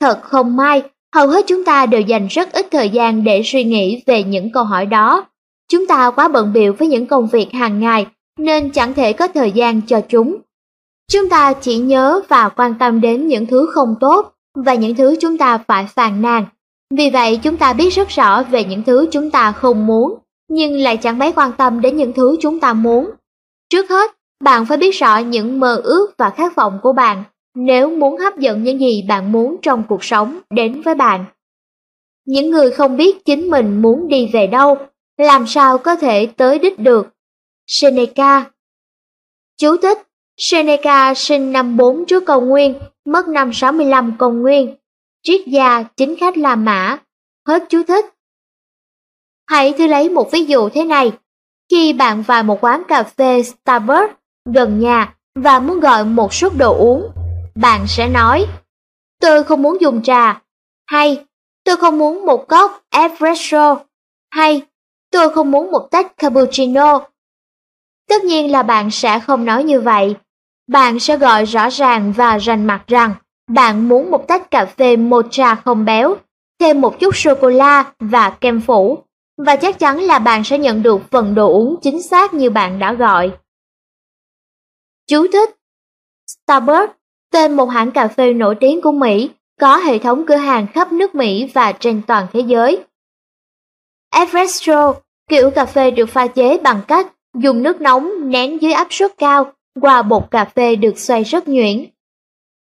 Thật không may, Hầu hết chúng ta đều dành rất ít thời gian để suy nghĩ về những câu hỏi đó. Chúng ta quá bận biệu với những công việc hàng ngày nên chẳng thể có thời gian cho chúng. Chúng ta chỉ nhớ và quan tâm đến những thứ không tốt và những thứ chúng ta phải phàn nàn. Vì vậy chúng ta biết rất rõ về những thứ chúng ta không muốn, nhưng lại chẳng mấy quan tâm đến những thứ chúng ta muốn. Trước hết, bạn phải biết rõ những mơ ước và khát vọng của bạn nếu muốn hấp dẫn những gì bạn muốn trong cuộc sống đến với bạn. Những người không biết chính mình muốn đi về đâu, làm sao có thể tới đích được. Seneca Chú thích Seneca sinh năm 4 trước công nguyên, mất năm 65 công nguyên. Triết gia chính khách La Mã. Hết chú thích. Hãy thử lấy một ví dụ thế này. Khi bạn vào một quán cà phê Starbucks gần nhà và muốn gọi một suất đồ uống, bạn sẽ nói Tôi không muốn dùng trà, hay tôi không muốn một cốc espresso, hay tôi không muốn một tách cappuccino. Tất nhiên là bạn sẽ không nói như vậy. Bạn sẽ gọi rõ ràng và rành mặt rằng bạn muốn một tách cà phê mocha không béo, thêm một chút sô-cô-la và kem phủ, và chắc chắn là bạn sẽ nhận được phần đồ uống chính xác như bạn đã gọi. Chú thích Starbucks, tên một hãng cà phê nổi tiếng của Mỹ, có hệ thống cửa hàng khắp nước Mỹ và trên toàn thế giới. Espresso, kiểu cà phê được pha chế bằng cách dùng nước nóng nén dưới áp suất cao qua bột cà phê được xoay rất nhuyễn.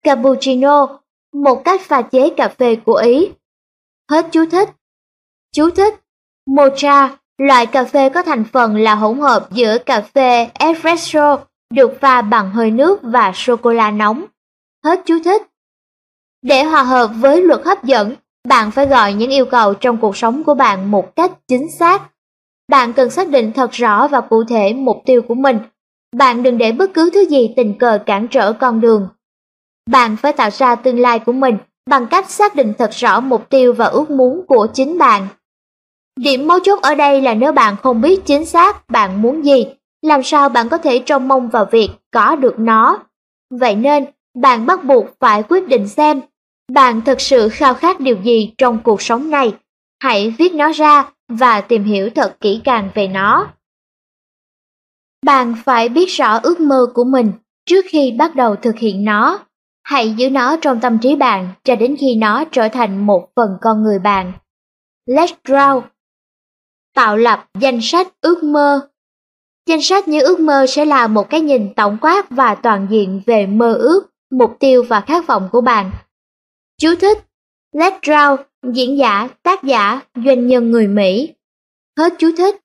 Cappuccino, một cách pha chế cà phê của Ý. Hết chú thích. Chú thích. Mocha, loại cà phê có thành phần là hỗn hợp giữa cà phê espresso được pha bằng hơi nước và sô-cô-la nóng. Hết chú thích. Để hòa hợp với luật hấp dẫn, bạn phải gọi những yêu cầu trong cuộc sống của bạn một cách chính xác. Bạn cần xác định thật rõ và cụ thể mục tiêu của mình. Bạn đừng để bất cứ thứ gì tình cờ cản trở con đường. Bạn phải tạo ra tương lai của mình bằng cách xác định thật rõ mục tiêu và ước muốn của chính bạn. Điểm mấu chốt ở đây là nếu bạn không biết chính xác bạn muốn gì, làm sao bạn có thể trông mong vào việc có được nó. Vậy nên, bạn bắt buộc phải quyết định xem bạn thực sự khao khát điều gì trong cuộc sống này. Hãy viết nó ra và tìm hiểu thật kỹ càng về nó. Bạn phải biết rõ ước mơ của mình trước khi bắt đầu thực hiện nó. Hãy giữ nó trong tâm trí bạn cho đến khi nó trở thành một phần con người bạn. Let's draw Tạo lập danh sách ước mơ Danh sách những ước mơ sẽ là một cái nhìn tổng quát và toàn diện về mơ ước, mục tiêu và khát vọng của bạn. Chú thích Let's Draw, diễn giả, tác giả, doanh nhân người Mỹ. Hết chú thích.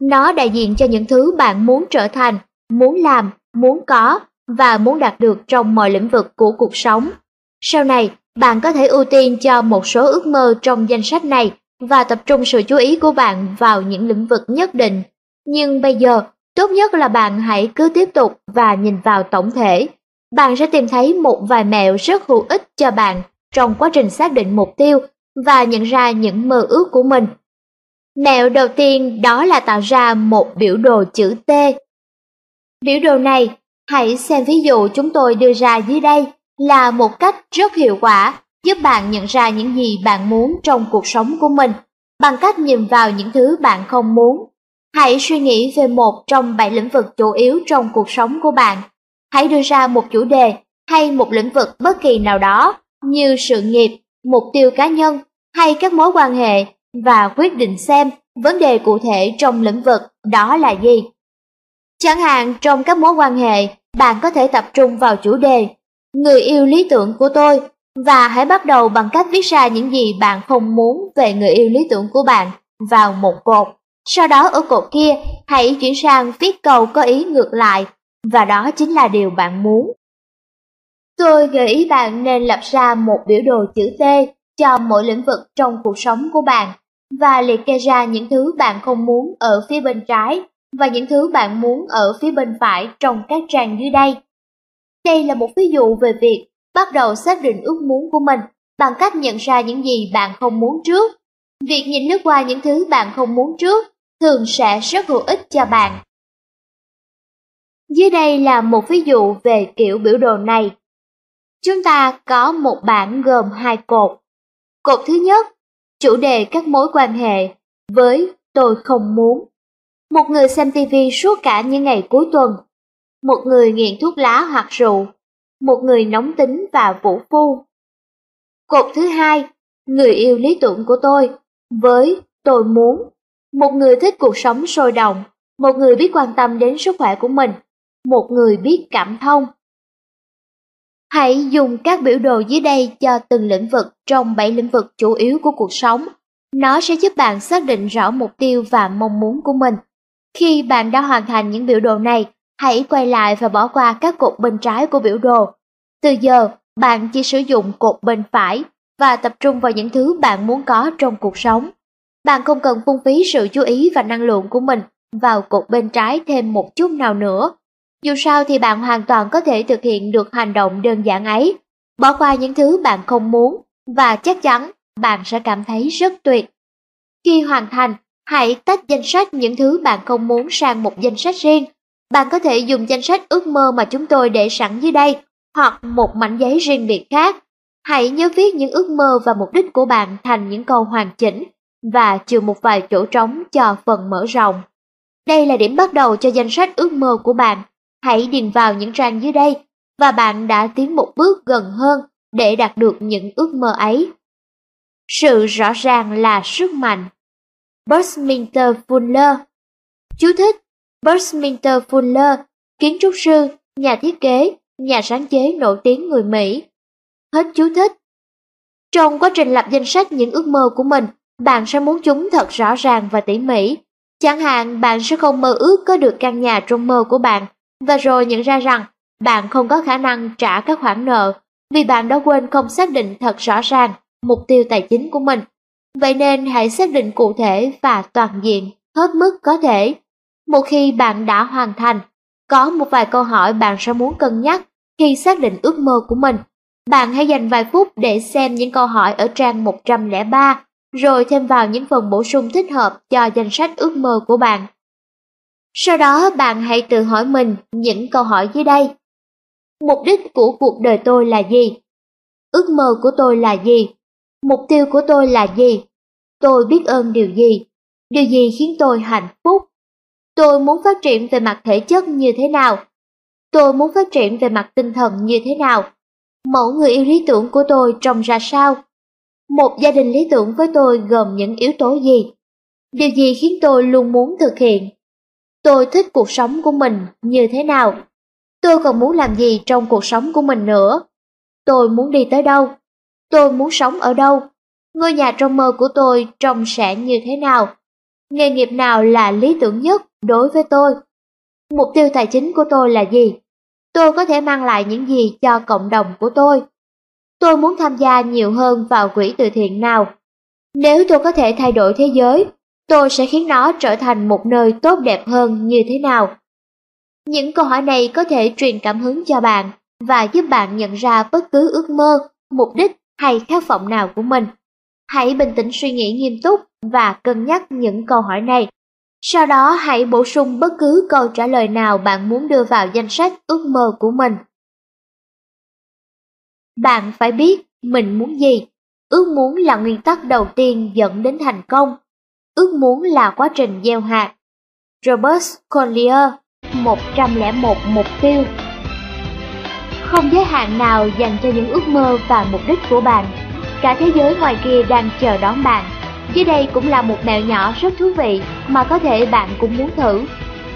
Nó đại diện cho những thứ bạn muốn trở thành, muốn làm, muốn có và muốn đạt được trong mọi lĩnh vực của cuộc sống. Sau này, bạn có thể ưu tiên cho một số ước mơ trong danh sách này và tập trung sự chú ý của bạn vào những lĩnh vực nhất định. Nhưng bây giờ, tốt nhất là bạn hãy cứ tiếp tục và nhìn vào tổng thể. Bạn sẽ tìm thấy một vài mẹo rất hữu ích cho bạn trong quá trình xác định mục tiêu và nhận ra những mơ ước của mình. Mẹo đầu tiên đó là tạo ra một biểu đồ chữ T. Biểu đồ này, hãy xem ví dụ chúng tôi đưa ra dưới đây là một cách rất hiệu quả giúp bạn nhận ra những gì bạn muốn trong cuộc sống của mình bằng cách nhìn vào những thứ bạn không muốn. Hãy suy nghĩ về một trong bảy lĩnh vực chủ yếu trong cuộc sống của bạn. Hãy đưa ra một chủ đề hay một lĩnh vực bất kỳ nào đó như sự nghiệp, mục tiêu cá nhân hay các mối quan hệ và quyết định xem vấn đề cụ thể trong lĩnh vực đó là gì. Chẳng hạn trong các mối quan hệ, bạn có thể tập trung vào chủ đề Người yêu lý tưởng của tôi và hãy bắt đầu bằng cách viết ra những gì bạn không muốn về người yêu lý tưởng của bạn vào một cột. Sau đó ở cột kia, hãy chuyển sang viết câu có ý ngược lại và đó chính là điều bạn muốn. Tôi gợi ý bạn nên lập ra một biểu đồ chữ T cho mỗi lĩnh vực trong cuộc sống của bạn và liệt kê ra những thứ bạn không muốn ở phía bên trái và những thứ bạn muốn ở phía bên phải trong các trang dưới đây. Đây là một ví dụ về việc bắt đầu xác định ước muốn của mình bằng cách nhận ra những gì bạn không muốn trước. Việc nhìn lướt qua những thứ bạn không muốn trước thường sẽ rất hữu ích cho bạn. Dưới đây là một ví dụ về kiểu biểu đồ này. Chúng ta có một bảng gồm hai cột. Cột thứ nhất, chủ đề các mối quan hệ với tôi không muốn. Một người xem TV suốt cả những ngày cuối tuần. Một người nghiện thuốc lá hoặc rượu. Một người nóng tính và vũ phu. Cột thứ hai, người yêu lý tưởng của tôi với tôi muốn. Một người thích cuộc sống sôi động, một người biết quan tâm đến sức khỏe của mình, một người biết cảm thông. Hãy dùng các biểu đồ dưới đây cho từng lĩnh vực trong 7 lĩnh vực chủ yếu của cuộc sống. Nó sẽ giúp bạn xác định rõ mục tiêu và mong muốn của mình. Khi bạn đã hoàn thành những biểu đồ này, hãy quay lại và bỏ qua các cột bên trái của biểu đồ. Từ giờ, bạn chỉ sử dụng cột bên phải và tập trung vào những thứ bạn muốn có trong cuộc sống. Bạn không cần phung phí sự chú ý và năng lượng của mình vào cột bên trái thêm một chút nào nữa. Dù sao thì bạn hoàn toàn có thể thực hiện được hành động đơn giản ấy, bỏ qua những thứ bạn không muốn và chắc chắn bạn sẽ cảm thấy rất tuyệt. Khi hoàn thành, hãy tách danh sách những thứ bạn không muốn sang một danh sách riêng. Bạn có thể dùng danh sách ước mơ mà chúng tôi để sẵn dưới đây hoặc một mảnh giấy riêng biệt khác. Hãy nhớ viết những ước mơ và mục đích của bạn thành những câu hoàn chỉnh và trừ một vài chỗ trống cho phần mở rộng. Đây là điểm bắt đầu cho danh sách ước mơ của bạn. Hãy điền vào những trang dưới đây và bạn đã tiến một bước gần hơn để đạt được những ước mơ ấy. Sự rõ ràng là sức mạnh. Buckminster Fuller Chú thích Buckminster Fuller, kiến trúc sư, nhà thiết kế, nhà sáng chế nổi tiếng người Mỹ. Hết chú thích. Trong quá trình lập danh sách những ước mơ của mình, bạn sẽ muốn chúng thật rõ ràng và tỉ mỉ. Chẳng hạn bạn sẽ không mơ ước có được căn nhà trong mơ của bạn, và rồi nhận ra rằng bạn không có khả năng trả các khoản nợ vì bạn đã quên không xác định thật rõ ràng mục tiêu tài chính của mình. Vậy nên hãy xác định cụ thể và toàn diện hết mức có thể. Một khi bạn đã hoàn thành, có một vài câu hỏi bạn sẽ muốn cân nhắc khi xác định ước mơ của mình. Bạn hãy dành vài phút để xem những câu hỏi ở trang 103 rồi thêm vào những phần bổ sung thích hợp cho danh sách ước mơ của bạn. Sau đó bạn hãy tự hỏi mình những câu hỏi dưới đây. Mục đích của cuộc đời tôi là gì? Ước mơ của tôi là gì? Mục tiêu của tôi là gì? Tôi biết ơn điều gì? Điều gì khiến tôi hạnh phúc? Tôi muốn phát triển về mặt thể chất như thế nào? Tôi muốn phát triển về mặt tinh thần như thế nào? Mẫu người yêu lý tưởng của tôi trông ra sao? Một gia đình lý tưởng với tôi gồm những yếu tố gì? Điều gì khiến tôi luôn muốn thực hiện? Tôi thích cuộc sống của mình như thế nào? Tôi còn muốn làm gì trong cuộc sống của mình nữa? Tôi muốn đi tới đâu? Tôi muốn sống ở đâu? Ngôi nhà trong mơ của tôi trông sẽ như thế nào? Nghề nghiệp nào là lý tưởng nhất đối với tôi? Mục tiêu tài chính của tôi là gì? Tôi có thể mang lại những gì cho cộng đồng của tôi? Tôi muốn tham gia nhiều hơn vào quỹ từ thiện nào. Nếu tôi có thể thay đổi thế giới, tôi sẽ khiến nó trở thành một nơi tốt đẹp hơn như thế nào? Những câu hỏi này có thể truyền cảm hứng cho bạn và giúp bạn nhận ra bất cứ ước mơ, mục đích hay khát vọng nào của mình. Hãy bình tĩnh suy nghĩ nghiêm túc và cân nhắc những câu hỏi này. Sau đó hãy bổ sung bất cứ câu trả lời nào bạn muốn đưa vào danh sách ước mơ của mình. Bạn phải biết mình muốn gì. Ước muốn là nguyên tắc đầu tiên dẫn đến thành công. Ước muốn là quá trình gieo hạt. Robert Collier 101 mục tiêu Không giới hạn nào dành cho những ước mơ và mục đích của bạn. Cả thế giới ngoài kia đang chờ đón bạn. Dưới đây cũng là một mẹo nhỏ rất thú vị mà có thể bạn cũng muốn thử.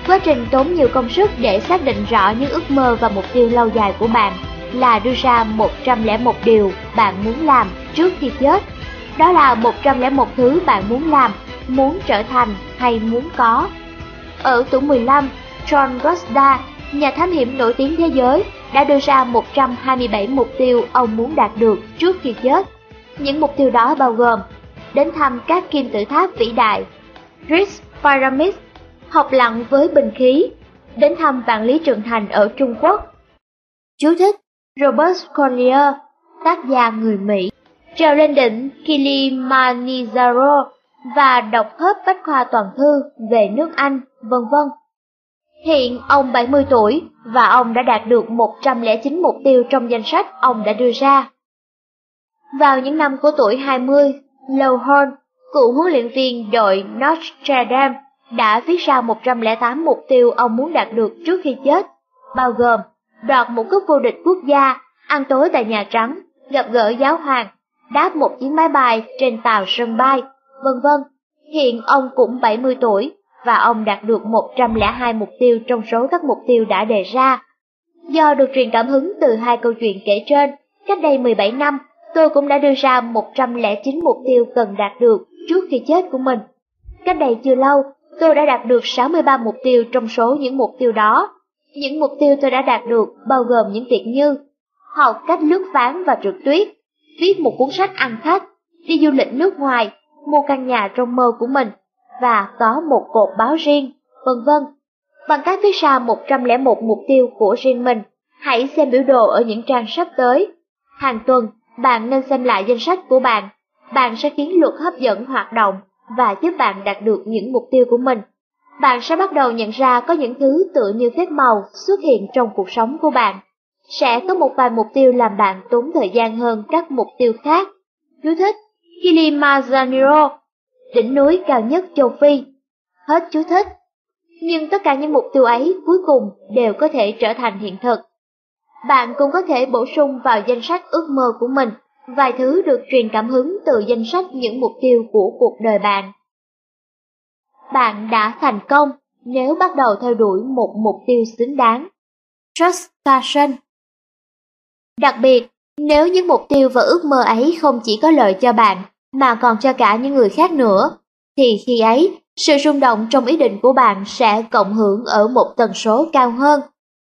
Quá trình tốn nhiều công sức để xác định rõ những ước mơ và mục tiêu lâu dài của bạn là đưa ra 101 điều bạn muốn làm trước khi chết. Đó là 101 thứ bạn muốn làm, muốn trở thành hay muốn có. Ở tuổi 15, John Rosda, nhà thám hiểm nổi tiếng thế giới, đã đưa ra 127 mục tiêu ông muốn đạt được trước khi chết. Những mục tiêu đó bao gồm đến thăm các kim tự tháp vĩ đại, Great Pyramid, học lặn với bình khí, đến thăm vạn lý trường thành ở Trung Quốc. Chú thích Robert Collier, tác giả người Mỹ, trèo lên đỉnh Kilimanjaro và đọc hết bách khoa toàn thư về nước Anh, vân vân. Hiện ông 70 tuổi và ông đã đạt được 109 mục tiêu trong danh sách ông đã đưa ra. Vào những năm của tuổi 20, Lowhorn, cựu huấn luyện viên đội Notre Dame, đã viết ra 108 mục tiêu ông muốn đạt được trước khi chết, bao gồm đoạt một cúp vô địch quốc gia, ăn tối tại Nhà Trắng, gặp gỡ giáo hoàng, đáp một chuyến máy bay trên tàu sân bay, vân vân. Hiện ông cũng 70 tuổi và ông đạt được 102 mục tiêu trong số các mục tiêu đã đề ra. Do được truyền cảm hứng từ hai câu chuyện kể trên, cách đây 17 năm, tôi cũng đã đưa ra 109 mục tiêu cần đạt được trước khi chết của mình. Cách đây chưa lâu, tôi đã đạt được 63 mục tiêu trong số những mục tiêu đó. Những mục tiêu tôi đã đạt được bao gồm những việc như học cách lướt ván và trượt tuyết, viết một cuốn sách ăn khách, đi du lịch nước ngoài, mua căn nhà trong mơ của mình và có một cột báo riêng, vân vân. Bằng cách viết ra 101 mục tiêu của riêng mình, hãy xem biểu đồ ở những trang sắp tới. Hàng tuần, bạn nên xem lại danh sách của bạn. Bạn sẽ khiến luật hấp dẫn hoạt động và giúp bạn đạt được những mục tiêu của mình. Bạn sẽ bắt đầu nhận ra có những thứ tựa như phép màu xuất hiện trong cuộc sống của bạn. Sẽ có một vài mục tiêu làm bạn tốn thời gian hơn các mục tiêu khác. Chú thích Kilimanjaro, đỉnh núi cao nhất châu Phi. Hết chú thích. Nhưng tất cả những mục tiêu ấy cuối cùng đều có thể trở thành hiện thực. Bạn cũng có thể bổ sung vào danh sách ước mơ của mình vài thứ được truyền cảm hứng từ danh sách những mục tiêu của cuộc đời bạn. Bạn đã thành công nếu bắt đầu theo đuổi một mục tiêu xứng đáng. Trust Passion Đặc biệt, nếu những mục tiêu và ước mơ ấy không chỉ có lợi cho bạn, mà còn cho cả những người khác nữa, thì khi ấy, sự rung động trong ý định của bạn sẽ cộng hưởng ở một tần số cao hơn.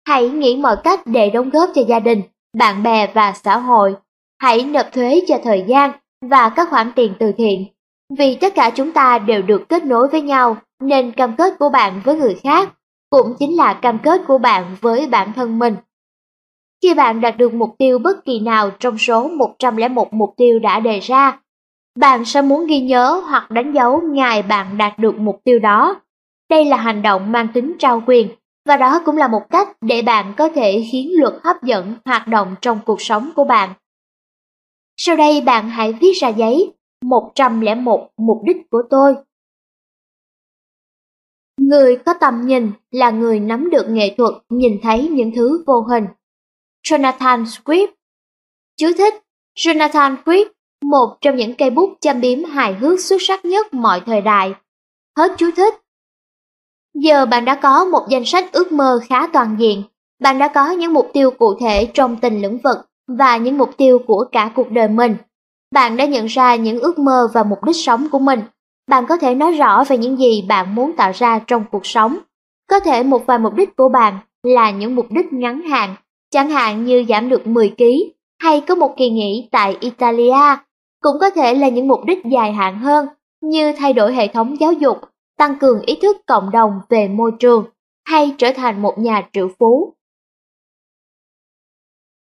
Hãy nghĩ mọi cách để đóng góp cho gia đình, bạn bè và xã hội. Hãy nộp thuế cho thời gian và các khoản tiền từ thiện. Vì tất cả chúng ta đều được kết nối với nhau, nên cam kết của bạn với người khác cũng chính là cam kết của bạn với bản thân mình. Khi bạn đạt được mục tiêu bất kỳ nào trong số 101 mục tiêu đã đề ra, bạn sẽ muốn ghi nhớ hoặc đánh dấu ngày bạn đạt được mục tiêu đó. Đây là hành động mang tính trao quyền, và đó cũng là một cách để bạn có thể khiến luật hấp dẫn hoạt động trong cuộc sống của bạn. Sau đây bạn hãy viết ra giấy 101 mục đích của tôi. Người có tầm nhìn là người nắm được nghệ thuật nhìn thấy những thứ vô hình. Jonathan Swift Chú thích Jonathan Swift, một trong những cây bút châm biếm hài hước xuất sắc nhất mọi thời đại. Hết chú thích. Giờ bạn đã có một danh sách ước mơ khá toàn diện. Bạn đã có những mục tiêu cụ thể trong từng lĩnh vực và những mục tiêu của cả cuộc đời mình. Bạn đã nhận ra những ước mơ và mục đích sống của mình. Bạn có thể nói rõ về những gì bạn muốn tạo ra trong cuộc sống. Có thể một vài mục đích của bạn là những mục đích ngắn hạn chẳng hạn như giảm được 10 kg hay có một kỳ nghỉ tại Italia, cũng có thể là những mục đích dài hạn hơn như thay đổi hệ thống giáo dục, tăng cường ý thức cộng đồng về môi trường hay trở thành một nhà triệu phú.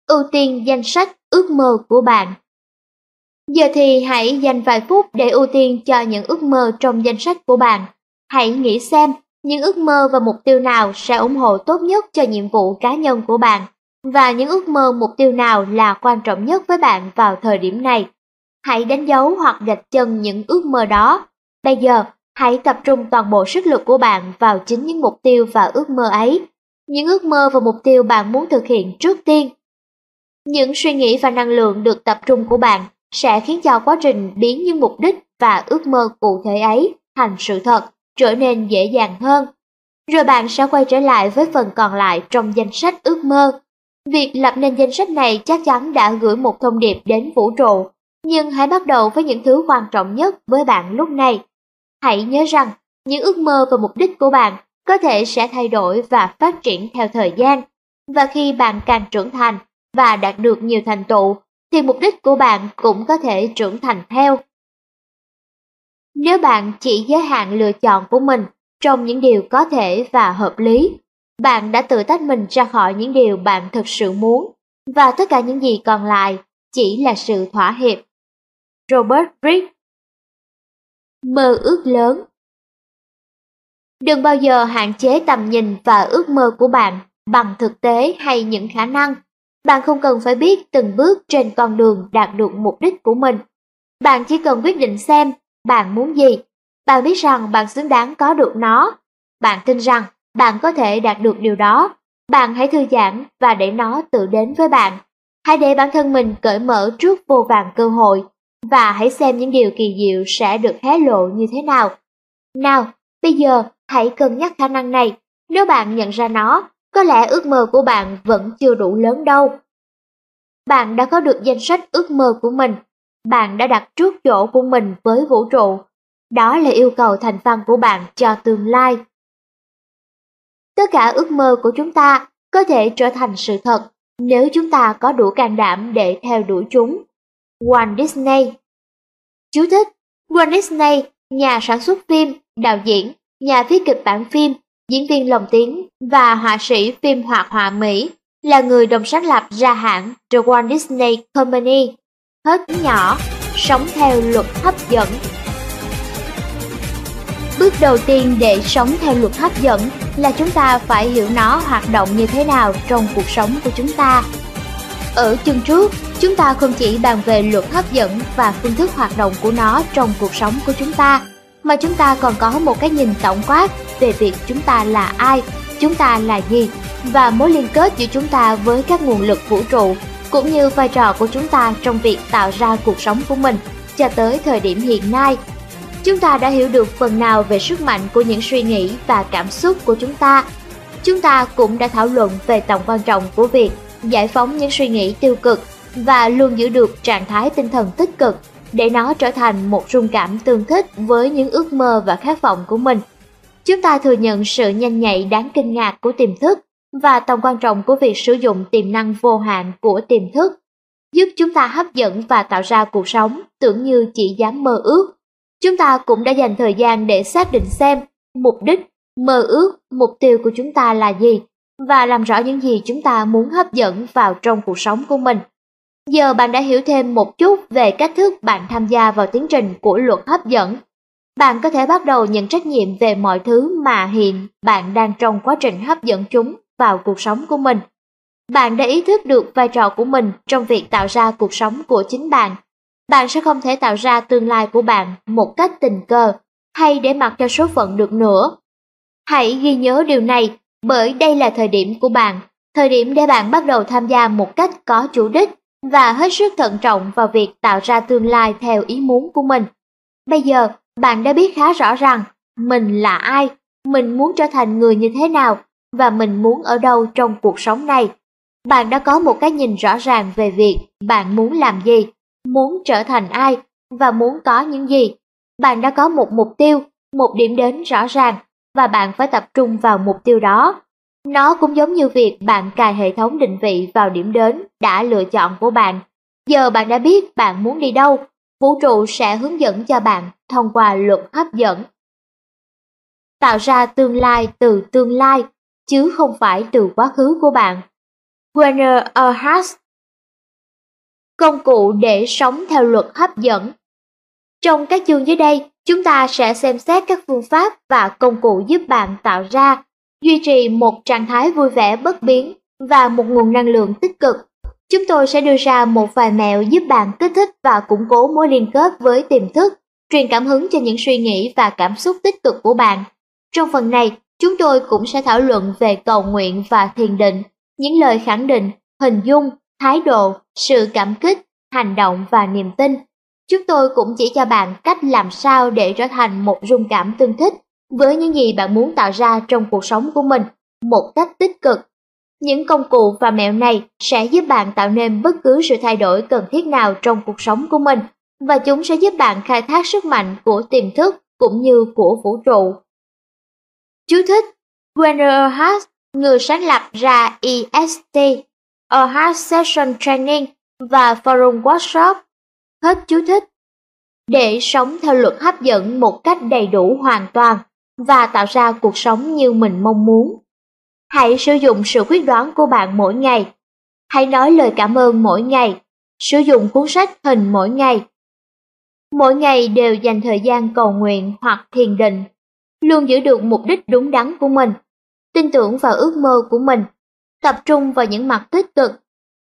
Ưu tiên danh sách ước mơ của bạn Giờ thì hãy dành vài phút để ưu tiên cho những ước mơ trong danh sách của bạn. Hãy nghĩ xem những ước mơ và mục tiêu nào sẽ ủng hộ tốt nhất cho nhiệm vụ cá nhân của bạn và những ước mơ mục tiêu nào là quan trọng nhất với bạn vào thời điểm này. Hãy đánh dấu hoặc gạch chân những ước mơ đó. Bây giờ, hãy tập trung toàn bộ sức lực của bạn vào chính những mục tiêu và ước mơ ấy. Những ước mơ và mục tiêu bạn muốn thực hiện trước tiên. Những suy nghĩ và năng lượng được tập trung của bạn sẽ khiến cho quá trình biến những mục đích và ước mơ cụ thể ấy thành sự thật trở nên dễ dàng hơn. Rồi bạn sẽ quay trở lại với phần còn lại trong danh sách ước mơ Việc lập nên danh sách này chắc chắn đã gửi một thông điệp đến vũ trụ, nhưng hãy bắt đầu với những thứ quan trọng nhất với bạn lúc này. Hãy nhớ rằng, những ước mơ và mục đích của bạn có thể sẽ thay đổi và phát triển theo thời gian. Và khi bạn càng trưởng thành và đạt được nhiều thành tựu, thì mục đích của bạn cũng có thể trưởng thành theo. Nếu bạn chỉ giới hạn lựa chọn của mình trong những điều có thể và hợp lý, bạn đã tự tách mình ra khỏi những điều bạn thực sự muốn, và tất cả những gì còn lại chỉ là sự thỏa hiệp. Robert Brick Mơ ước lớn Đừng bao giờ hạn chế tầm nhìn và ước mơ của bạn bằng thực tế hay những khả năng. Bạn không cần phải biết từng bước trên con đường đạt được mục đích của mình. Bạn chỉ cần quyết định xem bạn muốn gì. Bạn biết rằng bạn xứng đáng có được nó. Bạn tin rằng bạn có thể đạt được điều đó. Bạn hãy thư giãn và để nó tự đến với bạn. Hãy để bản thân mình cởi mở trước vô vàng cơ hội và hãy xem những điều kỳ diệu sẽ được hé lộ như thế nào. Nào, bây giờ hãy cân nhắc khả năng này. Nếu bạn nhận ra nó, có lẽ ước mơ của bạn vẫn chưa đủ lớn đâu. Bạn đã có được danh sách ước mơ của mình. Bạn đã đặt trước chỗ của mình với vũ trụ. Đó là yêu cầu thành văn của bạn cho tương lai. Tất cả ước mơ của chúng ta có thể trở thành sự thật nếu chúng ta có đủ can đảm để theo đuổi chúng. Walt Disney Chú thích Walt Disney, nhà sản xuất phim, đạo diễn, nhà viết kịch bản phim, diễn viên lồng tiếng và họa sĩ phim hoạt họa Mỹ, là người đồng sáng lập ra hãng The Walt Disney Company. Hết nhỏ, sống theo luật hấp dẫn. Bước đầu tiên để sống theo luật hấp dẫn là chúng ta phải hiểu nó hoạt động như thế nào trong cuộc sống của chúng ta. Ở chương trước, chúng ta không chỉ bàn về luật hấp dẫn và phương thức hoạt động của nó trong cuộc sống của chúng ta, mà chúng ta còn có một cái nhìn tổng quát về việc chúng ta là ai, chúng ta là gì và mối liên kết giữa chúng ta với các nguồn lực vũ trụ cũng như vai trò của chúng ta trong việc tạo ra cuộc sống của mình cho tới thời điểm hiện nay. Chúng ta đã hiểu được phần nào về sức mạnh của những suy nghĩ và cảm xúc của chúng ta. Chúng ta cũng đã thảo luận về tầm quan trọng của việc giải phóng những suy nghĩ tiêu cực và luôn giữ được trạng thái tinh thần tích cực để nó trở thành một rung cảm tương thích với những ước mơ và khát vọng của mình. Chúng ta thừa nhận sự nhanh nhạy đáng kinh ngạc của tiềm thức và tầm quan trọng của việc sử dụng tiềm năng vô hạn của tiềm thức, giúp chúng ta hấp dẫn và tạo ra cuộc sống tưởng như chỉ dám mơ ước. Chúng ta cũng đã dành thời gian để xác định xem mục đích, mơ ước, mục tiêu của chúng ta là gì và làm rõ những gì chúng ta muốn hấp dẫn vào trong cuộc sống của mình. Giờ bạn đã hiểu thêm một chút về cách thức bạn tham gia vào tiến trình của luật hấp dẫn. Bạn có thể bắt đầu nhận trách nhiệm về mọi thứ mà hiện bạn đang trong quá trình hấp dẫn chúng vào cuộc sống của mình. Bạn đã ý thức được vai trò của mình trong việc tạo ra cuộc sống của chính bạn. Bạn sẽ không thể tạo ra tương lai của bạn một cách tình cờ hay để mặc cho số phận được nữa. Hãy ghi nhớ điều này bởi đây là thời điểm của bạn, thời điểm để bạn bắt đầu tham gia một cách có chủ đích và hết sức thận trọng vào việc tạo ra tương lai theo ý muốn của mình. Bây giờ, bạn đã biết khá rõ rằng mình là ai, mình muốn trở thành người như thế nào và mình muốn ở đâu trong cuộc sống này. Bạn đã có một cái nhìn rõ ràng về việc bạn muốn làm gì, muốn trở thành ai và muốn có những gì. Bạn đã có một mục tiêu, một điểm đến rõ ràng và bạn phải tập trung vào mục tiêu đó. Nó cũng giống như việc bạn cài hệ thống định vị vào điểm đến đã lựa chọn của bạn. Giờ bạn đã biết bạn muốn đi đâu, vũ trụ sẽ hướng dẫn cho bạn thông qua luật hấp dẫn. Tạo ra tương lai từ tương lai, chứ không phải từ quá khứ của bạn. Werner Erhard Công cụ để sống theo luật hấp dẫn Trong các chương dưới đây, chúng ta sẽ xem xét các phương pháp và công cụ giúp bạn tạo ra duy trì một trạng thái vui vẻ bất biến và một nguồn năng lượng tích cực. Chúng tôi sẽ đưa ra một vài mẹo giúp bạn kích thích và củng cố mối liên kết với tiềm thức, truyền cảm hứng cho những suy nghĩ và cảm xúc tích cực của bạn. Trong phần này, chúng tôi cũng sẽ thảo luận về cầu nguyện và thiền định, những lời khẳng định, hình dung, thái độ, sự cảm kích, hành động và niềm tin. Chúng tôi cũng chỉ cho bạn cách làm sao để trở thành một rung cảm tương thích với những gì bạn muốn tạo ra trong cuộc sống của mình một cách tích cực. Những công cụ và mẹo này sẽ giúp bạn tạo nên bất cứ sự thay đổi cần thiết nào trong cuộc sống của mình và chúng sẽ giúp bạn khai thác sức mạnh của tiềm thức cũng như của vũ trụ. Chú thích Werner Erhard, người sáng lập ra EST, Erhard Session Training và Forum Workshop. Hết chú thích. Để sống theo luật hấp dẫn một cách đầy đủ hoàn toàn, và tạo ra cuộc sống như mình mong muốn. Hãy sử dụng sự quyết đoán của bạn mỗi ngày. Hãy nói lời cảm ơn mỗi ngày. Sử dụng cuốn sách hình mỗi ngày. Mỗi ngày đều dành thời gian cầu nguyện hoặc thiền định. Luôn giữ được mục đích đúng đắn của mình. Tin tưởng vào ước mơ của mình. Tập trung vào những mặt tích cực.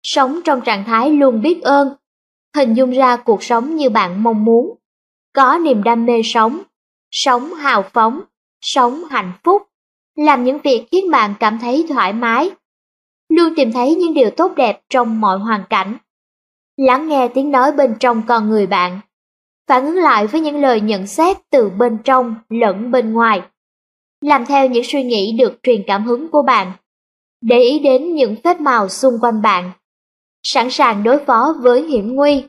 sống trong trạng thái luôn biết ơn, hình dung ra cuộc sống như bạn mong muốn, có niềm đam mê sống, sống hào phóng, sống hạnh phúc, làm những việc khiến bạn cảm thấy thoải mái, luôn tìm thấy những điều tốt đẹp trong mọi hoàn cảnh. Lắng nghe tiếng nói bên trong con người bạn, phản ứng lại với những lời nhận xét từ bên trong lẫn bên ngoài. Làm theo những suy nghĩ được truyền cảm hứng của bạn, để ý đến những phép màu xung quanh bạn, sẵn sàng đối phó với hiểm nguy,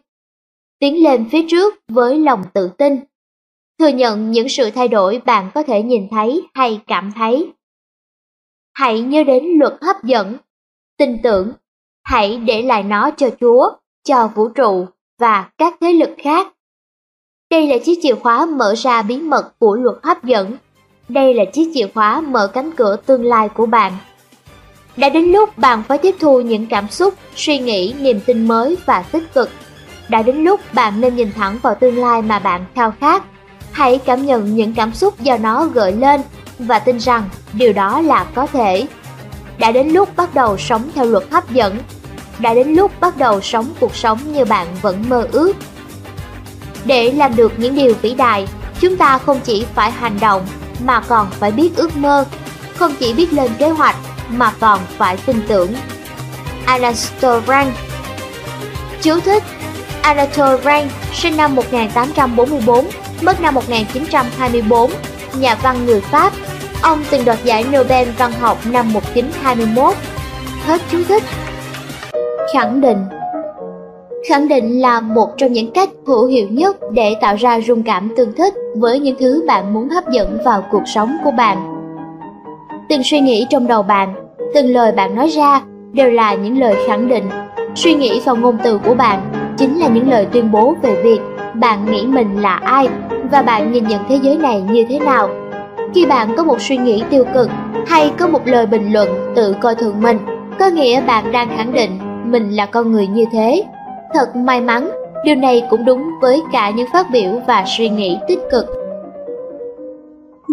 tiến lên phía trước với lòng tự tin, thừa nhận những sự thay đổi bạn có thể nhìn thấy hay cảm thấy. Hãy nhớ đến luật hấp dẫn, tin tưởng, hãy để lại nó cho Chúa, cho vũ trụ và các thế lực khác. Đây là chiếc chìa khóa mở ra bí mật của luật hấp dẫn. Đây là chiếc chìa khóa mở cánh cửa tương lai của bạn. Đã đến lúc bạn phải tiếp thu những cảm xúc, suy nghĩ, niềm tin mới và tích cực. Đã đến lúc bạn nên nhìn thẳng vào tương lai mà bạn khao khát. Hãy cảm nhận những cảm xúc do nó gợi lên và tin rằng điều đó là có thể. Đã đến lúc bắt đầu sống theo luật hấp dẫn. Đã đến lúc bắt đầu sống cuộc sống như bạn vẫn mơ ước. Để làm được những điều vĩ đại, chúng ta không chỉ phải hành động mà còn phải biết ước mơ, không chỉ biết lên kế hoạch mà còn phải tin tưởng. Anatole Chú thích Anatole Rank sinh năm 1844, mất năm 1924, nhà văn người Pháp. Ông từng đoạt giải Nobel văn học năm 1921. Hết chú thích. Khẳng định Khẳng định là một trong những cách hữu hiệu nhất để tạo ra rung cảm tương thích với những thứ bạn muốn hấp dẫn vào cuộc sống của bạn. Từng suy nghĩ trong đầu bạn, từng lời bạn nói ra đều là những lời khẳng định. Suy nghĩ và ngôn từ của bạn chính là những lời tuyên bố về việc bạn nghĩ mình là ai và bạn nhìn nhận thế giới này như thế nào. Khi bạn có một suy nghĩ tiêu cực hay có một lời bình luận tự coi thường mình, có nghĩa bạn đang khẳng định mình là con người như thế Thật may mắn, điều này cũng đúng với cả những phát biểu và suy nghĩ tích cực.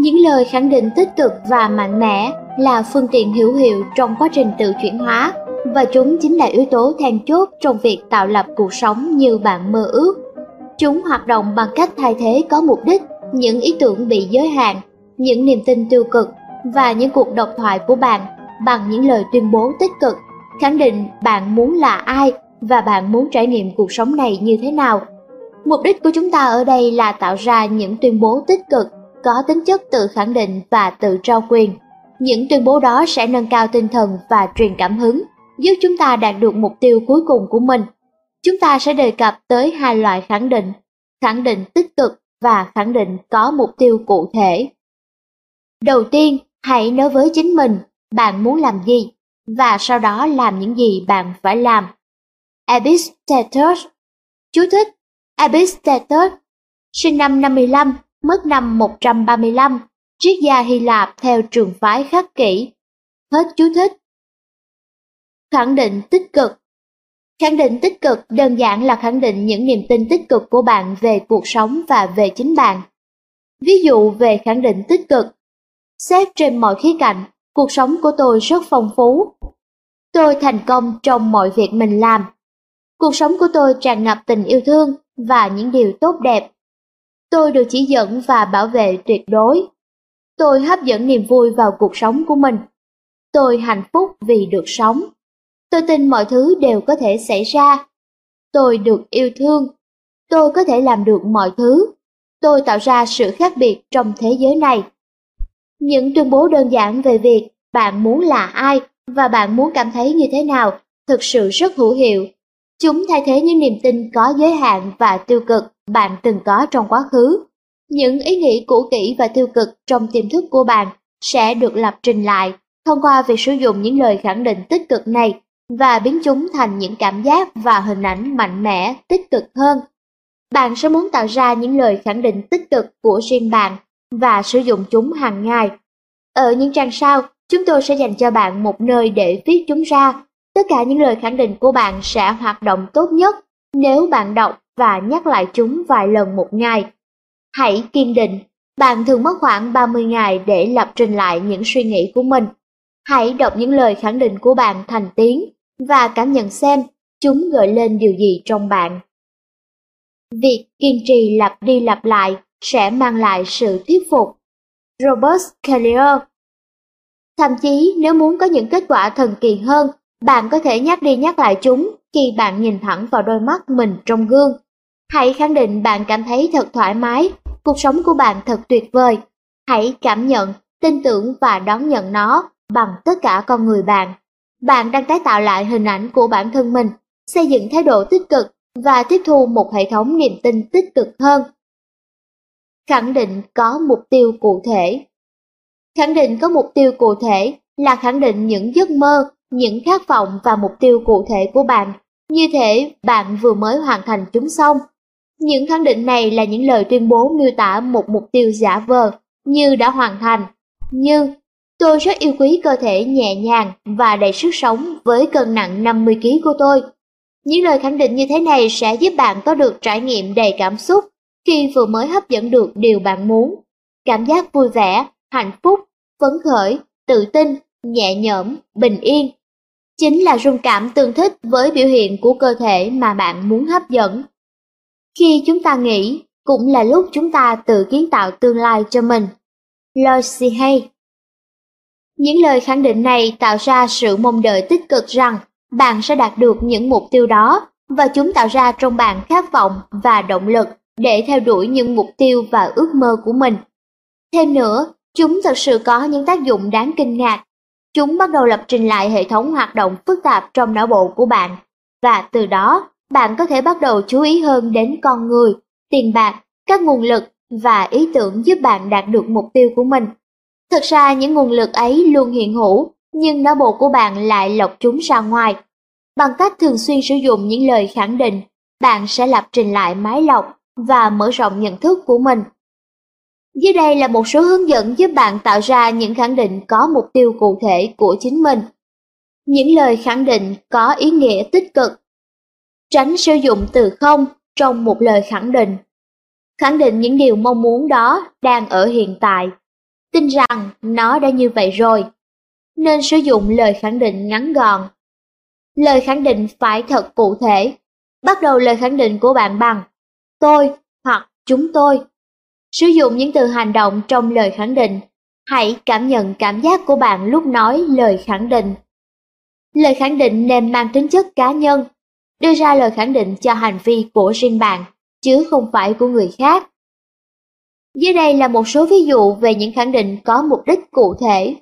Những lời khẳng định tích cực và mạnh mẽ là phương tiện hữu hiệu trong quá trình tự chuyển hóa và chúng chính là yếu tố then chốt trong việc tạo lập cuộc sống như bạn mơ ước. Chúng hoạt động bằng cách thay thế có mục đích những ý tưởng bị giới hạn, những niềm tin tiêu cực và những cuộc độc thoại của bạn bằng những lời tuyên bố tích cực, khẳng định bạn muốn là ai và bạn muốn trải nghiệm cuộc sống này như thế nào. Mục đích của chúng ta ở đây là tạo ra những tuyên bố tích cực, có tính chất tự khẳng định và tự trao quyền. Những tuyên bố đó sẽ nâng cao tinh thần và truyền cảm hứng, giúp chúng ta đạt được mục tiêu cuối cùng của mình. Chúng ta sẽ đề cập tới hai loại khẳng định, khẳng định tích cực và khẳng định có mục tiêu cụ thể. Đầu tiên, hãy nói với chính mình bạn muốn làm gì và sau đó làm những gì bạn phải làm. Epictetus. Chú thích Epictetus, sinh năm 55, mất năm 135, triết gia Hy Lạp theo trường phái khắc kỷ. Hết chú thích. Khẳng định tích cực Khẳng định tích cực đơn giản là khẳng định những niềm tin tích cực của bạn về cuộc sống và về chính bạn. Ví dụ về khẳng định tích cực. Xét trên mọi khía cạnh, cuộc sống của tôi rất phong phú. Tôi thành công trong mọi việc mình làm Cuộc sống của tôi tràn ngập tình yêu thương và những điều tốt đẹp. Tôi được chỉ dẫn và bảo vệ tuyệt đối. Tôi hấp dẫn niềm vui vào cuộc sống của mình. Tôi hạnh phúc vì được sống. Tôi tin mọi thứ đều có thể xảy ra. Tôi được yêu thương. Tôi có thể làm được mọi thứ. Tôi tạo ra sự khác biệt trong thế giới này. Những tuyên bố đơn giản về việc bạn muốn là ai và bạn muốn cảm thấy như thế nào thực sự rất hữu hiệu Chúng thay thế những niềm tin có giới hạn và tiêu cực bạn từng có trong quá khứ. Những ý nghĩ cũ kỹ và tiêu cực trong tiềm thức của bạn sẽ được lập trình lại thông qua việc sử dụng những lời khẳng định tích cực này và biến chúng thành những cảm giác và hình ảnh mạnh mẽ, tích cực hơn. Bạn sẽ muốn tạo ra những lời khẳng định tích cực của riêng bạn và sử dụng chúng hàng ngày. Ở những trang sau, chúng tôi sẽ dành cho bạn một nơi để viết chúng ra Tất cả những lời khẳng định của bạn sẽ hoạt động tốt nhất nếu bạn đọc và nhắc lại chúng vài lần một ngày. Hãy kiên định, bạn thường mất khoảng 30 ngày để lập trình lại những suy nghĩ của mình. Hãy đọc những lời khẳng định của bạn thành tiếng và cảm nhận xem chúng gợi lên điều gì trong bạn. Việc kiên trì lặp đi lặp lại sẽ mang lại sự thuyết phục. Robert Collier Thậm chí nếu muốn có những kết quả thần kỳ hơn, bạn có thể nhắc đi nhắc lại chúng khi bạn nhìn thẳng vào đôi mắt mình trong gương. Hãy khẳng định bạn cảm thấy thật thoải mái, cuộc sống của bạn thật tuyệt vời. Hãy cảm nhận, tin tưởng và đón nhận nó bằng tất cả con người bạn. Bạn đang tái tạo lại hình ảnh của bản thân mình, xây dựng thái độ tích cực và tiếp thu một hệ thống niềm tin tích cực hơn. Khẳng định có mục tiêu cụ thể Khẳng định có mục tiêu cụ thể là khẳng định những giấc mơ, những khát vọng và mục tiêu cụ thể của bạn, như thể bạn vừa mới hoàn thành chúng xong. Những khẳng định này là những lời tuyên bố miêu tả một mục tiêu giả vờ, như đã hoàn thành, như Tôi rất yêu quý cơ thể nhẹ nhàng và đầy sức sống với cân nặng 50kg của tôi. Những lời khẳng định như thế này sẽ giúp bạn có được trải nghiệm đầy cảm xúc khi vừa mới hấp dẫn được điều bạn muốn. Cảm giác vui vẻ, hạnh phúc, phấn khởi, tự tin, nhẹ nhõm, bình yên. Chính là rung cảm tương thích với biểu hiện của cơ thể mà bạn muốn hấp dẫn. Khi chúng ta nghĩ, cũng là lúc chúng ta tự kiến tạo tương lai cho mình. Lloyd Hay Những lời khẳng định này tạo ra sự mong đợi tích cực rằng bạn sẽ đạt được những mục tiêu đó và chúng tạo ra trong bạn khát vọng và động lực để theo đuổi những mục tiêu và ước mơ của mình. Thêm nữa, chúng thật sự có những tác dụng đáng kinh ngạc. Chúng bắt đầu lập trình lại hệ thống hoạt động phức tạp trong não bộ của bạn, và từ đó bạn có thể bắt đầu chú ý hơn đến con người, tiền bạc, các nguồn lực và ý tưởng giúp bạn đạt được mục tiêu của mình. Thực ra những nguồn lực ấy luôn hiện hữu, nhưng não bộ của bạn lại lọc chúng ra ngoài. Bằng cách thường xuyên sử dụng những lời khẳng định, bạn sẽ lập trình lại máy lọc và mở rộng nhận thức của mình. Dưới đây là một số hướng dẫn giúp bạn tạo ra những khẳng định có mục tiêu cụ thể của chính mình. Những lời khẳng định có ý nghĩa tích cực. Tránh sử dụng từ không trong một lời khẳng định. Khẳng định những điều mong muốn đó đang ở hiện tại. Tin rằng nó đã như vậy rồi. Nên sử dụng lời khẳng định ngắn gọn. Lời khẳng định phải thật cụ thể. Bắt đầu lời khẳng định của bạn bằng, tôi hoặc chúng tôi. Sử dụng những từ hành động trong lời khẳng định. Hãy cảm nhận cảm giác của bạn lúc nói lời khẳng định. Lời khẳng định nên mang tính chất cá nhân, đưa ra lời khẳng định cho hành vi của riêng bạn, chứ không phải của người khác. Dưới đây là một số ví dụ về những khẳng định có mục đích cụ thể.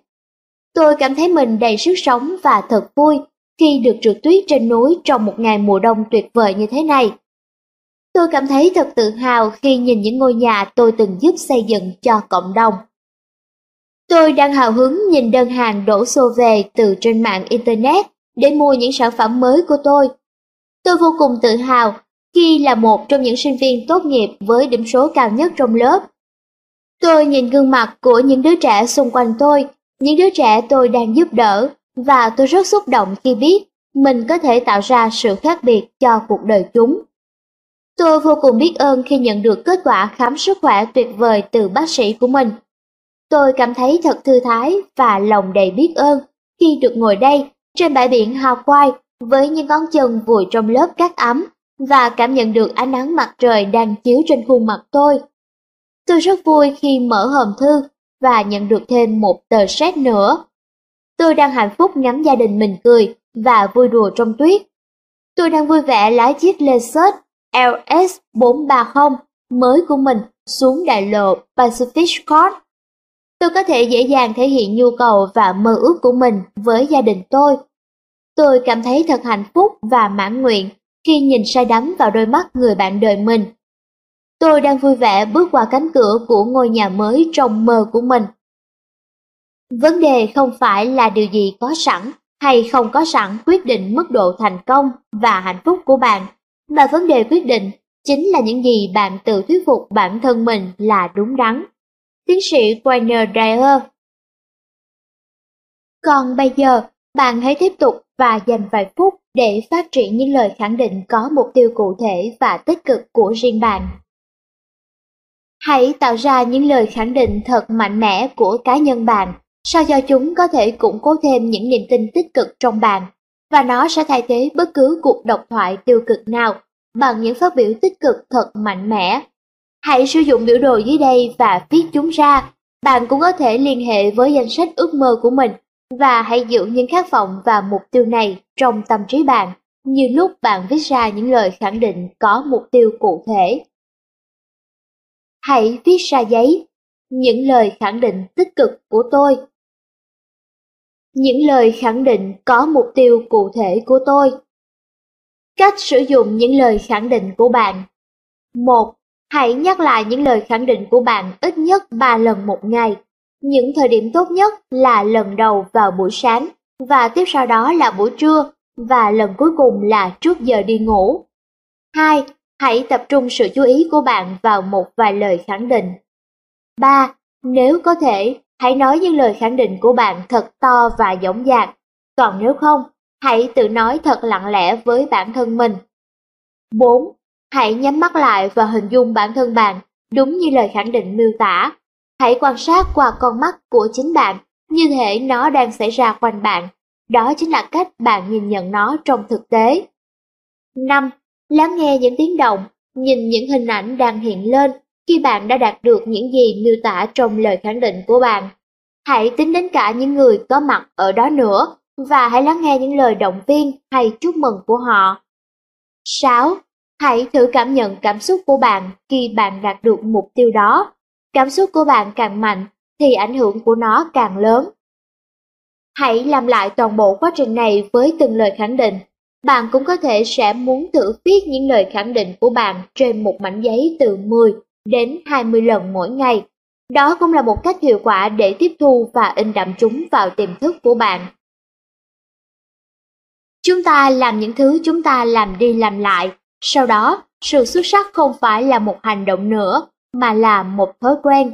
Tôi cảm thấy mình đầy sức sống và thật vui khi được trượt tuyết trên núi trong một ngày mùa đông tuyệt vời như thế này. Tôi cảm thấy thật tự hào khi nhìn những ngôi nhà tôi từng giúp xây dựng cho cộng đồng. Tôi đang hào hứng nhìn đơn hàng đổ xô về từ trên mạng Internet để mua những sản phẩm mới của tôi. Tôi vô cùng tự hào khi là một trong những sinh viên tốt nghiệp với điểm số cao nhất trong lớp. Tôi nhìn gương mặt của những đứa trẻ xung quanh tôi, những đứa trẻ tôi đang giúp đỡ, và tôi rất xúc động khi biết mình có thể tạo ra sự khác biệt cho cuộc đời chúng. Tôi vô cùng biết ơn khi nhận được kết quả khám sức khỏe tuyệt vời từ bác sĩ của mình. Tôi cảm thấy thật thư thái và lòng đầy biết ơn khi được ngồi đây trên bãi biển hào quai với những ngón chân vùi trong lớp cát ấm và cảm nhận được ánh nắng mặt trời đang chiếu trên khuôn mặt tôi. Tôi rất vui khi mở hòm thư và nhận được thêm một tờ séc nữa. Tôi đang hạnh phúc ngắm gia đình mình cười và vui đùa trong tuyết. Tôi đang vui vẻ lái chiếc Lexus LS430 mới của mình xuống đại lộ Pacific Coast. Tôi có thể dễ dàng thể hiện nhu cầu và mơ ước của mình với gia đình tôi. Tôi cảm thấy thật hạnh phúc và mãn nguyện khi nhìn say đắm vào đôi mắt người bạn đời mình. Tôi đang vui vẻ bước qua cánh cửa của ngôi nhà mới trong mơ của mình. Vấn đề không phải là điều gì có sẵn hay không có sẵn quyết định mức độ thành công và hạnh phúc của bạn mà vấn đề quyết định chính là những gì bạn tự thuyết phục bản thân mình là đúng đắn. Tiến sĩ Werner Dyer Còn bây giờ, bạn hãy tiếp tục và dành vài phút để phát triển những lời khẳng định có mục tiêu cụ thể và tích cực của riêng bạn. Hãy tạo ra những lời khẳng định thật mạnh mẽ của cá nhân bạn, sao cho chúng có thể củng cố thêm những niềm tin tích cực trong bạn và nó sẽ thay thế bất cứ cuộc độc thoại tiêu cực nào bằng những phát biểu tích cực thật mạnh mẽ. Hãy sử dụng biểu đồ dưới đây và viết chúng ra. Bạn cũng có thể liên hệ với danh sách ước mơ của mình và hãy giữ những khát vọng và mục tiêu này trong tâm trí bạn, như lúc bạn viết ra những lời khẳng định có mục tiêu cụ thể. Hãy viết ra giấy, những lời khẳng định tích cực của tôi. Những lời khẳng định có mục tiêu cụ thể của tôi. Cách sử dụng những lời khẳng định của bạn. 1. Hãy nhắc lại những lời khẳng định của bạn ít nhất 3 lần một ngày. Những thời điểm tốt nhất là lần đầu vào buổi sáng và tiếp sau đó là buổi trưa và lần cuối cùng là trước giờ đi ngủ. 2. Hãy tập trung sự chú ý của bạn vào một vài lời khẳng định. 3. Nếu có thể, hãy nói những lời khẳng định của bạn thật to và dõng dạc. Còn nếu không, hãy tự nói thật lặng lẽ với bản thân mình. 4. Hãy nhắm mắt lại và hình dung bản thân bạn đúng như lời khẳng định miêu tả. Hãy quan sát qua con mắt của chính bạn, như thể nó đang xảy ra quanh bạn. Đó chính là cách bạn nhìn nhận nó trong thực tế. 5. Lắng nghe những tiếng động, nhìn những hình ảnh đang hiện lên khi bạn đã đạt được những gì miêu tả trong lời khẳng định của bạn. Hãy tính đến cả những người có mặt ở đó nữa và hãy lắng nghe những lời động viên hay chúc mừng của họ. 6. Hãy thử cảm nhận cảm xúc của bạn khi bạn đạt được mục tiêu đó. Cảm xúc của bạn càng mạnh thì ảnh hưởng của nó càng lớn. Hãy làm lại toàn bộ quá trình này với từng lời khẳng định. Bạn cũng có thể sẽ muốn thử viết những lời khẳng định của bạn trên một mảnh giấy từ 10 đến 20 lần mỗi ngày. Đó cũng là một cách hiệu quả để tiếp thu và in đậm chúng vào tiềm thức của bạn. Chúng ta làm những thứ chúng ta làm đi làm lại, sau đó sự xuất sắc không phải là một hành động nữa, mà là một thói quen.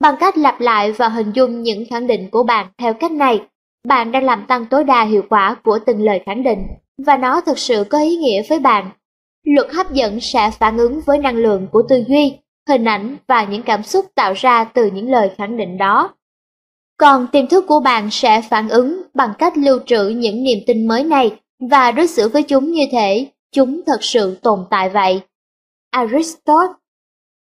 Bằng cách lặp lại và hình dung những khẳng định của bạn theo cách này, bạn đang làm tăng tối đa hiệu quả của từng lời khẳng định, và nó thực sự có ý nghĩa với bạn Luật hấp dẫn sẽ phản ứng với năng lượng của tư duy, hình ảnh và những cảm xúc tạo ra từ những lời khẳng định đó. Còn tiềm thức của bạn sẽ phản ứng bằng cách lưu trữ những niềm tin mới này và đối xử với chúng như thể chúng thật sự tồn tại vậy. Aristotle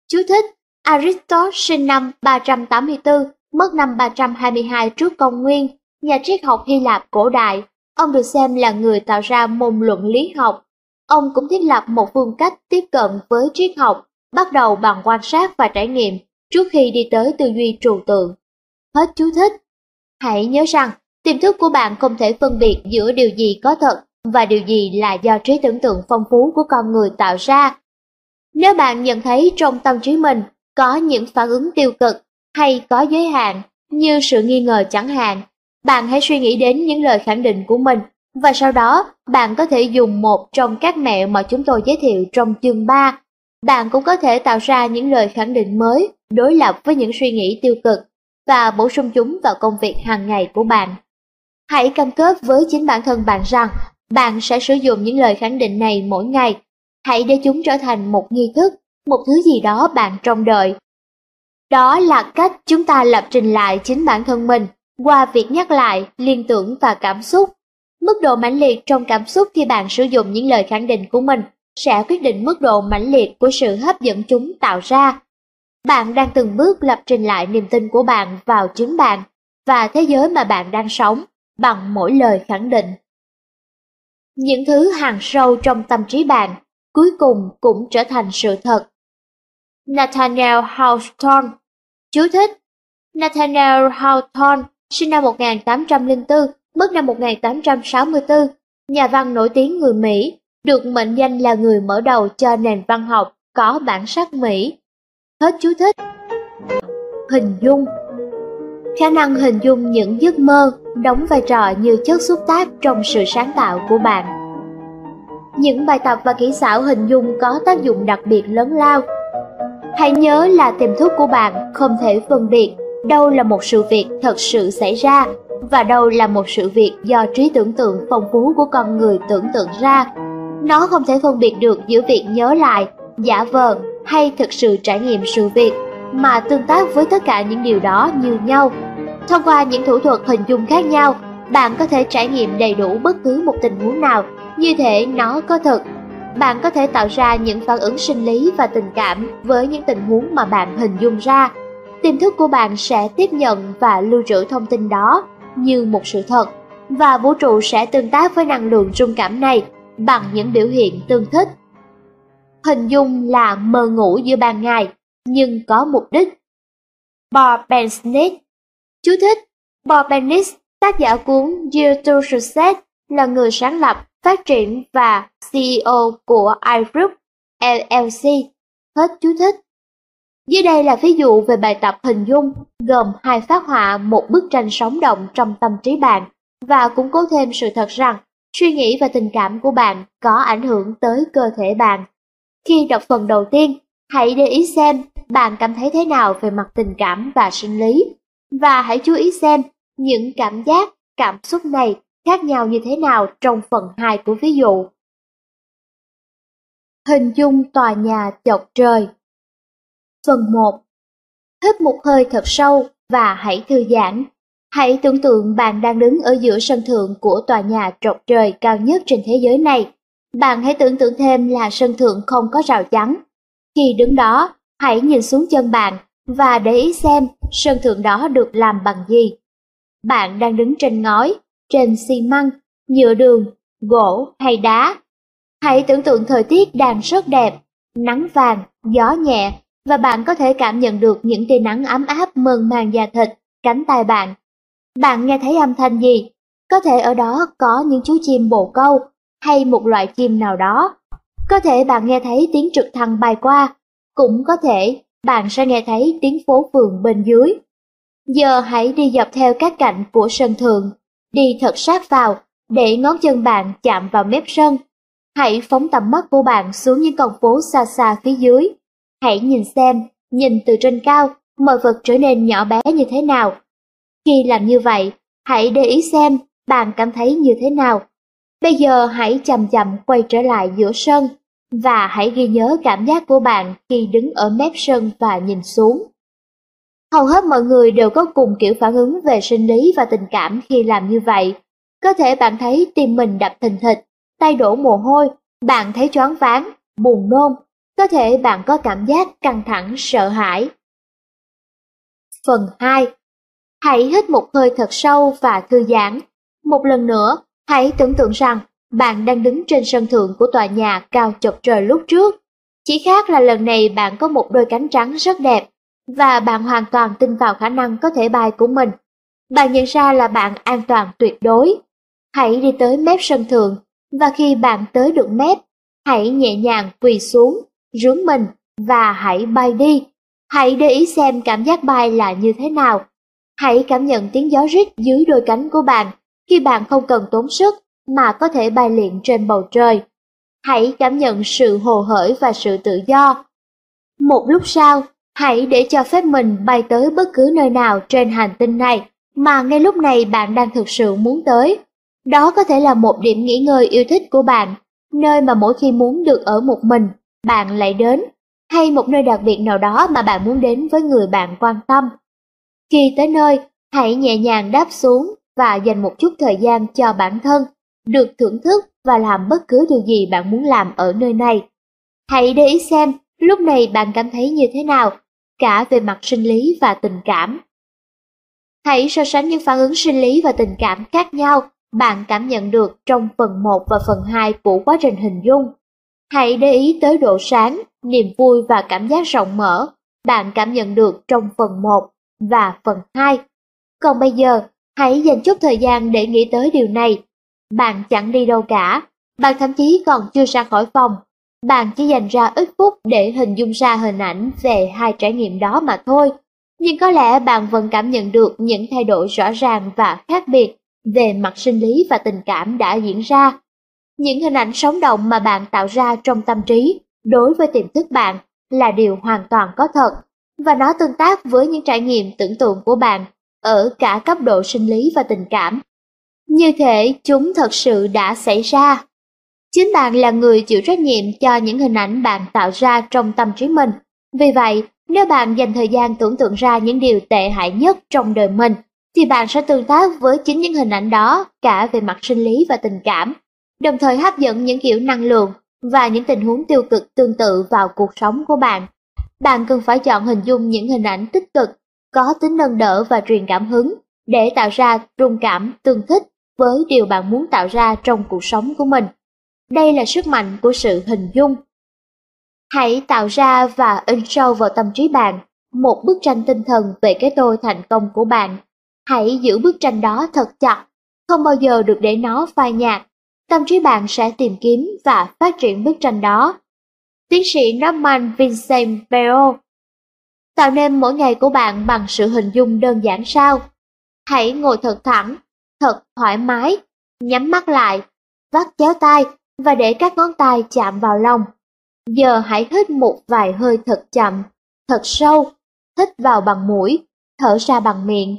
Chú thích Aristotle sinh năm 384, mất năm 322 trước công nguyên, nhà triết học Hy Lạp cổ đại. Ông được xem là người tạo ra môn luận lý học Ông cũng thiết lập một phương cách tiếp cận với triết học, bắt đầu bằng quan sát và trải nghiệm trước khi đi tới tư duy trừu tượng. Hết chú thích. Hãy nhớ rằng, tiềm thức của bạn không thể phân biệt giữa điều gì có thật và điều gì là do trí tưởng tượng phong phú của con người tạo ra. Nếu bạn nhận thấy trong tâm trí mình có những phản ứng tiêu cực hay có giới hạn như sự nghi ngờ chẳng hạn, bạn hãy suy nghĩ đến những lời khẳng định của mình và sau đó, bạn có thể dùng một trong các mẹo mà chúng tôi giới thiệu trong chương 3. Bạn cũng có thể tạo ra những lời khẳng định mới, đối lập với những suy nghĩ tiêu cực và bổ sung chúng vào công việc hàng ngày của bạn. Hãy cam kết với chính bản thân bạn rằng bạn sẽ sử dụng những lời khẳng định này mỗi ngày. Hãy để chúng trở thành một nghi thức, một thứ gì đó bạn trông đợi. Đó là cách chúng ta lập trình lại chính bản thân mình qua việc nhắc lại liên tưởng và cảm xúc Mức độ mãnh liệt trong cảm xúc khi bạn sử dụng những lời khẳng định của mình sẽ quyết định mức độ mãnh liệt của sự hấp dẫn chúng tạo ra. Bạn đang từng bước lập trình lại niềm tin của bạn vào chính bạn và thế giới mà bạn đang sống bằng mỗi lời khẳng định. Những thứ hàng sâu trong tâm trí bạn cuối cùng cũng trở thành sự thật. Nathaniel Hawthorne, Chú thích Nathaniel Hawthorne, sinh năm 1804 mất năm 1864, nhà văn nổi tiếng người Mỹ, được mệnh danh là người mở đầu cho nền văn học có bản sắc Mỹ. Hết chú thích. Hình dung Khả năng hình dung những giấc mơ đóng vai trò như chất xúc tác trong sự sáng tạo của bạn. Những bài tập và kỹ xảo hình dung có tác dụng đặc biệt lớn lao. Hãy nhớ là tiềm thức của bạn không thể phân biệt đâu là một sự việc thật sự xảy ra và đâu là một sự việc do trí tưởng tượng phong phú của con người tưởng tượng ra. Nó không thể phân biệt được giữa việc nhớ lại, giả vờ hay thực sự trải nghiệm sự việc, mà tương tác với tất cả những điều đó như nhau. Thông qua những thủ thuật hình dung khác nhau, Bạn có thể trải nghiệm đầy đủ bất cứ một tình huống nào, như thể nó có thật. Bạn có thể tạo ra những phản ứng sinh lý và tình cảm với những tình huống mà bạn hình dung ra. Tiềm thức của bạn sẽ tiếp nhận và lưu trữ thông tin đó như một sự thật, và vũ trụ sẽ tương tác với năng lượng rung cảm này bằng những biểu hiện tương thích. Hình dung là mơ ngủ giữa ban ngày, nhưng có mục đích. Bob Bensnitz Chú thích Bob Bensnitz, tác giả cuốn Year to Success, là người sáng lập, phát triển và CEO của iGroup LLC. Hết chú thích. Dưới đây là ví dụ về bài tập hình dung, gồm hai phát họa một bức tranh sống động trong tâm trí bạn và củng cố thêm sự thật rằng suy nghĩ và tình cảm của bạn có ảnh hưởng tới cơ thể bạn. Khi đọc phần đầu tiên, hãy để ý xem bạn cảm thấy thế nào về mặt tình cảm và sinh lý, và hãy chú ý xem những cảm giác, cảm xúc này khác nhau như thế nào trong phần 2 của ví dụ. Hình dung tòa nhà chọc trời Phần 1 Hít một hơi thật sâu và hãy thư giãn. Hãy tưởng tượng bạn đang đứng ở giữa sân thượng của tòa nhà trọc trời cao nhất trên thế giới này. Bạn hãy tưởng tượng thêm là sân thượng không có rào chắn. Khi đứng đó, hãy nhìn xuống chân bạn và để ý xem sân thượng đó được làm bằng gì. Bạn đang đứng trên ngói, trên xi măng, nhựa đường, gỗ hay đá. Hãy tưởng tượng thời tiết đang rất đẹp, nắng vàng, gió nhẹ và bạn có thể cảm nhận được những tia nắng ấm áp mơn màng da thịt, cánh tay bạn. Bạn nghe thấy âm thanh gì? Có thể ở đó có những chú chim bồ câu hay một loại chim nào đó. Có thể bạn nghe thấy tiếng trực thăng bay qua, cũng có thể bạn sẽ nghe thấy tiếng phố phường bên dưới. Giờ hãy đi dọc theo các cạnh của sân thượng, đi thật sát vào để ngón chân bạn chạm vào mép sân. Hãy phóng tầm mắt của bạn xuống những con phố xa xa phía dưới. Hãy nhìn xem, nhìn từ trên cao, mọi vật trở nên nhỏ bé như thế nào. Khi làm như vậy, hãy để ý xem bạn cảm thấy như thế nào. Bây giờ hãy chậm chậm quay trở lại giữa sân và hãy ghi nhớ cảm giác của bạn khi đứng ở mép sân và nhìn xuống. Hầu hết mọi người đều có cùng kiểu phản ứng về sinh lý và tình cảm khi làm như vậy. Có thể bạn thấy tim mình đập thình thịch, tay đổ mồ hôi, bạn thấy choáng váng, buồn nôn, có thể bạn có cảm giác căng thẳng, sợ hãi. Phần 2. Hãy hít một hơi thật sâu và thư giãn. Một lần nữa, hãy tưởng tượng rằng bạn đang đứng trên sân thượng của tòa nhà cao chọc trời lúc trước. Chỉ khác là lần này bạn có một đôi cánh trắng rất đẹp và bạn hoàn toàn tin vào khả năng có thể bay của mình. Bạn nhận ra là bạn an toàn tuyệt đối. Hãy đi tới mép sân thượng và khi bạn tới được mép, hãy nhẹ nhàng quỳ xuống, rướn mình và hãy bay đi. Hãy để ý xem cảm giác bay là như thế nào. Hãy cảm nhận tiếng gió rít dưới đôi cánh của bạn khi bạn không cần tốn sức mà có thể bay liền trên bầu trời. Hãy cảm nhận sự hồ hởi và sự tự do. Một lúc sau, hãy để cho phép mình bay tới bất cứ nơi nào trên hành tinh này mà ngay lúc này bạn đang thực sự muốn tới. Đó có thể là một điểm nghỉ ngơi yêu thích của bạn, nơi mà mỗi khi muốn được ở một mình, bạn lại đến, hay một nơi đặc biệt nào đó mà bạn muốn đến với người bạn quan tâm. Khi tới nơi, hãy nhẹ nhàng đáp xuống và dành một chút thời gian cho bản thân được thưởng thức và làm bất cứ điều gì bạn muốn làm ở nơi này. Hãy để ý xem lúc này bạn cảm thấy như thế nào, cả về mặt sinh lý và tình cảm. Hãy so sánh những phản ứng sinh lý và tình cảm khác nhau bạn cảm nhận được trong phần 1 và phần 2 của quá trình hình dung. Hãy để ý tới độ sáng, niềm vui và cảm giác rộng mở bạn cảm nhận được trong phần 1 và phần 2. Còn bây giờ, hãy dành chút thời gian để nghĩ tới điều này bạn chẳng đi đâu cả, bạn thậm chí còn chưa ra khỏi phòng. Bạn chỉ dành ra ít phút để hình dung ra hình ảnh về hai trải nghiệm đó mà thôi. Nhưng có lẽ bạn vẫn cảm nhận được những thay đổi rõ ràng và khác biệt về mặt sinh lý và tình cảm đã diễn ra. Những hình ảnh sống động mà bạn tạo ra trong tâm trí đối với tiềm thức bạn là điều hoàn toàn có thật và nó tương tác với những trải nghiệm tưởng tượng của bạn ở cả cấp độ sinh lý và tình cảm như thể chúng thật sự đã xảy ra. Chính bạn là người chịu trách nhiệm cho những hình ảnh bạn tạo ra trong tâm trí mình. Vì vậy, nếu bạn dành thời gian tưởng tượng ra những điều tệ hại nhất trong đời mình, thì bạn sẽ tương tác với chính những hình ảnh đó cả về mặt sinh lý và tình cảm, đồng thời hấp dẫn những kiểu năng lượng và những tình huống tiêu cực tương tự vào cuộc sống của bạn. Bạn cần phải chọn hình dung những hình ảnh tích cực, có tính nâng đỡ và truyền cảm hứng để tạo ra rung cảm tương thích với điều bạn muốn tạo ra trong cuộc sống của mình. Đây là sức mạnh của sự hình dung. Hãy tạo ra và in sâu vào tâm trí bạn một bức tranh tinh thần về cái tôi thành công của bạn. Hãy giữ bức tranh đó thật chặt, không bao giờ được để nó phai nhạt. Tâm trí bạn sẽ tìm kiếm và phát triển bức tranh đó. Tiến sĩ Norman Vincent Peale Tạo nên mỗi ngày của bạn bằng sự hình dung đơn giản sau. Hãy ngồi thật thẳng, thật thoải mái, nhắm mắt lại, vắt chéo tay và để các ngón tay chạm vào lòng. Giờ hãy hít một vài hơi thật chậm, thật sâu, hít vào bằng mũi, thở ra bằng miệng.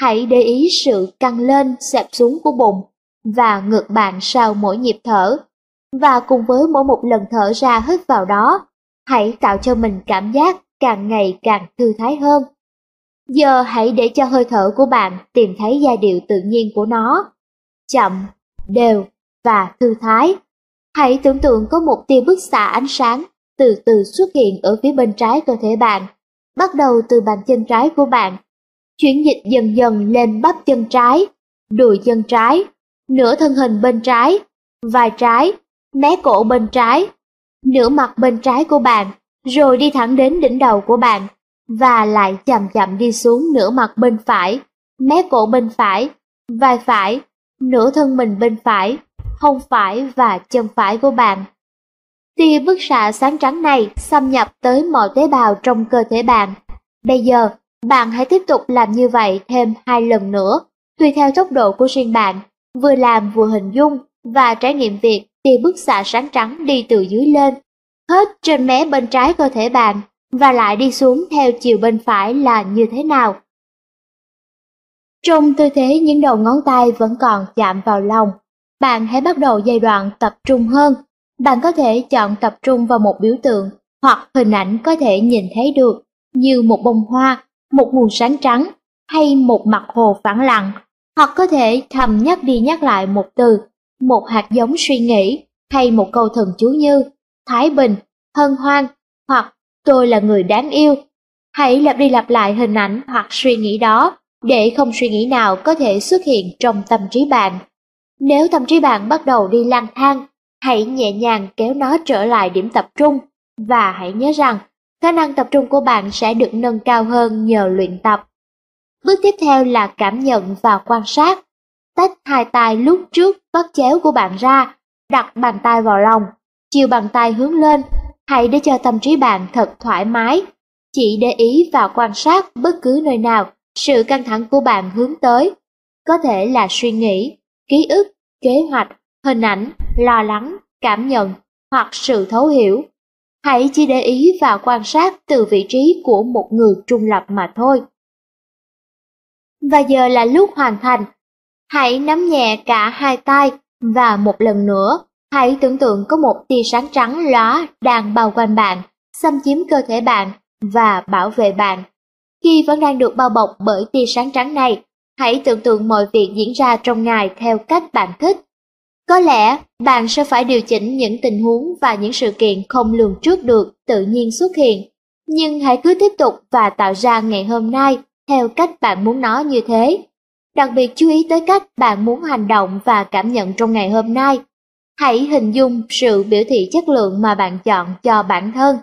Hãy để ý sự căng lên, xẹp xuống của bụng và ngược bạn sau mỗi nhịp thở. Và cùng với mỗi một lần thở ra hít vào đó, hãy tạo cho mình cảm giác càng ngày càng thư thái hơn. Giờ hãy để cho hơi thở của bạn tìm thấy giai điệu tự nhiên của nó. Chậm, đều và thư thái. Hãy tưởng tượng có một tia bức xạ ánh sáng từ từ xuất hiện ở phía bên trái cơ thể bạn, bắt đầu từ bàn chân trái của bạn, chuyển dịch dần dần lên bắp chân trái, đùi chân trái, nửa thân hình bên trái, vai trái, mé cổ bên trái, nửa mặt bên trái của bạn, rồi đi thẳng đến đỉnh đầu của bạn, và lại chậm chậm đi xuống nửa mặt bên phải, mé cổ bên phải, vai phải, nửa thân mình bên phải, hông phải và chân phải của bạn. Tia bức xạ sáng trắng này xâm nhập tới mọi tế bào trong cơ thể bạn. Bây giờ, bạn hãy tiếp tục làm như vậy thêm hai lần nữa, tùy theo tốc độ của riêng bạn, vừa làm vừa hình dung và trải nghiệm việc tia bức xạ sáng trắng đi từ dưới lên, hết trên mé bên trái cơ thể bạn và lại đi xuống theo chiều bên phải là như thế nào. Trong tư thế những đầu ngón tay vẫn còn chạm vào lòng, bạn hãy bắt đầu giai đoạn tập trung hơn. Bạn có thể chọn tập trung vào một biểu tượng hoặc hình ảnh có thể nhìn thấy được như một bông hoa, một nguồn sáng trắng hay một mặt hồ phẳng lặng, hoặc có thể thầm nhắc đi nhắc lại một từ, một hạt giống suy nghĩ hay một câu thần chú như Thái Bình, Hân Hoan hoặc Tôi là người đáng yêu. Hãy lặp đi lặp lại hình ảnh hoặc suy nghĩ đó để không suy nghĩ nào có thể xuất hiện trong tâm trí bạn. Nếu tâm trí bạn bắt đầu đi lang thang, hãy nhẹ nhàng kéo nó trở lại điểm tập trung và hãy nhớ rằng khả năng tập trung của bạn sẽ được nâng cao hơn nhờ luyện tập. Bước tiếp theo là cảm nhận và quan sát. Tách hai tay lúc trước vắt chéo của bạn ra, đặt bàn tay vào lòng, chiều bàn tay hướng lên. Hãy để cho tâm trí bạn thật thoải mái. Chỉ để ý và quan sát bất cứ nơi nào sự căng thẳng của bạn hướng tới. Có thể là suy nghĩ, ký ức, kế hoạch, hình ảnh, lo lắng, cảm nhận hoặc sự thấu hiểu. Hãy chỉ để ý và quan sát từ vị trí của một người trung lập mà thôi. Và giờ là lúc hoàn thành. Hãy nắm nhẹ cả hai tay và một lần nữa, hãy tưởng tượng có một tia sáng trắng lóa đang bao quanh bạn, xâm chiếm cơ thể bạn và bảo vệ bạn. Khi vẫn đang được bao bọc bởi tia sáng trắng này, hãy tưởng tượng mọi việc diễn ra trong ngày theo cách bạn thích. Có lẽ bạn sẽ phải điều chỉnh những tình huống và những sự kiện không lường trước được tự nhiên xuất hiện, nhưng hãy cứ tiếp tục và tạo ra ngày hôm nay theo cách bạn muốn nó như thế. Đặc biệt chú ý tới cách bạn muốn hành động và cảm nhận trong ngày hôm nay. Hãy hình dung sự biểu thị chất lượng mà bạn chọn cho bản thân,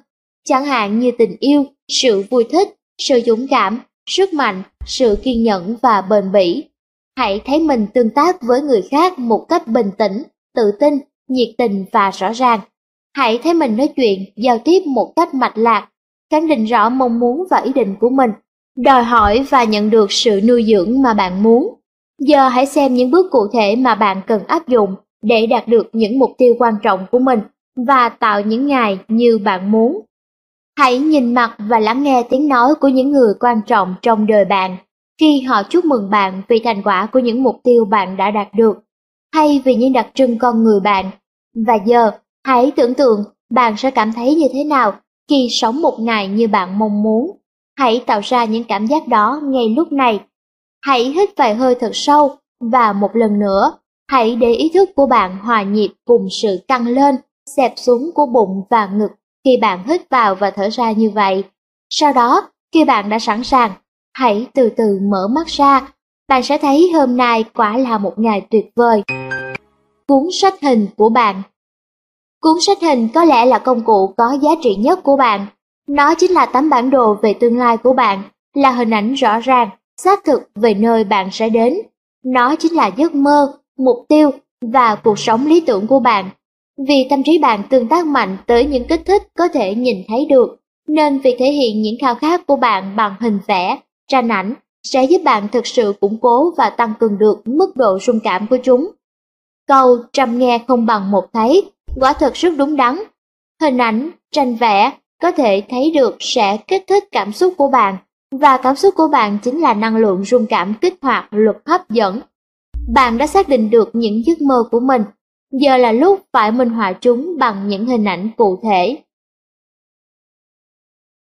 chẳng hạn như tình yêu, sự vui thích, sự dũng cảm, sức mạnh, sự kiên nhẫn và bền bỉ. Hãy thấy mình tương tác với người khác một cách bình tĩnh, tự tin, nhiệt tình và rõ ràng. Hãy thấy mình nói chuyện, giao tiếp một cách mạch lạc, khẳng định rõ mong muốn và ý định của mình đòi hỏi và nhận được sự nuôi dưỡng mà bạn muốn. Giờ hãy xem những bước cụ thể mà bạn cần áp dụng để đạt được những mục tiêu quan trọng của mình và tạo những ngày như bạn muốn. Hãy nhìn mặt và lắng nghe tiếng nói của những người quan trọng trong đời bạn khi họ chúc mừng bạn vì thành quả của những mục tiêu bạn đã đạt được, hay vì những đặc trưng con người bạn. Và giờ, hãy tưởng tượng bạn sẽ cảm thấy như thế nào khi sống một ngày như bạn mong muốn. Hãy tạo ra những cảm giác đó ngay lúc này. Hãy hít vài hơi thật sâu và một lần nữa, hãy để ý thức của bạn hòa nhịp cùng sự căng lên, xẹp xuống của bụng và ngực khi bạn hít vào và thở ra như vậy. Sau đó, khi bạn đã sẵn sàng, hãy từ từ mở mắt ra. Bạn sẽ thấy hôm nay quả là một ngày tuyệt vời. Cuốn sách hình của bạn Cuốn sách hình có lẽ là công cụ có giá trị nhất của bạn. Nó chính là tấm bản đồ về tương lai của bạn, là hình ảnh rõ ràng, xác thực về nơi bạn sẽ đến. Nó chính là giấc mơ, mục tiêu và cuộc sống lý tưởng của bạn. Vì tâm trí bạn tương tác mạnh tới những kích thích có thể nhìn thấy được, nên việc thể hiện những khao khát của bạn bằng hình vẽ, tranh ảnh sẽ giúp bạn thực sự củng cố và tăng cường được mức độ rung cảm của chúng. Câu trăm nghe không bằng một thấy quả thật rất đúng đắn. Hình ảnh, tranh vẽ có thể thấy được sẽ kích thích cảm xúc của bạn, và cảm xúc của bạn chính là năng lượng rung cảm kích hoạt luật hấp dẫn. Bạn đã xác định được những giấc mơ của mình, giờ là lúc phải minh họa chúng bằng những hình ảnh cụ thể.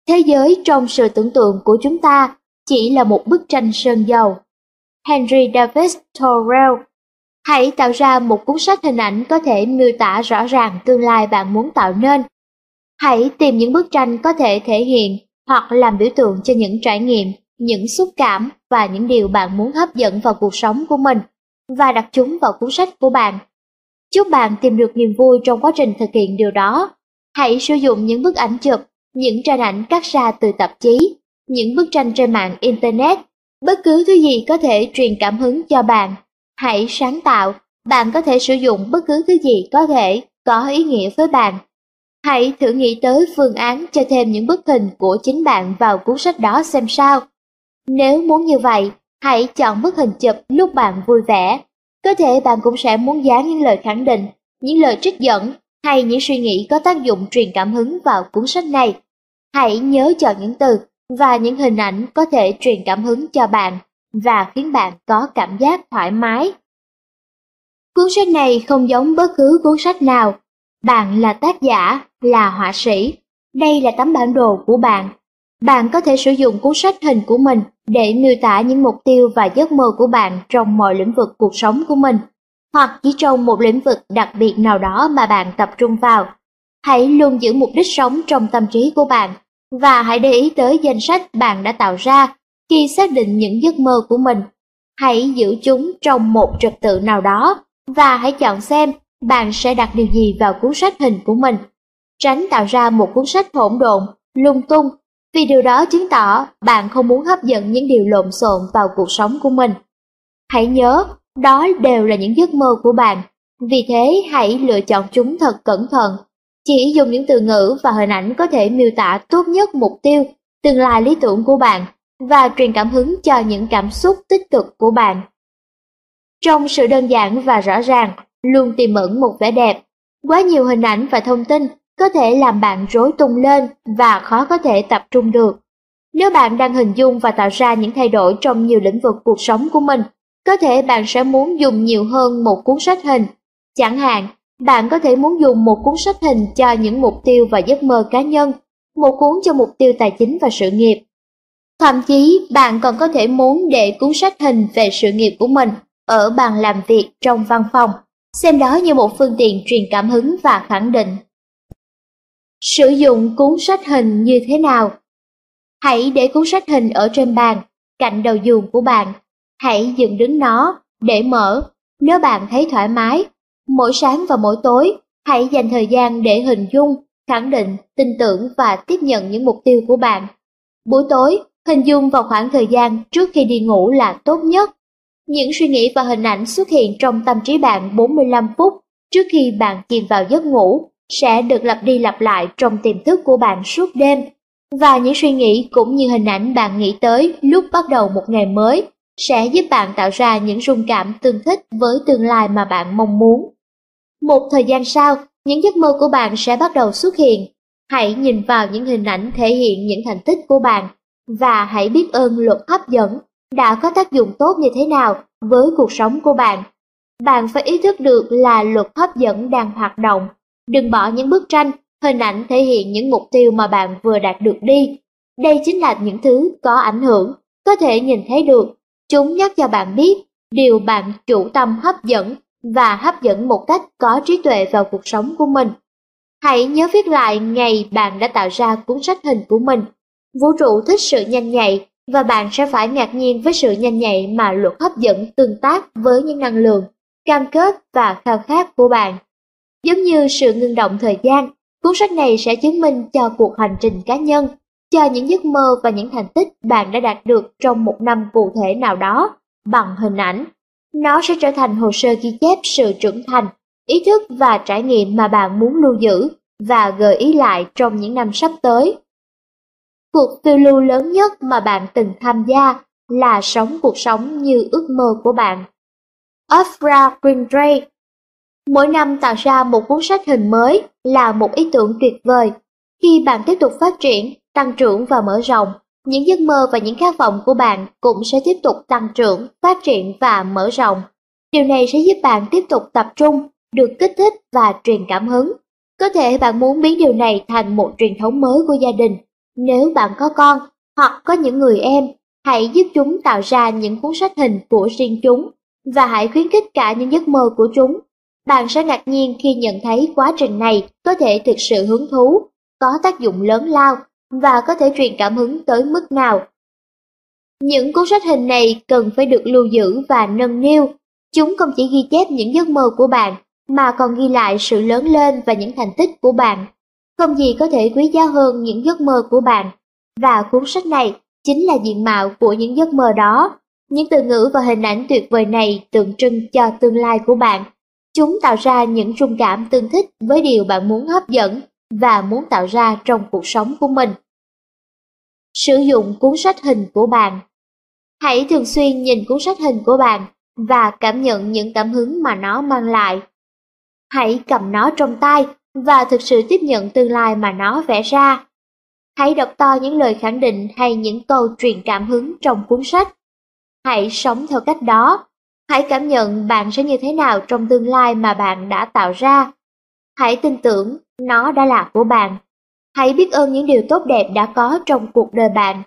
Thế giới trong sự tưởng tượng của chúng ta chỉ là một bức tranh sơn dầu. Henry David Thoreau Hãy tạo ra một cuốn sách hình ảnh có thể miêu tả rõ ràng tương lai bạn muốn tạo nên. Hãy tìm những bức tranh có thể thể hiện hoặc làm biểu tượng cho những trải nghiệm, những xúc cảm và những điều bạn muốn hấp dẫn vào cuộc sống của mình và đặt chúng vào cuốn sách của bạn. Chúc bạn tìm được niềm vui trong quá trình thực hiện điều đó. Hãy sử dụng những bức ảnh chụp, những tranh ảnh cắt ra từ tạp chí, những bức tranh trên mạng Internet, bất cứ thứ gì có thể truyền cảm hứng cho bạn Hãy sáng tạo, bạn có thể sử dụng bất cứ thứ gì có thể có ý nghĩa với bạn. Hãy thử nghĩ tới phương án cho thêm những bức hình của chính bạn vào cuốn sách đó xem sao. Nếu muốn như vậy, hãy chọn bức hình chụp lúc bạn vui vẻ. Có thể bạn cũng sẽ muốn dán những lời khẳng định, những lời trích dẫn hay những suy nghĩ có tác dụng truyền cảm hứng vào cuốn sách này. Hãy nhớ chọn những từ và những hình ảnh có thể truyền cảm hứng cho bạn và khiến bạn có cảm giác thoải mái. Cuốn sách này không giống bất cứ cuốn sách nào. Bạn là tác giả, là họa sĩ. Đây là tấm bản đồ của bạn. Bạn có thể sử dụng cuốn sách hình của mình để miêu tả những mục tiêu và giấc mơ của bạn trong mọi lĩnh vực cuộc sống của mình, hoặc chỉ trong một lĩnh vực đặc biệt nào đó mà bạn tập trung vào. Hãy luôn giữ mục đích sống trong tâm trí của bạn và hãy để ý tới danh sách bạn đã tạo ra khi xác định những giấc mơ của mình. Hãy giữ chúng trong một trật tự nào đó và hãy chọn xem bạn sẽ đặt điều gì vào cuốn sách hình của mình. Tránh tạo ra một cuốn sách hỗn độn, lung tung, vì điều đó chứng tỏ bạn không muốn hấp dẫn những điều lộn xộn vào cuộc sống của mình. Hãy nhớ, đó đều là những giấc mơ của bạn, vì thế hãy lựa chọn chúng thật cẩn thận. Chỉ dùng những từ ngữ và hình ảnh có thể miêu tả tốt nhất mục tiêu, tương lai lý tưởng của bạn và truyền cảm hứng cho những cảm xúc tích cực của bạn. Trong sự đơn giản và rõ ràng, luôn tiềm ẩn một vẻ đẹp. Quá nhiều hình ảnh và thông tin có thể làm bạn rối tung lên và khó có thể tập trung được. Nếu bạn đang hình dung và tạo ra những thay đổi trong nhiều lĩnh vực cuộc sống của mình, có thể bạn sẽ muốn dùng nhiều hơn một cuốn sách hình. Chẳng hạn, bạn có thể muốn dùng một cuốn sách hình cho những mục tiêu và giấc mơ cá nhân, một cuốn cho mục tiêu tài chính và sự nghiệp, Thậm chí bạn còn có thể muốn để cuốn sách hình về sự nghiệp của mình ở bàn làm việc trong văn phòng, xem đó như một phương tiện truyền cảm hứng và khẳng định. Sử dụng cuốn sách hình như thế nào? Hãy để cuốn sách hình ở trên bàn, cạnh đầu giường của bạn. Hãy dựng đứng nó để mở nếu bạn thấy thoải mái. Mỗi sáng và mỗi tối, hãy dành thời gian để hình dung, khẳng định, tin tưởng và tiếp nhận những mục tiêu của bạn. Buổi tối, Hình dung vào khoảng thời gian trước khi đi ngủ là tốt nhất. Những suy nghĩ và hình ảnh xuất hiện trong tâm trí bạn 45 phút trước khi bạn chìm vào giấc ngủ sẽ được lặp đi lặp lại trong tiềm thức của bạn suốt đêm. Và những suy nghĩ cũng như hình ảnh bạn nghĩ tới lúc bắt đầu một ngày mới sẽ giúp bạn tạo ra những rung cảm tương thích với tương lai mà bạn mong muốn. Một thời gian sau, những giấc mơ của bạn sẽ bắt đầu xuất hiện. Hãy nhìn vào những hình ảnh thể hiện những thành tích của bạn và hãy biết ơn luật hấp dẫn đã có tác dụng tốt như thế nào với cuộc sống của bạn. Bạn phải ý thức được là luật hấp dẫn đang hoạt động. Đừng bỏ những bức tranh, hình ảnh thể hiện những mục tiêu mà bạn vừa đạt được đi. Đây chính là những thứ có ảnh hưởng, có thể nhìn thấy được. Chúng nhắc cho bạn biết điều bạn chủ tâm hấp dẫn và hấp dẫn một cách có trí tuệ vào cuộc sống của mình. Hãy nhớ viết lại ngày bạn đã tạo ra cuốn sách hình của mình. Vũ trụ thích sự nhanh nhạy và bạn sẽ phải ngạc nhiên với sự nhanh nhạy mà luật hấp dẫn tương tác với những năng lượng, cam kết và khao khát của bạn. Giống như sự ngưng động thời gian, cuốn sách này sẽ chứng minh cho cuộc hành trình cá nhân, cho những giấc mơ và những thành tích bạn đã đạt được trong một năm cụ thể nào đó bằng hình ảnh. Nó sẽ trở thành hồ sơ ghi chép sự trưởng thành, ý thức và trải nghiệm mà bạn muốn lưu giữ và gợi ý lại trong những năm sắp tới. Cuộc phiêu lưu lớn nhất mà bạn từng tham gia là sống cuộc sống như ước mơ của bạn. Oprah Winfrey Mỗi năm tạo ra một cuốn sách hình mới là một ý tưởng tuyệt vời. Khi bạn tiếp tục phát triển, tăng trưởng và mở rộng, những giấc mơ và những khát vọng của bạn cũng sẽ tiếp tục tăng trưởng, phát triển và mở rộng. Điều này sẽ giúp bạn tiếp tục tập trung, được kích thích và truyền cảm hứng. Có thể bạn muốn biến điều này thành một truyền thống mới của gia đình. Nếu bạn có con hoặc có những người em, hãy giúp chúng tạo ra những cuốn sách hình của riêng chúng và hãy khuyến khích cả những giấc mơ của chúng. Bạn sẽ ngạc nhiên khi nhận thấy quá trình này có thể thực sự hứng thú, có tác dụng lớn lao và có thể truyền cảm hứng tới mức nào. Những cuốn sách hình này cần phải được lưu giữ và nâng niu. Chúng không chỉ ghi chép những giấc mơ của bạn, mà còn ghi lại sự lớn lên và những thành tích của bạn. Không gì có thể quý giá hơn những giấc mơ của bạn. Và cuốn sách này chính là diện mạo của những giấc mơ đó. Những từ ngữ và hình ảnh tuyệt vời này tượng trưng cho tương lai của bạn. Chúng tạo ra những rung cảm tương thích với điều bạn muốn hấp dẫn và muốn tạo ra trong cuộc sống của mình. Sử dụng cuốn sách hình của bạn Hãy thường xuyên nhìn cuốn sách hình của bạn và cảm nhận những cảm hứng mà nó mang lại. Hãy cầm nó trong tay và thực sự tiếp nhận tương lai mà nó vẽ ra. Hãy đọc to những lời khẳng định hay những câu truyền cảm hứng trong cuốn sách. Hãy sống theo cách đó. Hãy cảm nhận bạn sẽ như thế nào trong tương lai mà bạn đã tạo ra. Hãy tin tưởng nó đã là của bạn. Hãy biết ơn những điều tốt đẹp đã có trong cuộc đời bạn.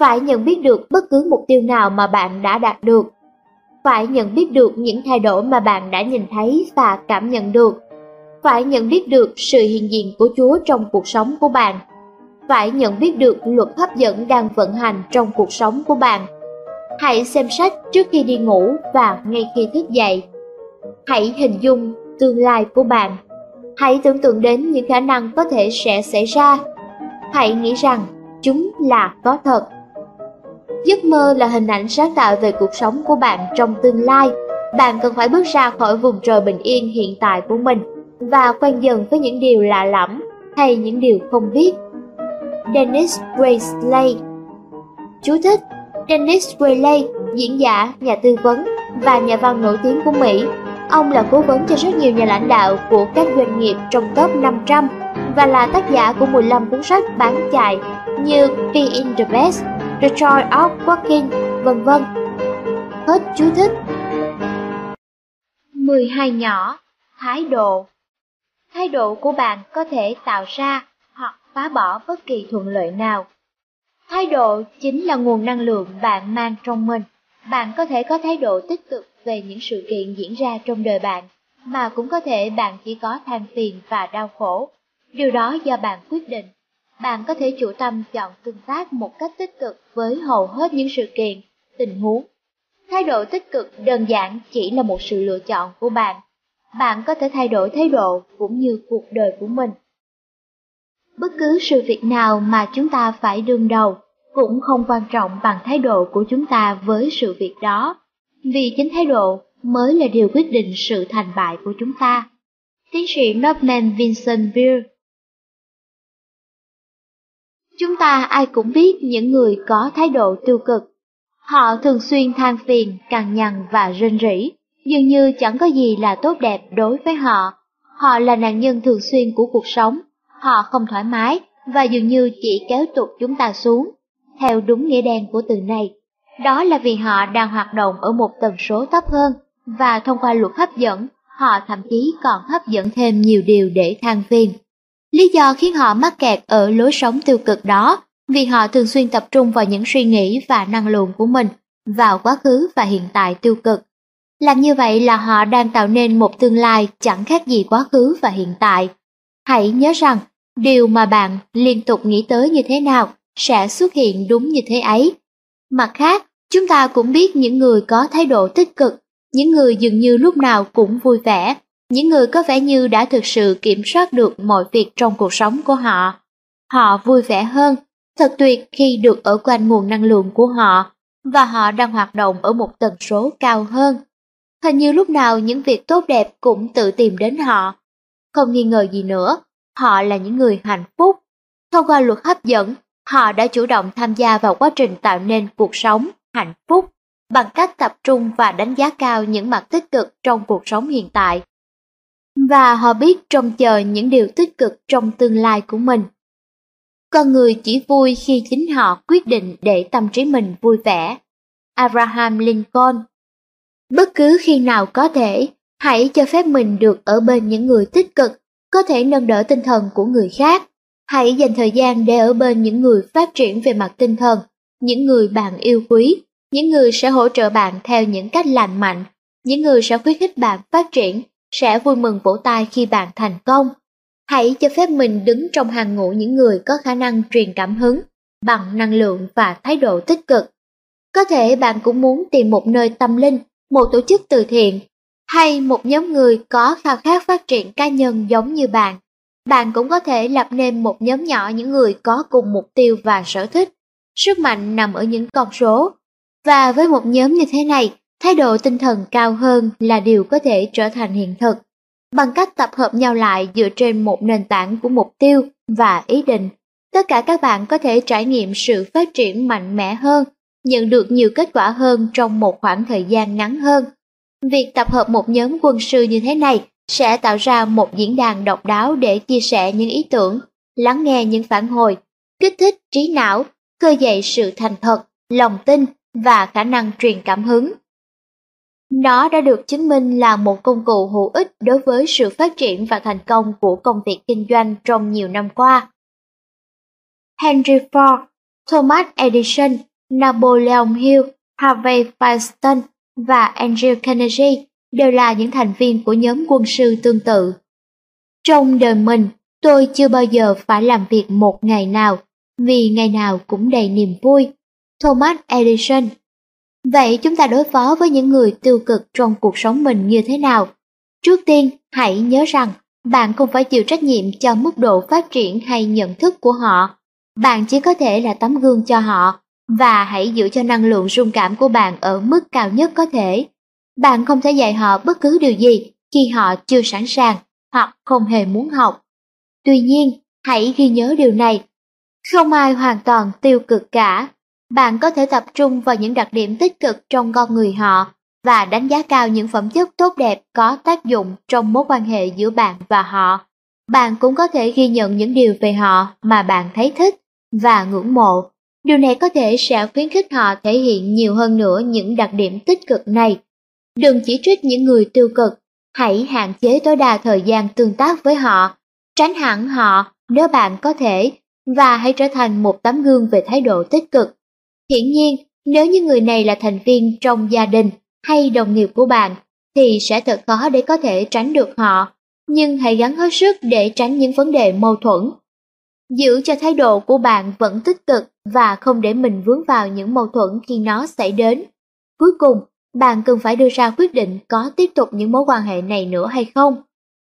Phải nhận biết được bất cứ mục tiêu nào mà bạn đã đạt được. Phải nhận biết được những thay đổi mà bạn đã nhìn thấy và cảm nhận được. Phải nhận biết được sự hiện diện của Chúa trong cuộc sống của bạn. Phải nhận biết được luật hấp dẫn đang vận hành trong cuộc sống của bạn. Hãy xem sách trước khi đi ngủ và ngay khi thức dậy. Hãy hình dung tương lai của bạn Hãy tưởng tượng đến những khả năng có thể sẽ xảy ra. Hãy nghĩ rằng chúng là có thật. Giấc mơ là hình ảnh sáng tạo về cuộc sống của bạn trong tương lai. Bạn cần phải bước ra khỏi vùng trời bình yên hiện tại của mình và quen dần với những điều lạ lẫm hay những điều không biết. Dennis Graysley Chú thích Dennis Graysley, diễn giả, nhà tư vấn và nhà văn nổi tiếng của Mỹ Ông là cố vấn cho rất nhiều nhà lãnh đạo của các doanh nghiệp trong top 500 và là tác giả của 15 cuốn sách bán chạy như Being the Best, The Joy of Working, vân vân. Hết chú thích. 12 nhỏ, thái độ. Thái độ của bạn có thể tạo ra hoặc phá bỏ bất kỳ thuận lợi nào. Thái độ chính là nguồn năng lượng bạn mang trong mình. Bạn có thể có thái độ tích cực về những sự kiện diễn ra trong đời bạn, mà cũng có thể bạn chỉ có than phiền và đau khổ. Điều đó do bạn quyết định. Bạn có thể chủ tâm chọn tương tác một cách tích cực với hầu hết những sự kiện, tình huống. Thái độ tích cực đơn giản chỉ là một sự lựa chọn của bạn. Bạn có thể thay đổi thái độ cũng như cuộc đời của mình. Bất cứ sự việc nào mà chúng ta phải đương đầu cũng không quan trọng bằng thái độ của chúng ta với sự việc đó vì chính thái độ mới là điều quyết định sự thành bại của chúng ta. Tiến sĩ Norman Vincent Peale Chúng ta ai cũng biết những người có thái độ tiêu cực. Họ thường xuyên than phiền, cằn nhằn và rên rỉ, dường như chẳng có gì là tốt đẹp đối với họ. Họ là nạn nhân thường xuyên của cuộc sống, họ không thoải mái và dường như chỉ kéo tụt chúng ta xuống, theo đúng nghĩa đen của từ này. Đó là vì họ đang hoạt động ở một tần số thấp hơn, và thông qua luật hấp dẫn, họ thậm chí còn hấp dẫn thêm nhiều điều để than phiền. Lý do khiến họ mắc kẹt ở lối sống tiêu cực đó, vì họ thường xuyên tập trung vào những suy nghĩ và năng lượng của mình, vào quá khứ và hiện tại tiêu cực. Làm như vậy là họ đang tạo nên một tương lai chẳng khác gì quá khứ và hiện tại. Hãy nhớ rằng, điều mà bạn liên tục nghĩ tới như thế nào sẽ xuất hiện đúng như thế ấy. Mặt khác, chúng ta cũng biết những người có thái độ tích cực, những người dường như lúc nào cũng vui vẻ, những người có vẻ như đã thực sự kiểm soát được mọi việc trong cuộc sống của họ. Họ vui vẻ hơn, thật tuyệt khi được ở quanh nguồn năng lượng của họ và họ đang hoạt động ở một tần số cao hơn. Hình như lúc nào những việc tốt đẹp cũng tự tìm đến họ. Không nghi ngờ gì nữa, họ là những người hạnh phúc. Thông qua luật hấp dẫn, họ đã chủ động tham gia vào quá trình tạo nên cuộc sống hạnh phúc bằng cách tập trung và đánh giá cao những mặt tích cực trong cuộc sống hiện tại. Và họ biết trông chờ những điều tích cực trong tương lai của mình. Con người chỉ vui khi chính họ quyết định để tâm trí mình vui vẻ. Abraham Lincoln Bất cứ khi nào có thể, hãy cho phép mình được ở bên những người tích cực, có thể nâng đỡ tinh thần của người khác. Hãy dành thời gian để ở bên những người phát triển về mặt tinh thần, những người bạn yêu quý, những người sẽ hỗ trợ bạn theo những cách lành mạnh, những người sẽ khuyến khích bạn phát triển, sẽ vui mừng vỗ tay khi bạn thành công. Hãy cho phép mình đứng trong hàng ngũ những người có khả năng truyền cảm hứng bằng năng lượng và thái độ tích cực. Có thể bạn cũng muốn tìm một nơi tâm linh, một tổ chức từ thiện, hay một nhóm người có khao khát phát triển cá nhân giống như bạn. Bạn cũng có thể lập nên một nhóm nhỏ những người có cùng mục tiêu và sở thích. Sức mạnh nằm ở những con số. Và với một nhóm như thế này, thái độ tinh thần cao hơn là điều có thể trở thành hiện thực. Bằng cách tập hợp nhau lại dựa trên một nền tảng của mục tiêu và ý định, tất cả các bạn có thể trải nghiệm sự phát triển mạnh mẽ hơn nhận được nhiều kết quả hơn trong một khoảng thời gian ngắn hơn. Việc tập hợp một nhóm quân sư như thế này sẽ tạo ra một diễn đàn độc đáo để chia sẻ những ý tưởng, lắng nghe những phản hồi, kích thích trí não, khơi dậy sự thành thật, lòng tin và khả năng truyền cảm hứng. Nó đã được chứng minh là một công cụ hữu ích đối với sự phát triển và thành công của công việc kinh doanh trong nhiều năm qua. Henry Ford, Thomas Edison Napoleon Hill, Harvey Firestone và Andrew Carnegie đều là những thành viên của nhóm quân sư tương tự. Trong đời mình, tôi chưa bao giờ phải làm việc một ngày nào, vì ngày nào cũng đầy niềm vui. Thomas Edison Vậy chúng ta đối phó với những người tiêu cực trong cuộc sống mình như thế nào? Trước tiên, hãy nhớ rằng bạn không phải chịu trách nhiệm cho mức độ phát triển hay nhận thức của họ. Bạn chỉ có thể là tấm gương cho họ và hãy giữ cho năng lượng rung cảm của bạn ở mức cao nhất có thể. Bạn không thể dạy họ bất cứ điều gì khi họ chưa sẵn sàng hoặc không hề muốn học. Tuy nhiên, hãy ghi nhớ điều này. Không ai hoàn toàn tiêu cực cả. Bạn có thể tập trung vào những đặc điểm tích cực trong con người họ và đánh giá cao những phẩm chất tốt đẹp có tác dụng trong mối quan hệ giữa bạn và họ. Bạn cũng có thể ghi nhận những điều về họ mà bạn thấy thích và ngưỡng mộ Điều này có thể sẽ khuyến khích họ thể hiện nhiều hơn nữa những đặc điểm tích cực này. Đừng chỉ trích những người tiêu cực, hãy hạn chế tối đa thời gian tương tác với họ, tránh hẳn họ nếu bạn có thể, và hãy trở thành một tấm gương về thái độ tích cực. Hiển nhiên, nếu như người này là thành viên trong gia đình hay đồng nghiệp của bạn, thì sẽ thật khó để có thể tránh được họ, nhưng hãy gắng hết sức để tránh những vấn đề mâu thuẫn Giữ cho thái độ của bạn vẫn tích cực và không để mình vướng vào những mâu thuẫn khi nó xảy đến. Cuối cùng, bạn cần phải đưa ra quyết định có tiếp tục những mối quan hệ này nữa hay không.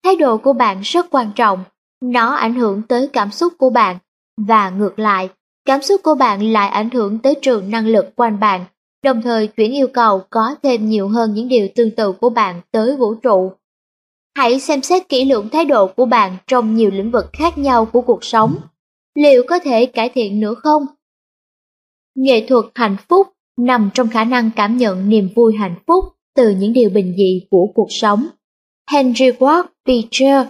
Thái độ của bạn rất quan trọng, nó ảnh hưởng tới cảm xúc của bạn, và ngược lại, cảm xúc của bạn lại ảnh hưởng tới trường năng lực quanh bạn, đồng thời chuyển yêu cầu có thêm nhiều hơn những điều tương tự của bạn tới vũ trụ. Hãy xem xét kỹ lưỡng thái độ của bạn trong nhiều lĩnh vực khác nhau của cuộc sống. Liệu có thể cải thiện nữa không? Nghệ thuật hạnh phúc nằm trong khả năng cảm nhận niềm vui hạnh phúc từ những điều bình dị của cuộc sống. Henry Ward Beecher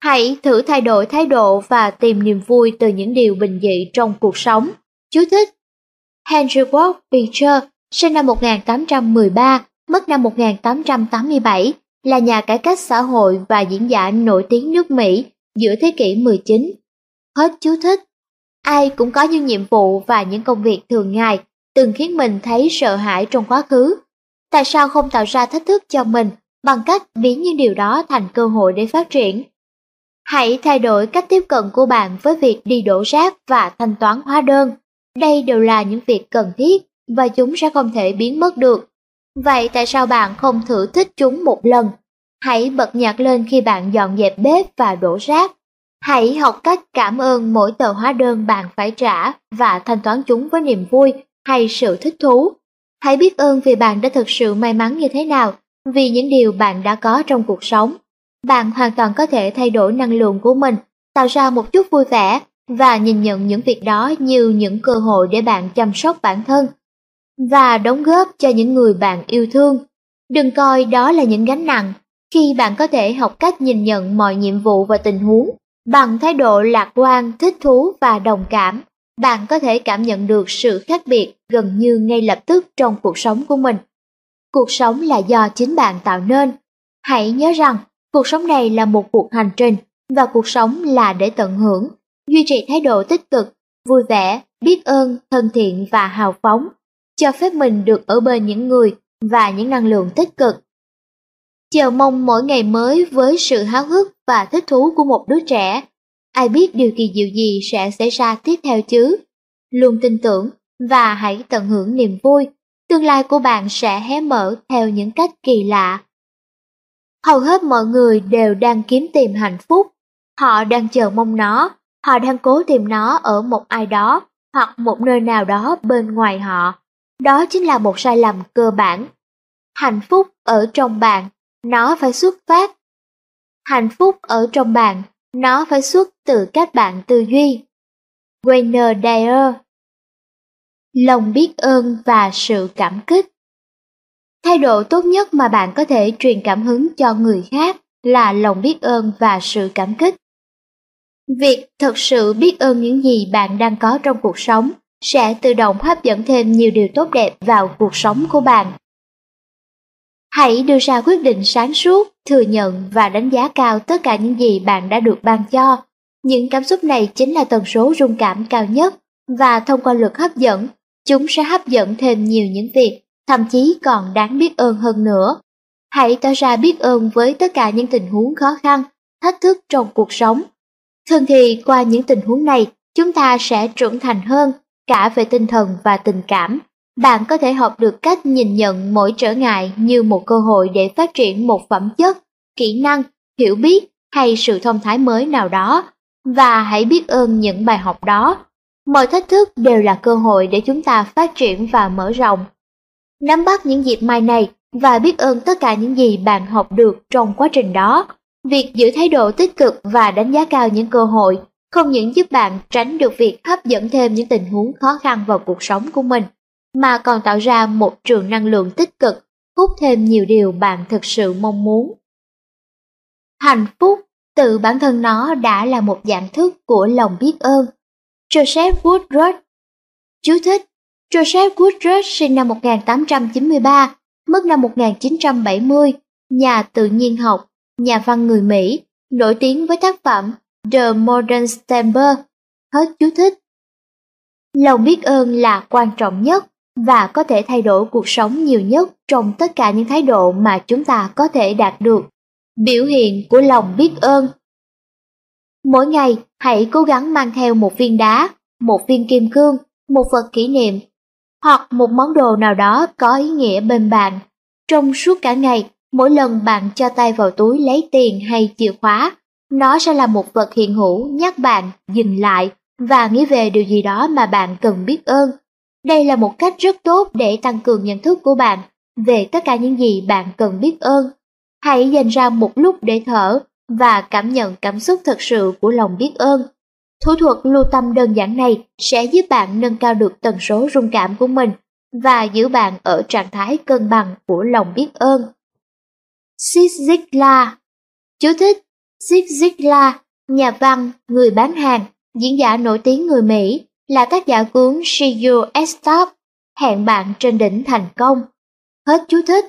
Hãy thử thay đổi thái độ và tìm niềm vui từ những điều bình dị trong cuộc sống. Chú thích Henry Ward Beecher sinh năm 1813, mất năm 1887, là nhà cải cách xã hội và diễn giả nổi tiếng nước Mỹ giữa thế kỷ 19. Hết chú thích. Ai cũng có những nhiệm vụ và những công việc thường ngày, từng khiến mình thấy sợ hãi trong quá khứ. Tại sao không tạo ra thách thức cho mình bằng cách biến những điều đó thành cơ hội để phát triển? Hãy thay đổi cách tiếp cận của bạn với việc đi đổ rác và thanh toán hóa đơn. Đây đều là những việc cần thiết và chúng sẽ không thể biến mất được. Vậy tại sao bạn không thử thích chúng một lần? Hãy bật nhạc lên khi bạn dọn dẹp bếp và đổ rác. Hãy học cách cảm ơn mỗi tờ hóa đơn bạn phải trả và thanh toán chúng với niềm vui hay sự thích thú. Hãy biết ơn vì bạn đã thực sự may mắn như thế nào, vì những điều bạn đã có trong cuộc sống. Bạn hoàn toàn có thể thay đổi năng lượng của mình, tạo ra một chút vui vẻ và nhìn nhận những việc đó như những cơ hội để bạn chăm sóc bản thân và đóng góp cho những người bạn yêu thương. Đừng coi đó là những gánh nặng, khi bạn có thể học cách nhìn nhận mọi nhiệm vụ và tình huống bằng thái độ lạc quan, thích thú và đồng cảm, bạn có thể cảm nhận được sự khác biệt gần như ngay lập tức trong cuộc sống của mình. Cuộc sống là do chính bạn tạo nên. Hãy nhớ rằng, cuộc sống này là một cuộc hành trình và cuộc sống là để tận hưởng, duy trì thái độ tích cực, vui vẻ, biết ơn, thân thiện và hào phóng cho phép mình được ở bên những người và những năng lượng tích cực. Chờ mong mỗi ngày mới với sự háo hức và thích thú của một đứa trẻ. Ai biết điều kỳ diệu gì sẽ xảy ra tiếp theo chứ? Luôn tin tưởng và hãy tận hưởng niềm vui. Tương lai của bạn sẽ hé mở theo những cách kỳ lạ. Hầu hết mọi người đều đang kiếm tìm hạnh phúc. Họ đang chờ mong nó, họ đang cố tìm nó ở một ai đó hoặc một nơi nào đó bên ngoài họ. Đó chính là một sai lầm cơ bản. Hạnh phúc ở trong bạn, nó phải xuất phát. Hạnh phúc ở trong bạn, nó phải xuất từ các bạn tư duy. Wayne Dyer Lòng biết ơn và sự cảm kích Thái độ tốt nhất mà bạn có thể truyền cảm hứng cho người khác là lòng biết ơn và sự cảm kích. Việc thật sự biết ơn những gì bạn đang có trong cuộc sống sẽ tự động hấp dẫn thêm nhiều điều tốt đẹp vào cuộc sống của bạn. Hãy đưa ra quyết định sáng suốt, thừa nhận và đánh giá cao tất cả những gì bạn đã được ban cho. Những cảm xúc này chính là tần số rung cảm cao nhất và thông qua lực hấp dẫn, chúng sẽ hấp dẫn thêm nhiều những việc, thậm chí còn đáng biết ơn hơn nữa. Hãy tỏ ra biết ơn với tất cả những tình huống khó khăn, thách thức trong cuộc sống. Thường thì qua những tình huống này, chúng ta sẽ trưởng thành hơn cả về tinh thần và tình cảm. Bạn có thể học được cách nhìn nhận mỗi trở ngại như một cơ hội để phát triển một phẩm chất, kỹ năng, hiểu biết hay sự thông thái mới nào đó, và hãy biết ơn những bài học đó. Mọi thách thức đều là cơ hội để chúng ta phát triển và mở rộng. Nắm bắt những dịp mai này và biết ơn tất cả những gì bạn học được trong quá trình đó. Việc giữ thái độ tích cực và đánh giá cao những cơ hội không những giúp bạn tránh được việc hấp dẫn thêm những tình huống khó khăn vào cuộc sống của mình, mà còn tạo ra một trường năng lượng tích cực, hút thêm nhiều điều bạn thực sự mong muốn. Hạnh phúc tự bản thân nó đã là một dạng thức của lòng biết ơn. Joseph Woodruff Chú thích Joseph Woodruff sinh năm 1893, mất năm 1970, nhà tự nhiên học, nhà văn người Mỹ, nổi tiếng với tác phẩm The Modern Stamper. Hết chú thích. Lòng biết ơn là quan trọng nhất và có thể thay đổi cuộc sống nhiều nhất trong tất cả những thái độ mà chúng ta có thể đạt được. Biểu hiện của lòng biết ơn Mỗi ngày, hãy cố gắng mang theo một viên đá, một viên kim cương, một vật kỷ niệm hoặc một món đồ nào đó có ý nghĩa bên bạn. Trong suốt cả ngày, mỗi lần bạn cho tay vào túi lấy tiền hay chìa khóa, nó sẽ là một vật hiện hữu, nhắc bạn, dừng lại, và nghĩ về điều gì đó mà bạn cần biết ơn. Đây là một cách rất tốt để tăng cường nhận thức của bạn về tất cả những gì bạn cần biết ơn. Hãy dành ra một lúc để thở và cảm nhận cảm xúc thật sự của lòng biết ơn. Thủ thuật lưu tâm đơn giản này sẽ giúp bạn nâng cao được tần số rung cảm của mình và giữ bạn ở trạng thái cân bằng của lòng biết ơn. Zig Ziglar Chú thích Zig Ziglar, nhà văn, người bán hàng, diễn giả nổi tiếng người Mỹ, là tác giả cuốn See You at Stop, hẹn bạn trên đỉnh thành công. Hết chú thích.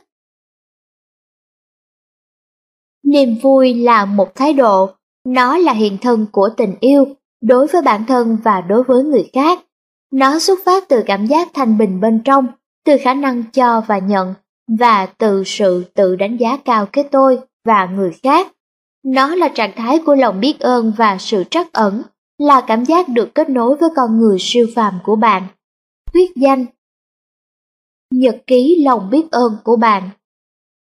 Niềm vui là một thái độ, nó là hiện thân của tình yêu đối với bản thân và đối với người khác. Nó xuất phát từ cảm giác thanh bình bên trong, từ khả năng cho và nhận, và từ sự tự đánh giá cao cái tôi và người khác. Nó là trạng thái của lòng biết ơn và sự trắc ẩn, là cảm giác được kết nối với con người siêu phàm của bạn. Thuyết danh Nhật ký lòng biết ơn của bạn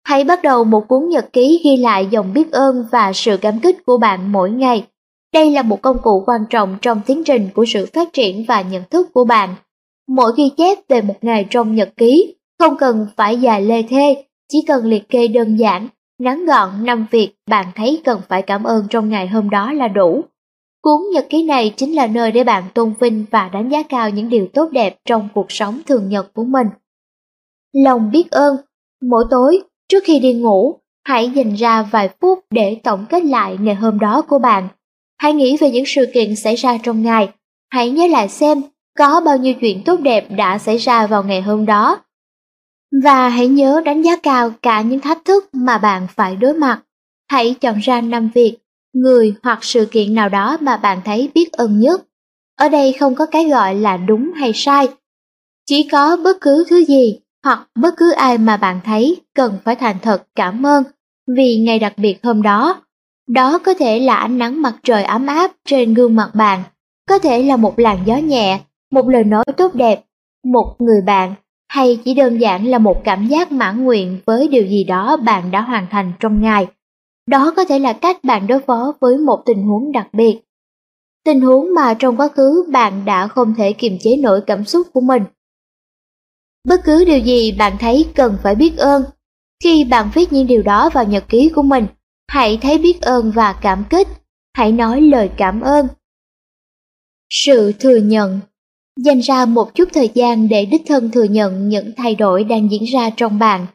Hãy bắt đầu một cuốn nhật ký ghi lại dòng biết ơn và sự cảm kích của bạn mỗi ngày. Đây là một công cụ quan trọng trong tiến trình của sự phát triển và nhận thức của bạn. Mỗi ghi chép về một ngày trong nhật ký không cần phải dài lê thê, chỉ cần liệt kê đơn giản, ngắn gọn năm việc bạn thấy cần phải cảm ơn trong ngày hôm đó là đủ. Cuốn nhật ký này chính là nơi để bạn tôn vinh và đánh giá cao những điều tốt đẹp trong cuộc sống thường nhật của mình. Lòng biết ơn Mỗi tối, trước khi đi ngủ, hãy dành ra vài phút để tổng kết lại ngày hôm đó của bạn. Hãy nghĩ về những sự kiện xảy ra trong ngày. Hãy nhớ lại xem có bao nhiêu chuyện tốt đẹp đã xảy ra vào ngày hôm đó. Và hãy nhớ đánh giá cao cả những thách thức mà bạn phải đối mặt. Hãy chọn ra năm việc, người hoặc sự kiện nào đó mà bạn thấy biết ơn nhất. Ở đây không có cái gọi là đúng hay sai. Chỉ có bất cứ thứ gì hoặc bất cứ ai mà bạn thấy cần phải thành thật cảm ơn vì ngày đặc biệt hôm đó. Đó có thể là ánh nắng mặt trời ấm áp trên gương mặt bạn, có thể là một làn gió nhẹ, một lời nói tốt đẹp, một người bạn, hay chỉ đơn giản là một cảm giác mãn nguyện với điều gì đó bạn đã hoàn thành trong ngày. Đó có thể là cách bạn đối phó với một tình huống đặc biệt. Tình huống mà trong quá khứ bạn đã không thể kiềm chế nổi cảm xúc của mình Bất cứ điều gì bạn thấy cần phải biết ơn. Khi bạn viết những điều đó vào nhật ký của mình, hãy thấy biết ơn và cảm kích. Hãy nói lời cảm ơn. Sự thừa nhận Dành ra một chút thời gian để đích thân thừa nhận những thay đổi đang diễn ra trong bạn.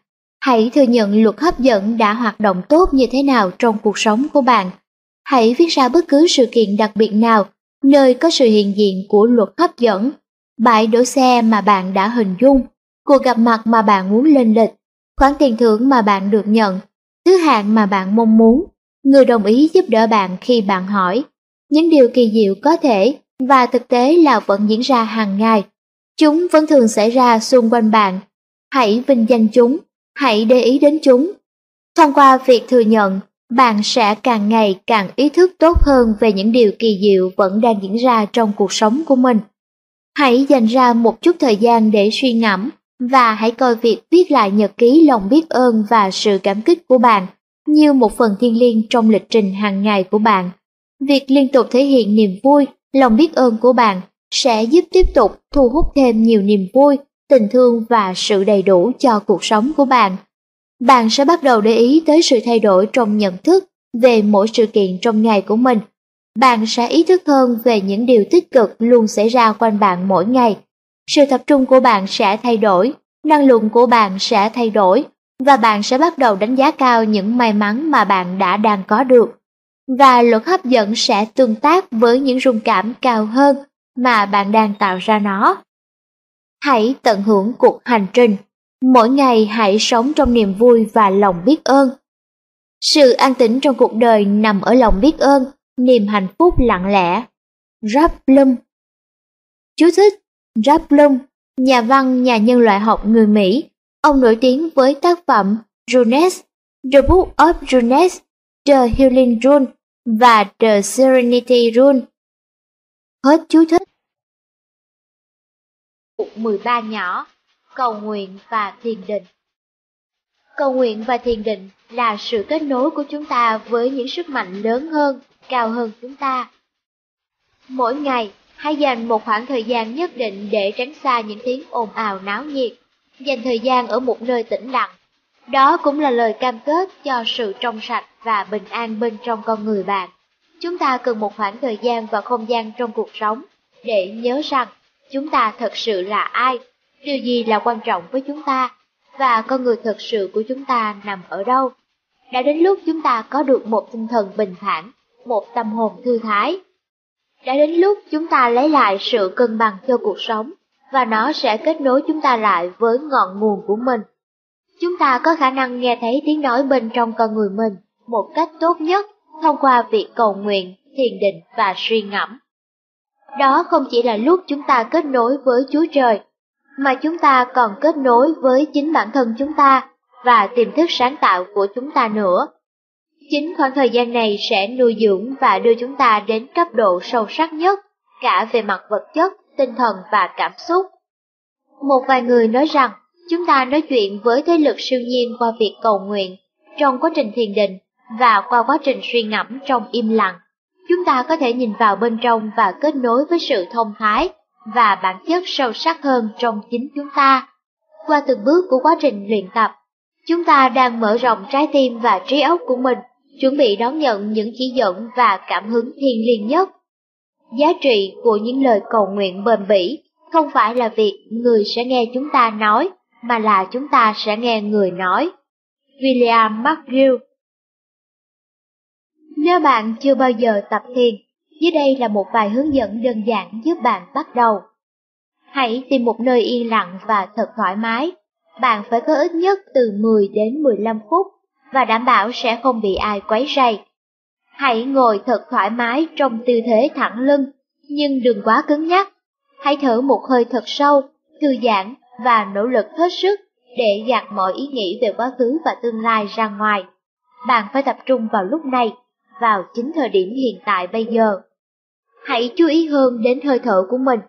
Hãy thừa nhận luật hấp dẫn đã hoạt động tốt như thế nào trong cuộc sống của bạn. Hãy viết ra bất cứ sự kiện đặc biệt nào nơi có sự hiện diện của luật hấp dẫn, bãi đổ xe mà bạn đã hình dung cuộc gặp mặt mà bạn muốn lên lịch, khoản tiền thưởng mà bạn được nhận, thứ hạng mà bạn mong muốn, người đồng ý giúp đỡ bạn khi bạn hỏi. Những điều kỳ diệu có thể và thực tế là vẫn diễn ra hàng ngày. Chúng vẫn thường xảy ra xung quanh bạn. Hãy vinh danh chúng, hãy để ý đến chúng. Thông qua việc thừa nhận, bạn sẽ càng ngày càng ý thức tốt hơn về những điều kỳ diệu vẫn đang diễn ra trong cuộc sống của mình. Hãy dành ra một chút thời gian để suy ngẫm và hãy coi việc viết lại nhật ký lòng biết ơn và sự cảm kích của bạn như một phần thiêng liêng trong lịch trình hàng ngày của bạn. Việc liên tục thể hiện niềm vui, lòng biết ơn của bạn sẽ giúp tiếp tục thu hút thêm nhiều niềm vui, tình thương và sự đầy đủ cho cuộc sống của bạn. Bạn sẽ bắt đầu để ý tới sự thay đổi trong nhận thức về mỗi sự kiện trong ngày của mình. Bạn sẽ ý thức hơn về những điều tích cực luôn xảy ra quanh bạn mỗi ngày sự tập trung của bạn sẽ thay đổi, năng lượng của bạn sẽ thay đổi và bạn sẽ bắt đầu đánh giá cao những may mắn mà bạn đã đang có được. Và luật hấp dẫn sẽ tương tác với những rung cảm cao hơn mà bạn đang tạo ra nó. Hãy tận hưởng cuộc hành trình. Mỗi ngày hãy sống trong niềm vui và lòng biết ơn. Sự an tĩnh trong cuộc đời nằm ở lòng biết ơn, niềm hạnh phúc lặng lẽ. Rap Blum Chú thích Rap Blum, nhà văn nhà nhân loại học người Mỹ, ông nổi tiếng với tác phẩm Runes, The Book of Runes, The Healing Rune và The Serenity Rune. Hết chú thích. Mục 13 nhỏ, cầu nguyện và thiền định. Cầu nguyện và thiền định là sự kết nối của chúng ta với những sức mạnh lớn hơn, cao hơn chúng ta. Mỗi ngày, hãy dành một khoảng thời gian nhất định để tránh xa những tiếng ồn ào náo nhiệt, dành thời gian ở một nơi tĩnh lặng. Đó cũng là lời cam kết cho sự trong sạch và bình an bên trong con người bạn. Chúng ta cần một khoảng thời gian và không gian trong cuộc sống để nhớ rằng chúng ta thật sự là ai, điều gì là quan trọng với chúng ta và con người thật sự của chúng ta nằm ở đâu. Đã đến lúc chúng ta có được một tinh thần bình thản, một tâm hồn thư thái đã đến lúc chúng ta lấy lại sự cân bằng cho cuộc sống, và nó sẽ kết nối chúng ta lại với ngọn nguồn của mình. Chúng ta có khả năng nghe thấy tiếng nói bên trong con người mình một cách tốt nhất thông qua việc cầu nguyện, thiền định và suy ngẫm. Đó không chỉ là lúc chúng ta kết nối với Chúa Trời, mà chúng ta còn kết nối với chính bản thân chúng ta và tiềm thức sáng tạo của chúng ta nữa. Chính khoảng thời gian này sẽ nuôi dưỡng và đưa chúng ta đến cấp độ sâu sắc nhất, cả về mặt vật chất, tinh thần và cảm xúc. Một vài người nói rằng, chúng ta nói chuyện với thế lực siêu nhiên qua việc cầu nguyện, trong quá trình thiền định và qua quá trình suy ngẫm trong im lặng. Chúng ta có thể nhìn vào bên trong và kết nối với sự thông thái và bản chất sâu sắc hơn trong chính chúng ta. Qua từng bước của quá trình luyện tập, chúng ta đang mở rộng trái tim và trí óc của mình, chuẩn bị đón nhận những chỉ dẫn và cảm hứng thiêng liêng nhất. Giá trị của những lời cầu nguyện bền bỉ không phải là việc người sẽ nghe chúng ta nói, mà là chúng ta sẽ nghe người nói. William McGill nếu bạn chưa bao giờ tập thiền, dưới đây là một vài hướng dẫn đơn giản giúp bạn bắt đầu. Hãy tìm một nơi yên lặng và thật thoải mái. Bạn phải có ít nhất từ 10 đến 15 phút và đảm bảo sẽ không bị ai quấy rầy. Hãy ngồi thật thoải mái trong tư thế thẳng lưng, nhưng đừng quá cứng nhắc. Hãy thở một hơi thật sâu, thư giãn và nỗ lực hết sức để gạt mọi ý nghĩ về quá khứ và tương lai ra ngoài. Bạn phải tập trung vào lúc này, vào chính thời điểm hiện tại bây giờ. Hãy chú ý hơn đến hơi thở của mình,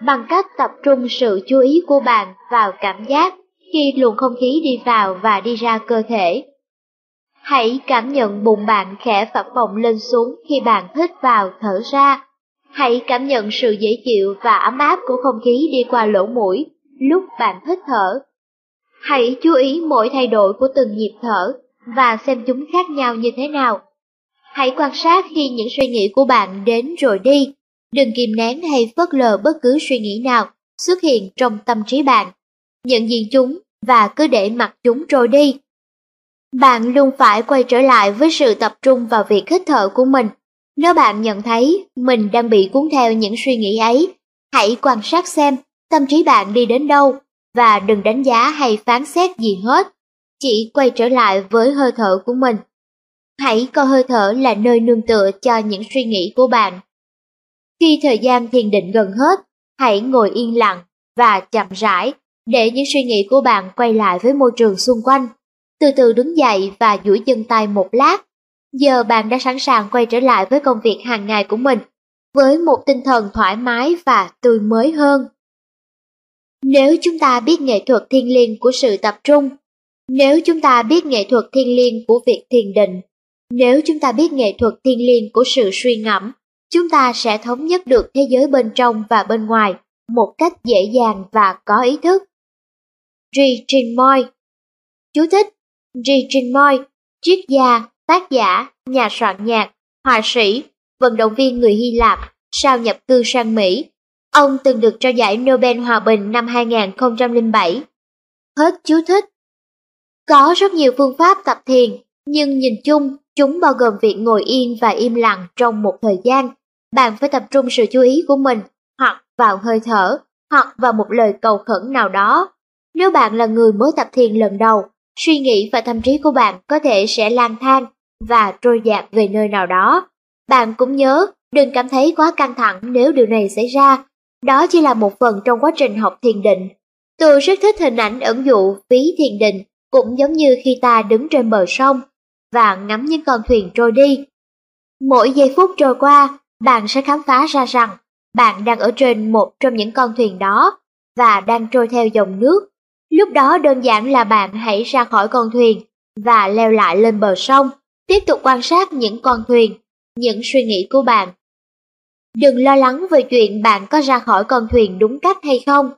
bằng cách tập trung sự chú ý của bạn vào cảm giác khi luồng không khí đi vào và đi ra cơ thể. Hãy cảm nhận bụng bạn khẽ phập phồng lên xuống khi bạn hít vào thở ra. Hãy cảm nhận sự dễ chịu và ấm áp của không khí đi qua lỗ mũi lúc bạn hít thở. Hãy chú ý mỗi thay đổi của từng nhịp thở và xem chúng khác nhau như thế nào. Hãy quan sát khi những suy nghĩ của bạn đến rồi đi. Đừng kìm nén hay phớt lờ bất cứ suy nghĩ nào xuất hiện trong tâm trí bạn. Nhận diện chúng và cứ để mặc chúng trôi đi. Bạn luôn phải quay trở lại với sự tập trung vào việc hít thở của mình. Nếu bạn nhận thấy mình đang bị cuốn theo những suy nghĩ ấy, hãy quan sát xem tâm trí bạn đi đến đâu và đừng đánh giá hay phán xét gì hết. Chỉ quay trở lại với hơi thở của mình. Hãy coi hơi thở là nơi nương tựa cho những suy nghĩ của bạn. Khi thời gian thiền định gần hết, hãy ngồi yên lặng và chậm rãi để những suy nghĩ của bạn quay lại với môi trường xung quanh. Từ từ đứng dậy và duỗi chân tay một lát. Giờ bạn đã sẵn sàng quay trở lại với công việc hàng ngày của mình, với một tinh thần thoải mái và tươi mới hơn. Nếu chúng ta biết nghệ thuật thiên liêng của sự tập trung, nếu chúng ta biết nghệ thuật thiên liêng của việc thiền định, nếu chúng ta biết nghệ thuật thiên liêng của sự suy ngẫm, chúng ta sẽ thống nhất được thế giới bên trong và bên ngoài một cách dễ dàng và có ý thức. G. moi, Chú thích G. moi, triết gia, tác giả, nhà soạn nhạc, họa sĩ, vận động viên người Hy Lạp, sau nhập cư sang Mỹ. Ông từng được trao giải Nobel Hòa bình năm 2007. Hết chú thích. Có rất nhiều phương pháp tập thiền, nhưng nhìn chung, chúng bao gồm việc ngồi yên và im lặng trong một thời gian. Bạn phải tập trung sự chú ý của mình, hoặc vào hơi thở, hoặc vào một lời cầu khẩn nào đó. Nếu bạn là người mới tập thiền lần đầu, suy nghĩ và tâm trí của bạn có thể sẽ lang thang và trôi dạt về nơi nào đó. Bạn cũng nhớ, đừng cảm thấy quá căng thẳng nếu điều này xảy ra. Đó chỉ là một phần trong quá trình học thiền định. Tôi rất thích hình ảnh ẩn dụ ví thiền định, cũng giống như khi ta đứng trên bờ sông và ngắm những con thuyền trôi đi. Mỗi giây phút trôi qua, bạn sẽ khám phá ra rằng bạn đang ở trên một trong những con thuyền đó và đang trôi theo dòng nước. Lúc đó đơn giản là bạn hãy ra khỏi con thuyền và leo lại lên bờ sông, tiếp tục quan sát những con thuyền, những suy nghĩ của bạn. Đừng lo lắng về chuyện bạn có ra khỏi con thuyền đúng cách hay không.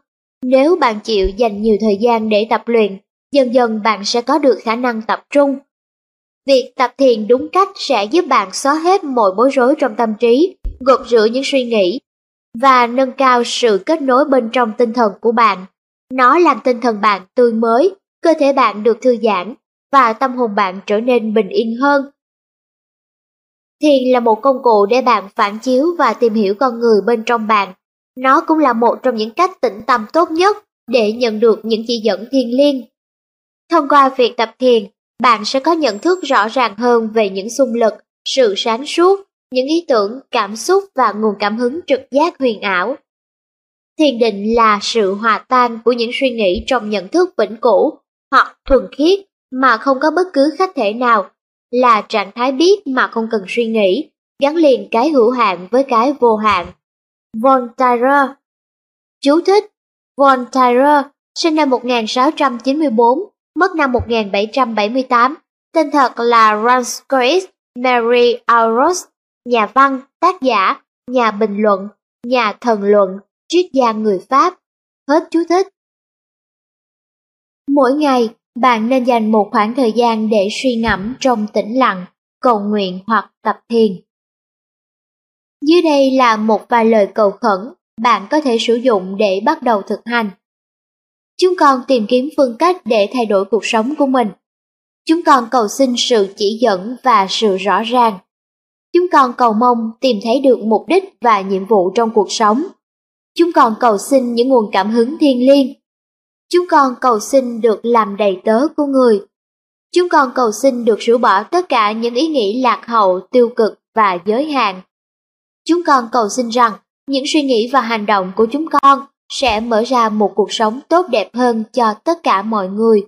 Nếu bạn chịu dành nhiều thời gian để tập luyện, dần dần bạn sẽ có được khả năng tập trung Việc tập thiền đúng cách sẽ giúp bạn xóa hết mọi bối rối trong tâm trí, gột rửa những suy nghĩ và nâng cao sự kết nối bên trong tinh thần của bạn. Nó làm tinh thần bạn tươi mới, cơ thể bạn được thư giãn và tâm hồn bạn trở nên bình yên hơn. Thiền là một công cụ để bạn phản chiếu và tìm hiểu con người bên trong bạn. Nó cũng là một trong những cách tĩnh tâm tốt nhất để nhận được những chỉ dẫn thiên liêng. Thông qua việc tập thiền, bạn sẽ có nhận thức rõ ràng hơn về những xung lực, sự sáng suốt những ý tưởng, cảm xúc và nguồn cảm hứng trực giác huyền ảo. Thiền định là sự hòa tan của những suy nghĩ trong nhận thức vĩnh cửu hoặc thuần khiết mà không có bất cứ khách thể nào, là trạng thái biết mà không cần suy nghĩ, gắn liền cái hữu hạn với cái vô hạn. Voltaire Chú thích Voltaire sinh năm 1694, mất năm 1778, tên thật là Francois Mary Aros, nhà văn, tác giả, nhà bình luận, nhà thần luận, triết gia người Pháp. Hết chú thích. Mỗi ngày, bạn nên dành một khoảng thời gian để suy ngẫm trong tĩnh lặng, cầu nguyện hoặc tập thiền. Dưới đây là một vài lời cầu khẩn bạn có thể sử dụng để bắt đầu thực hành. Chúng con tìm kiếm phương cách để thay đổi cuộc sống của mình. Chúng con cầu xin sự chỉ dẫn và sự rõ ràng. Chúng con cầu mong tìm thấy được mục đích và nhiệm vụ trong cuộc sống. Chúng con cầu xin những nguồn cảm hứng thiêng liêng. Chúng con cầu xin được làm đầy tớ của người. Chúng con cầu xin được rũ bỏ tất cả những ý nghĩ lạc hậu, tiêu cực và giới hạn. Chúng con cầu xin rằng những suy nghĩ và hành động của chúng con sẽ mở ra một cuộc sống tốt đẹp hơn cho tất cả mọi người.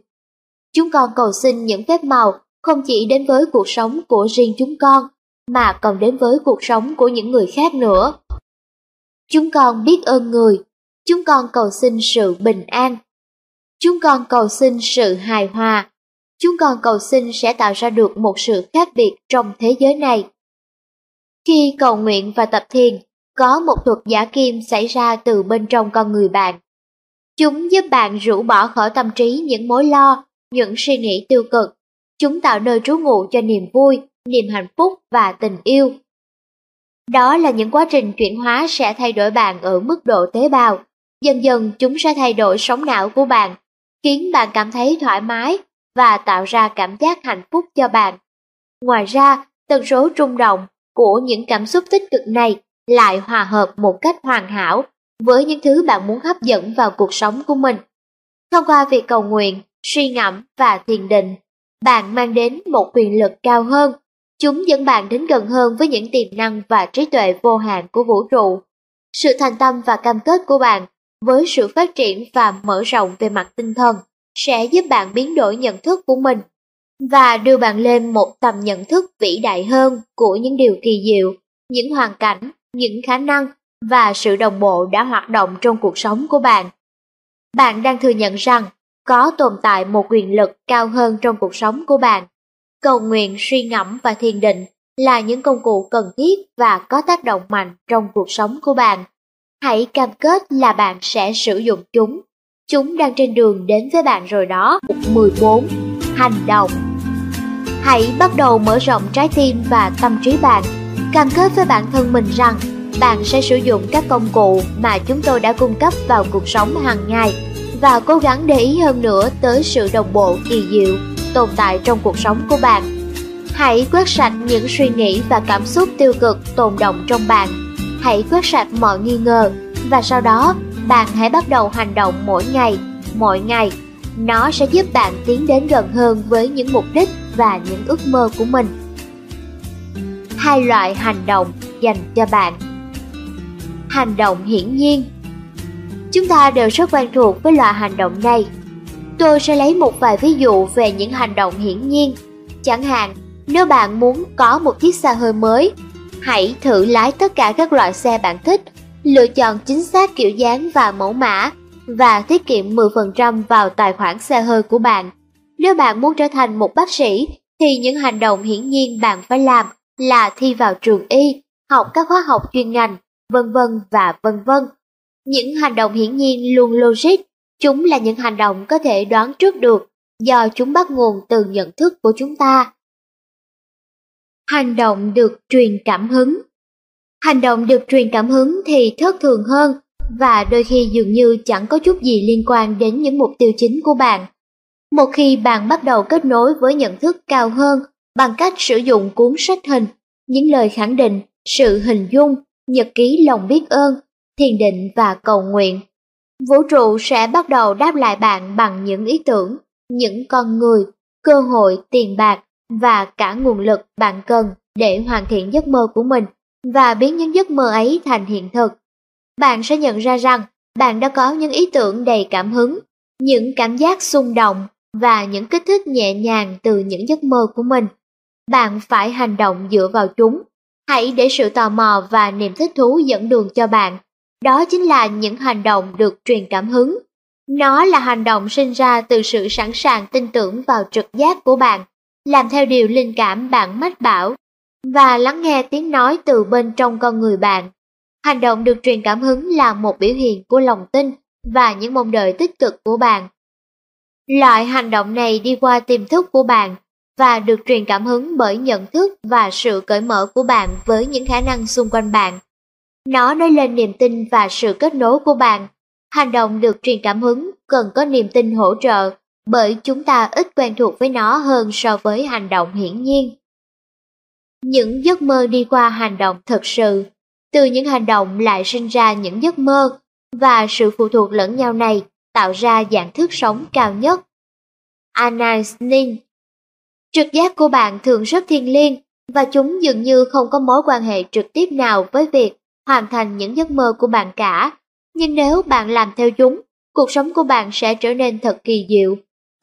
Chúng con cầu xin những phép màu không chỉ đến với cuộc sống của riêng chúng con, mà còn đến với cuộc sống của những người khác nữa. Chúng con biết ơn người, chúng con cầu xin sự bình an. Chúng con cầu xin sự hài hòa, chúng con cầu xin sẽ tạo ra được một sự khác biệt trong thế giới này. Khi cầu nguyện và tập thiền, có một thuật giả kim xảy ra từ bên trong con người bạn. Chúng giúp bạn rũ bỏ khỏi tâm trí những mối lo, những suy nghĩ tiêu cực. Chúng tạo nơi trú ngụ cho niềm vui, niềm hạnh phúc và tình yêu. Đó là những quá trình chuyển hóa sẽ thay đổi bạn ở mức độ tế bào. Dần dần chúng sẽ thay đổi sóng não của bạn, khiến bạn cảm thấy thoải mái và tạo ra cảm giác hạnh phúc cho bạn. Ngoài ra, tần số trung động của những cảm xúc tích cực này lại hòa hợp một cách hoàn hảo với những thứ bạn muốn hấp dẫn vào cuộc sống của mình. Thông qua việc cầu nguyện, suy ngẫm và thiền định, bạn mang đến một quyền lực cao hơn. Chúng dẫn bạn đến gần hơn với những tiềm năng và trí tuệ vô hạn của vũ trụ. Sự thành tâm và cam kết của bạn với sự phát triển và mở rộng về mặt tinh thần sẽ giúp bạn biến đổi nhận thức của mình và đưa bạn lên một tầm nhận thức vĩ đại hơn của những điều kỳ diệu, những hoàn cảnh những khả năng và sự đồng bộ đã hoạt động trong cuộc sống của bạn. Bạn đang thừa nhận rằng có tồn tại một quyền lực cao hơn trong cuộc sống của bạn. Cầu nguyện, suy ngẫm và thiền định là những công cụ cần thiết và có tác động mạnh trong cuộc sống của bạn. Hãy cam kết là bạn sẽ sử dụng chúng. Chúng đang trên đường đến với bạn rồi đó. 14. Hành động Hãy bắt đầu mở rộng trái tim và tâm trí bạn cam kết với bản thân mình rằng bạn sẽ sử dụng các công cụ mà chúng tôi đã cung cấp vào cuộc sống hàng ngày và cố gắng để ý hơn nữa tới sự đồng bộ kỳ diệu tồn tại trong cuộc sống của bạn. Hãy quét sạch những suy nghĩ và cảm xúc tiêu cực tồn động trong bạn. Hãy quét sạch mọi nghi ngờ và sau đó bạn hãy bắt đầu hành động mỗi ngày, mỗi ngày. Nó sẽ giúp bạn tiến đến gần hơn với những mục đích và những ước mơ của mình hai loại hành động dành cho bạn. Hành động hiển nhiên Chúng ta đều rất quen thuộc với loại hành động này. Tôi sẽ lấy một vài ví dụ về những hành động hiển nhiên. Chẳng hạn, nếu bạn muốn có một chiếc xe hơi mới, hãy thử lái tất cả các loại xe bạn thích, lựa chọn chính xác kiểu dáng và mẫu mã và tiết kiệm 10% vào tài khoản xe hơi của bạn. Nếu bạn muốn trở thành một bác sĩ, thì những hành động hiển nhiên bạn phải làm là thi vào trường y, học các khóa học chuyên ngành, vân vân và vân vân. Những hành động hiển nhiên luôn logic, chúng là những hành động có thể đoán trước được do chúng bắt nguồn từ nhận thức của chúng ta. Hành động được truyền cảm hứng Hành động được truyền cảm hứng thì thất thường hơn và đôi khi dường như chẳng có chút gì liên quan đến những mục tiêu chính của bạn. Một khi bạn bắt đầu kết nối với nhận thức cao hơn bằng cách sử dụng cuốn sách hình, những lời khẳng định, sự hình dung, nhật ký lòng biết ơn, thiền định và cầu nguyện. Vũ trụ sẽ bắt đầu đáp lại bạn bằng những ý tưởng, những con người, cơ hội, tiền bạc và cả nguồn lực bạn cần để hoàn thiện giấc mơ của mình và biến những giấc mơ ấy thành hiện thực. Bạn sẽ nhận ra rằng bạn đã có những ý tưởng đầy cảm hứng, những cảm giác xung động và những kích thích nhẹ nhàng từ những giấc mơ của mình. Bạn phải hành động dựa vào chúng. Hãy để sự tò mò và niềm thích thú dẫn đường cho bạn. Đó chính là những hành động được truyền cảm hứng. Nó là hành động sinh ra từ sự sẵn sàng tin tưởng vào trực giác của bạn, làm theo điều linh cảm bạn mách bảo và lắng nghe tiếng nói từ bên trong con người bạn. Hành động được truyền cảm hứng là một biểu hiện của lòng tin và những mong đợi tích cực của bạn. Loại hành động này đi qua tiềm thức của bạn và được truyền cảm hứng bởi nhận thức và sự cởi mở của bạn với những khả năng xung quanh bạn. Nó nói lên niềm tin và sự kết nối của bạn. Hành động được truyền cảm hứng cần có niềm tin hỗ trợ bởi chúng ta ít quen thuộc với nó hơn so với hành động hiển nhiên. Những giấc mơ đi qua hành động thực sự, từ những hành động lại sinh ra những giấc mơ và sự phụ thuộc lẫn nhau này tạo ra dạng thức sống cao nhất. Anais Nin Trực giác của bạn thường rất thiêng liêng và chúng dường như không có mối quan hệ trực tiếp nào với việc hoàn thành những giấc mơ của bạn cả. Nhưng nếu bạn làm theo chúng, cuộc sống của bạn sẽ trở nên thật kỳ diệu.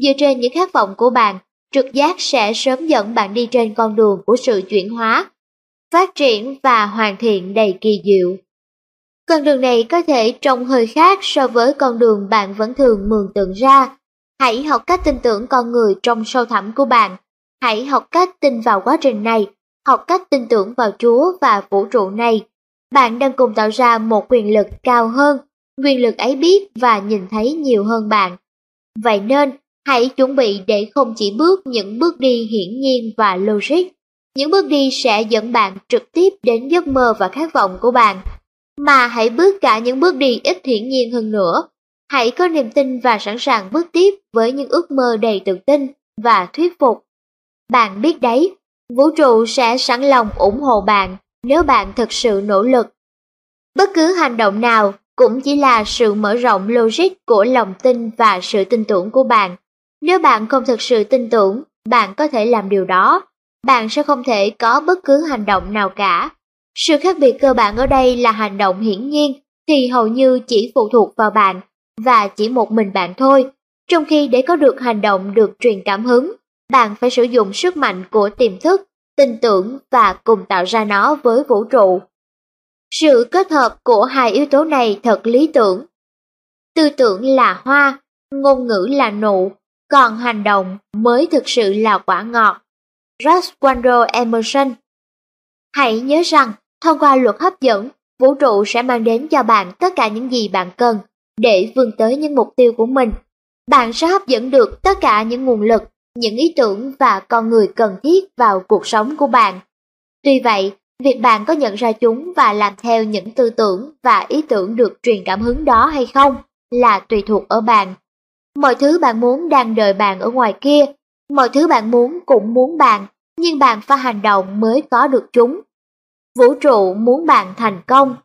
Dựa trên những khát vọng của bạn, trực giác sẽ sớm dẫn bạn đi trên con đường của sự chuyển hóa, phát triển và hoàn thiện đầy kỳ diệu. Con đường này có thể trông hơi khác so với con đường bạn vẫn thường mường tượng ra. Hãy học cách tin tưởng con người trong sâu thẳm của bạn. Hãy học cách tin vào quá trình này, học cách tin tưởng vào Chúa và vũ trụ này. Bạn đang cùng tạo ra một quyền lực cao hơn, quyền lực ấy biết và nhìn thấy nhiều hơn bạn. Vậy nên, hãy chuẩn bị để không chỉ bước những bước đi hiển nhiên và logic. Những bước đi sẽ dẫn bạn trực tiếp đến giấc mơ và khát vọng của bạn mà hãy bước cả những bước đi ít hiển nhiên hơn nữa. Hãy có niềm tin và sẵn sàng bước tiếp với những ước mơ đầy tự tin và thuyết phục. Bạn biết đấy, vũ trụ sẽ sẵn lòng ủng hộ bạn nếu bạn thực sự nỗ lực. Bất cứ hành động nào cũng chỉ là sự mở rộng logic của lòng tin và sự tin tưởng của bạn. Nếu bạn không thực sự tin tưởng, bạn có thể làm điều đó. Bạn sẽ không thể có bất cứ hành động nào cả sự khác biệt cơ bản ở đây là hành động hiển nhiên thì hầu như chỉ phụ thuộc vào bạn và chỉ một mình bạn thôi. Trong khi để có được hành động được truyền cảm hứng, bạn phải sử dụng sức mạnh của tiềm thức, tin tưởng và cùng tạo ra nó với vũ trụ. Sự kết hợp của hai yếu tố này thật lý tưởng. Tư tưởng là hoa, ngôn ngữ là nụ, còn hành động mới thực sự là quả ngọt. Ralph Waldo Emerson Hãy nhớ rằng, Thông qua luật hấp dẫn, vũ trụ sẽ mang đến cho bạn tất cả những gì bạn cần để vươn tới những mục tiêu của mình. Bạn sẽ hấp dẫn được tất cả những nguồn lực, những ý tưởng và con người cần thiết vào cuộc sống của bạn. Tuy vậy, việc bạn có nhận ra chúng và làm theo những tư tưởng và ý tưởng được truyền cảm hứng đó hay không là tùy thuộc ở bạn. Mọi thứ bạn muốn đang đợi bạn ở ngoài kia, mọi thứ bạn muốn cũng muốn bạn, nhưng bạn phải hành động mới có được chúng. Vũ trụ muốn bạn thành công.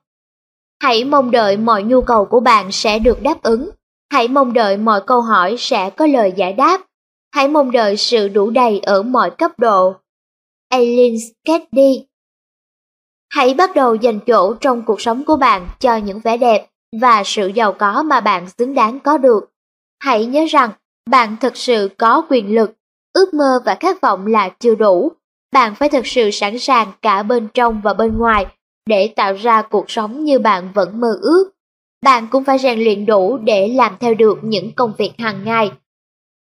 Hãy mong đợi mọi nhu cầu của bạn sẽ được đáp ứng. Hãy mong đợi mọi câu hỏi sẽ có lời giải đáp. Hãy mong đợi sự đủ đầy ở mọi cấp độ. Aileen Sketty Hãy bắt đầu dành chỗ trong cuộc sống của bạn cho những vẻ đẹp và sự giàu có mà bạn xứng đáng có được. Hãy nhớ rằng bạn thực sự có quyền lực, ước mơ và khát vọng là chưa đủ bạn phải thực sự sẵn sàng cả bên trong và bên ngoài để tạo ra cuộc sống như bạn vẫn mơ ước. Bạn cũng phải rèn luyện đủ để làm theo được những công việc hàng ngày.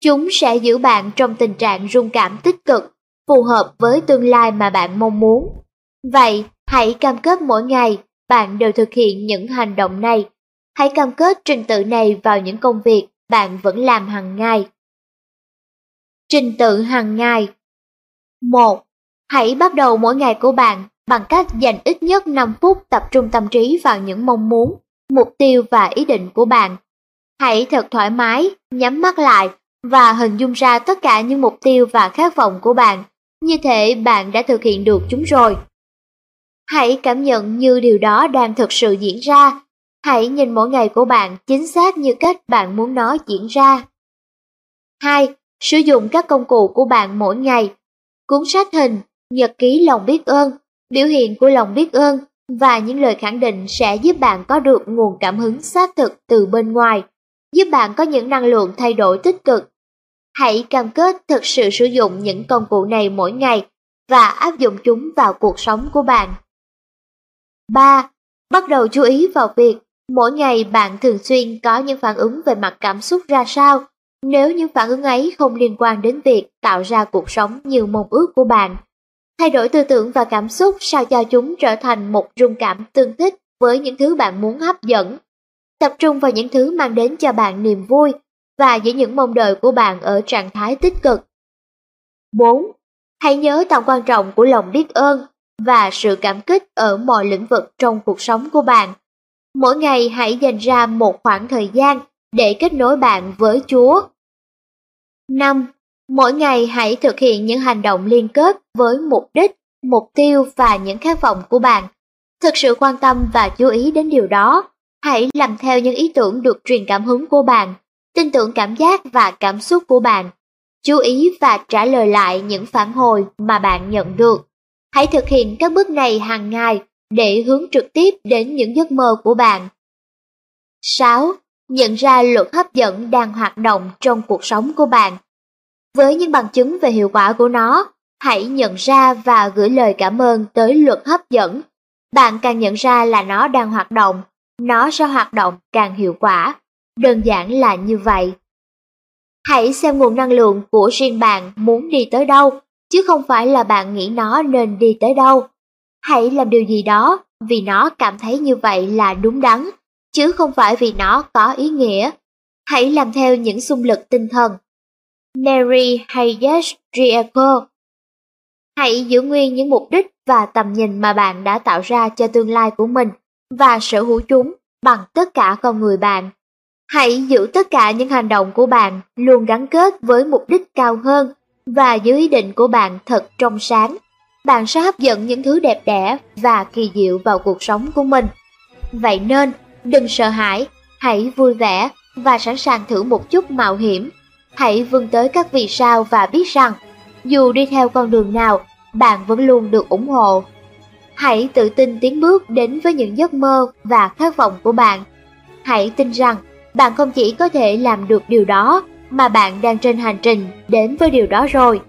Chúng sẽ giữ bạn trong tình trạng rung cảm tích cực, phù hợp với tương lai mà bạn mong muốn. Vậy, hãy cam kết mỗi ngày bạn đều thực hiện những hành động này. Hãy cam kết trình tự này vào những công việc bạn vẫn làm hàng ngày. Trình tự hàng ngày 1. Hãy bắt đầu mỗi ngày của bạn bằng cách dành ít nhất 5 phút tập trung tâm trí vào những mong muốn, mục tiêu và ý định của bạn. Hãy thật thoải mái, nhắm mắt lại và hình dung ra tất cả những mục tiêu và khát vọng của bạn, như thể bạn đã thực hiện được chúng rồi. Hãy cảm nhận như điều đó đang thực sự diễn ra. Hãy nhìn mỗi ngày của bạn chính xác như cách bạn muốn nó diễn ra. 2. Sử dụng các công cụ của bạn mỗi ngày cuốn sách hình, nhật ký lòng biết ơn, biểu hiện của lòng biết ơn và những lời khẳng định sẽ giúp bạn có được nguồn cảm hứng xác thực từ bên ngoài, giúp bạn có những năng lượng thay đổi tích cực. Hãy cam kết thực sự sử dụng những công cụ này mỗi ngày và áp dụng chúng vào cuộc sống của bạn. 3. Bắt đầu chú ý vào việc mỗi ngày bạn thường xuyên có những phản ứng về mặt cảm xúc ra sao nếu những phản ứng ấy không liên quan đến việc tạo ra cuộc sống như mong ước của bạn. Thay đổi tư tưởng và cảm xúc sao cho chúng trở thành một rung cảm tương thích với những thứ bạn muốn hấp dẫn. Tập trung vào những thứ mang đến cho bạn niềm vui và giữ những mong đợi của bạn ở trạng thái tích cực. 4. Hãy nhớ tầm quan trọng của lòng biết ơn và sự cảm kích ở mọi lĩnh vực trong cuộc sống của bạn. Mỗi ngày hãy dành ra một khoảng thời gian để kết nối bạn với Chúa. 5. Mỗi ngày hãy thực hiện những hành động liên kết với mục đích, mục tiêu và những khát vọng của bạn. Thực sự quan tâm và chú ý đến điều đó. Hãy làm theo những ý tưởng được truyền cảm hứng của bạn, tin tưởng cảm giác và cảm xúc của bạn. Chú ý và trả lời lại những phản hồi mà bạn nhận được. Hãy thực hiện các bước này hàng ngày để hướng trực tiếp đến những giấc mơ của bạn. 6. Nhận ra luật hấp dẫn đang hoạt động trong cuộc sống của bạn. Với những bằng chứng về hiệu quả của nó, hãy nhận ra và gửi lời cảm ơn tới luật hấp dẫn. Bạn càng nhận ra là nó đang hoạt động, nó sẽ hoạt động càng hiệu quả. Đơn giản là như vậy. Hãy xem nguồn năng lượng của riêng bạn muốn đi tới đâu, chứ không phải là bạn nghĩ nó nên đi tới đâu. Hãy làm điều gì đó vì nó cảm thấy như vậy là đúng đắn, chứ không phải vì nó có ý nghĩa. Hãy làm theo những xung lực tinh thần. Mary Hayes Drieko Hãy giữ nguyên những mục đích và tầm nhìn mà bạn đã tạo ra cho tương lai của mình và sở hữu chúng bằng tất cả con người bạn. Hãy giữ tất cả những hành động của bạn luôn gắn kết với mục đích cao hơn và giữ ý định của bạn thật trong sáng bạn sẽ hấp dẫn những thứ đẹp đẽ và kỳ diệu vào cuộc sống của mình. Vậy nên, đừng sợ hãi, hãy vui vẻ và sẵn sàng thử một chút mạo hiểm. Hãy vươn tới các vì sao và biết rằng, dù đi theo con đường nào, bạn vẫn luôn được ủng hộ. Hãy tự tin tiến bước đến với những giấc mơ và khát vọng của bạn. Hãy tin rằng, bạn không chỉ có thể làm được điều đó, mà bạn đang trên hành trình đến với điều đó rồi.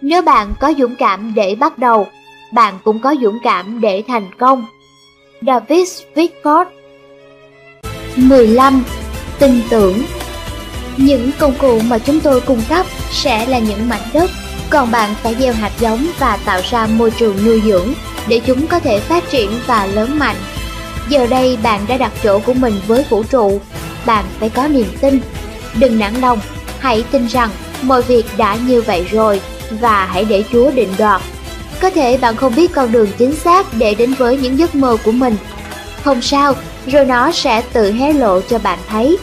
Nếu bạn có dũng cảm để bắt đầu, bạn cũng có dũng cảm để thành công. David Whitford 15. Tin tưởng Những công cụ mà chúng tôi cung cấp sẽ là những mảnh đất, còn bạn phải gieo hạt giống và tạo ra môi trường nuôi dưỡng để chúng có thể phát triển và lớn mạnh. Giờ đây bạn đã đặt chỗ của mình với vũ trụ, bạn phải có niềm tin. Đừng nản lòng, hãy tin rằng mọi việc đã như vậy rồi và hãy để Chúa định đoạt. Có thể bạn không biết con đường chính xác để đến với những giấc mơ của mình. Không sao, rồi nó sẽ tự hé lộ cho bạn thấy.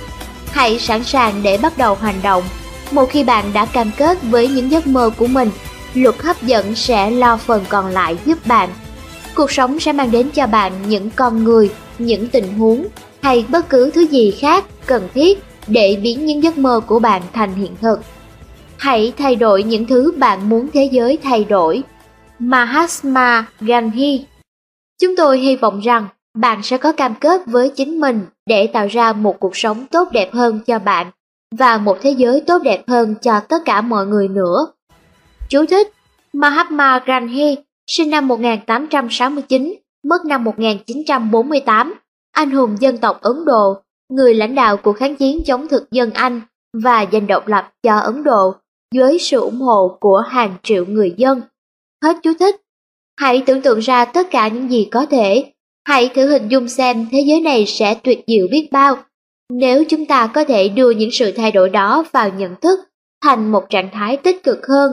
Hãy sẵn sàng để bắt đầu hành động. Một khi bạn đã cam kết với những giấc mơ của mình, luật hấp dẫn sẽ lo phần còn lại giúp bạn. Cuộc sống sẽ mang đến cho bạn những con người, những tình huống hay bất cứ thứ gì khác cần thiết để biến những giấc mơ của bạn thành hiện thực. Hãy thay đổi những thứ bạn muốn thế giới thay đổi. Mahatma Gandhi Chúng tôi hy vọng rằng bạn sẽ có cam kết với chính mình để tạo ra một cuộc sống tốt đẹp hơn cho bạn và một thế giới tốt đẹp hơn cho tất cả mọi người nữa. Chú thích Mahatma Gandhi sinh năm 1869, mất năm 1948, anh hùng dân tộc Ấn Độ, người lãnh đạo của kháng chiến chống thực dân Anh và giành độc lập cho Ấn Độ với sự ủng hộ của hàng triệu người dân. Hết chú thích. Hãy tưởng tượng ra tất cả những gì có thể. Hãy thử hình dung xem thế giới này sẽ tuyệt diệu biết bao nếu chúng ta có thể đưa những sự thay đổi đó vào nhận thức thành một trạng thái tích cực hơn.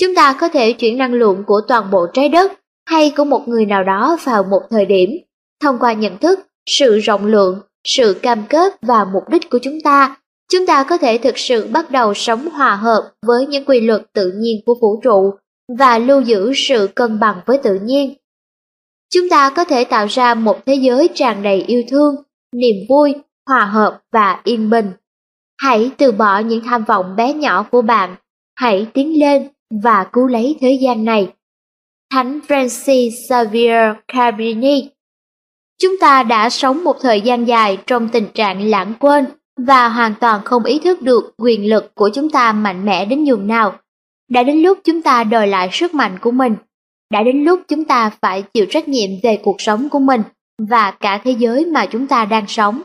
Chúng ta có thể chuyển năng lượng của toàn bộ trái đất hay của một người nào đó vào một thời điểm thông qua nhận thức, sự rộng lượng, sự cam kết và mục đích của chúng ta chúng ta có thể thực sự bắt đầu sống hòa hợp với những quy luật tự nhiên của vũ trụ và lưu giữ sự cân bằng với tự nhiên. Chúng ta có thể tạo ra một thế giới tràn đầy yêu thương, niềm vui, hòa hợp và yên bình. Hãy từ bỏ những tham vọng bé nhỏ của bạn, hãy tiến lên và cứu lấy thế gian này Thánh Francis Xavier Cabrini. Chúng ta đã sống một thời gian dài trong tình trạng lãng quên và hoàn toàn không ý thức được quyền lực của chúng ta mạnh mẽ đến nhường nào. Đã đến lúc chúng ta đòi lại sức mạnh của mình. Đã đến lúc chúng ta phải chịu trách nhiệm về cuộc sống của mình và cả thế giới mà chúng ta đang sống.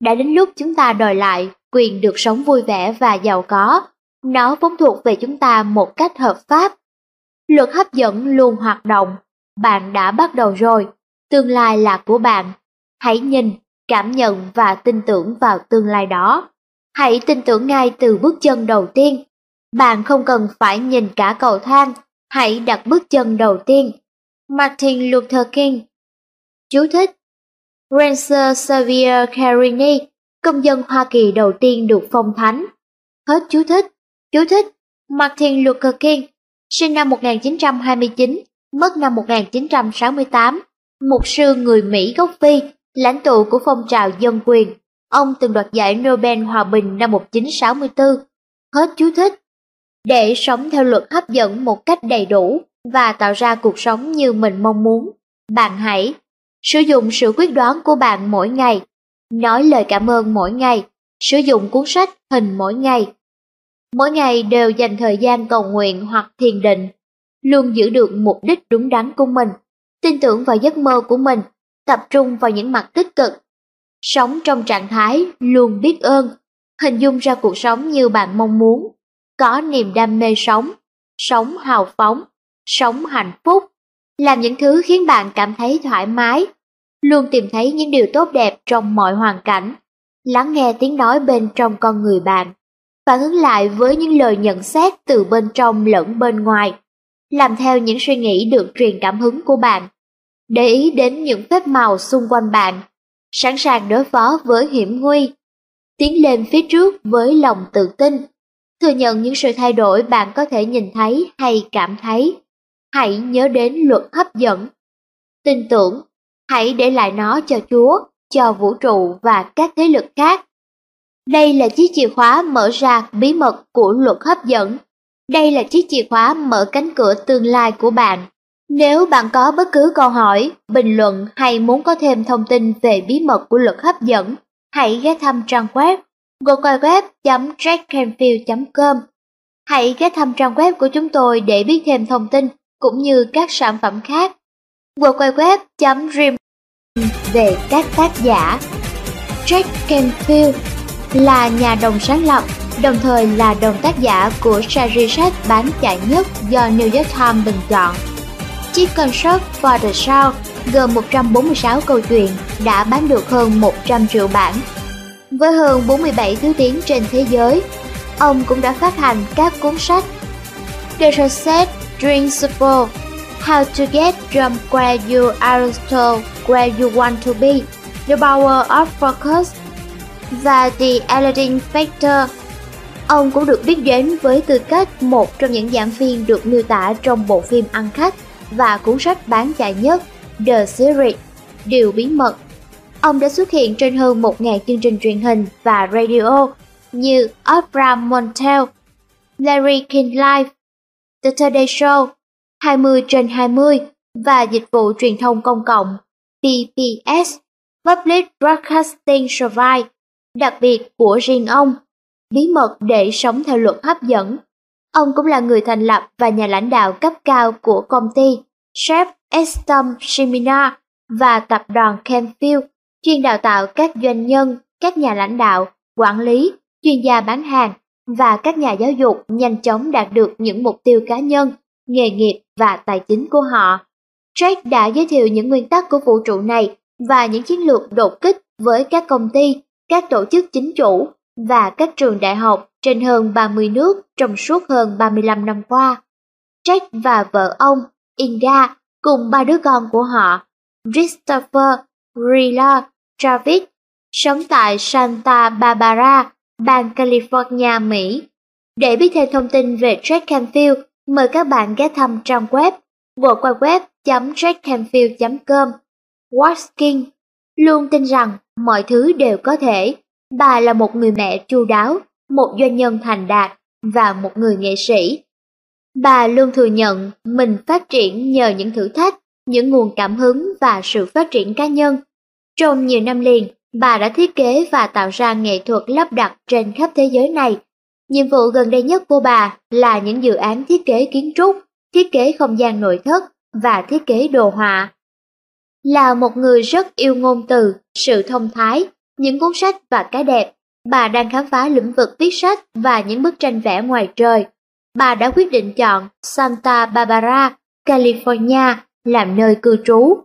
Đã đến lúc chúng ta đòi lại quyền được sống vui vẻ và giàu có. Nó vốn thuộc về chúng ta một cách hợp pháp. Luật hấp dẫn luôn hoạt động. Bạn đã bắt đầu rồi. Tương lai là của bạn. Hãy nhìn, cảm nhận và tin tưởng vào tương lai đó. Hãy tin tưởng ngay từ bước chân đầu tiên. Bạn không cần phải nhìn cả cầu thang, hãy đặt bước chân đầu tiên. Martin Luther King Chú thích Rancer Xavier Carini, công dân Hoa Kỳ đầu tiên được phong thánh. Hết chú thích. Chú thích Martin Luther King, sinh năm 1929, mất năm 1968, mục sư người Mỹ gốc Phi, lãnh tụ của phong trào dân quyền. Ông từng đoạt giải Nobel Hòa bình năm 1964. Hết chú thích. Để sống theo luật hấp dẫn một cách đầy đủ và tạo ra cuộc sống như mình mong muốn, bạn hãy Sử dụng sự quyết đoán của bạn mỗi ngày, nói lời cảm ơn mỗi ngày, sử dụng cuốn sách hình mỗi ngày. Mỗi ngày đều dành thời gian cầu nguyện hoặc thiền định, luôn giữ được mục đích đúng đắn của mình, tin tưởng vào giấc mơ của mình, tập trung vào những mặt tích cực. Sống trong trạng thái luôn biết ơn, hình dung ra cuộc sống như bạn mong muốn, có niềm đam mê sống, sống hào phóng, sống hạnh phúc, làm những thứ khiến bạn cảm thấy thoải mái, luôn tìm thấy những điều tốt đẹp trong mọi hoàn cảnh, lắng nghe tiếng nói bên trong con người bạn, phản ứng lại với những lời nhận xét từ bên trong lẫn bên ngoài, làm theo những suy nghĩ được truyền cảm hứng của bạn, để ý đến những phép màu xung quanh bạn, sẵn sàng đối phó với hiểm nguy, tiến lên phía trước với lòng tự tin, thừa nhận những sự thay đổi bạn có thể nhìn thấy hay cảm thấy. Hãy nhớ đến luật hấp dẫn. Tin tưởng, hãy để lại nó cho Chúa, cho vũ trụ và các thế lực khác. Đây là chiếc chìa khóa mở ra bí mật của luật hấp dẫn. Đây là chiếc chìa khóa mở cánh cửa tương lai của bạn. Nếu bạn có bất cứ câu hỏi, bình luận hay muốn có thêm thông tin về bí mật của luật hấp dẫn, hãy ghé thăm trang web www.jackcanfield.com. Hãy ghé thăm trang web của chúng tôi để biết thêm thông tin cũng như các sản phẩm khác. www.dream về các tác giả Jack Canfield là nhà đồng sáng lập, đồng thời là đồng tác giả của series sách bán chạy nhất do New York Times bình chọn. Chiếc Shop for the Sound gồm 146 câu chuyện đã bán được hơn 100 triệu bản. Với hơn 47 thứ tiếng trên thế giới, ông cũng đã phát hành các cuốn sách The Reset Principle How to get from where you are to where you want to be, The Power of Focus và The Aladdin Factor. Ông cũng được biết đến với tư cách một trong những giảng viên được miêu tả trong bộ phim ăn khách và cuốn sách bán chạy nhất The Series, Điều Bí Mật. Ông đã xuất hiện trên hơn 1.000 chương trình truyền hình và radio như Oprah Montel, Larry King Live, The Today Show, 20 trên 20 và dịch vụ truyền thông công cộng PBS Public Broadcasting Service đặc biệt của riêng ông, bí mật để sống theo luật hấp dẫn. Ông cũng là người thành lập và nhà lãnh đạo cấp cao của công ty Chef Estom Seminar và tập đoàn Canfield, chuyên đào tạo các doanh nhân, các nhà lãnh đạo, quản lý, chuyên gia bán hàng và các nhà giáo dục nhanh chóng đạt được những mục tiêu cá nhân nghề nghiệp và tài chính của họ. Drake đã giới thiệu những nguyên tắc của vũ trụ này và những chiến lược đột kích với các công ty, các tổ chức chính chủ và các trường đại học trên hơn 30 nước trong suốt hơn 35 năm qua. Jack và vợ ông, Inga, cùng ba đứa con của họ, Christopher, Rilla, Travis, sống tại Santa Barbara, bang California, Mỹ. Để biết thêm thông tin về Jack Canfield, Mời các bạn ghé thăm trang web www.jackcanfield.com. Watkin luôn tin rằng mọi thứ đều có thể. Bà là một người mẹ chu đáo, một doanh nhân thành đạt và một người nghệ sĩ. Bà luôn thừa nhận mình phát triển nhờ những thử thách, những nguồn cảm hứng và sự phát triển cá nhân. Trong nhiều năm liền, bà đã thiết kế và tạo ra nghệ thuật lắp đặt trên khắp thế giới này. Nhiệm vụ gần đây nhất của bà là những dự án thiết kế kiến trúc, thiết kế không gian nội thất và thiết kế đồ họa. Là một người rất yêu ngôn từ, sự thông thái, những cuốn sách và cái đẹp, bà đang khám phá lĩnh vực viết sách và những bức tranh vẽ ngoài trời. Bà đã quyết định chọn Santa Barbara, California làm nơi cư trú.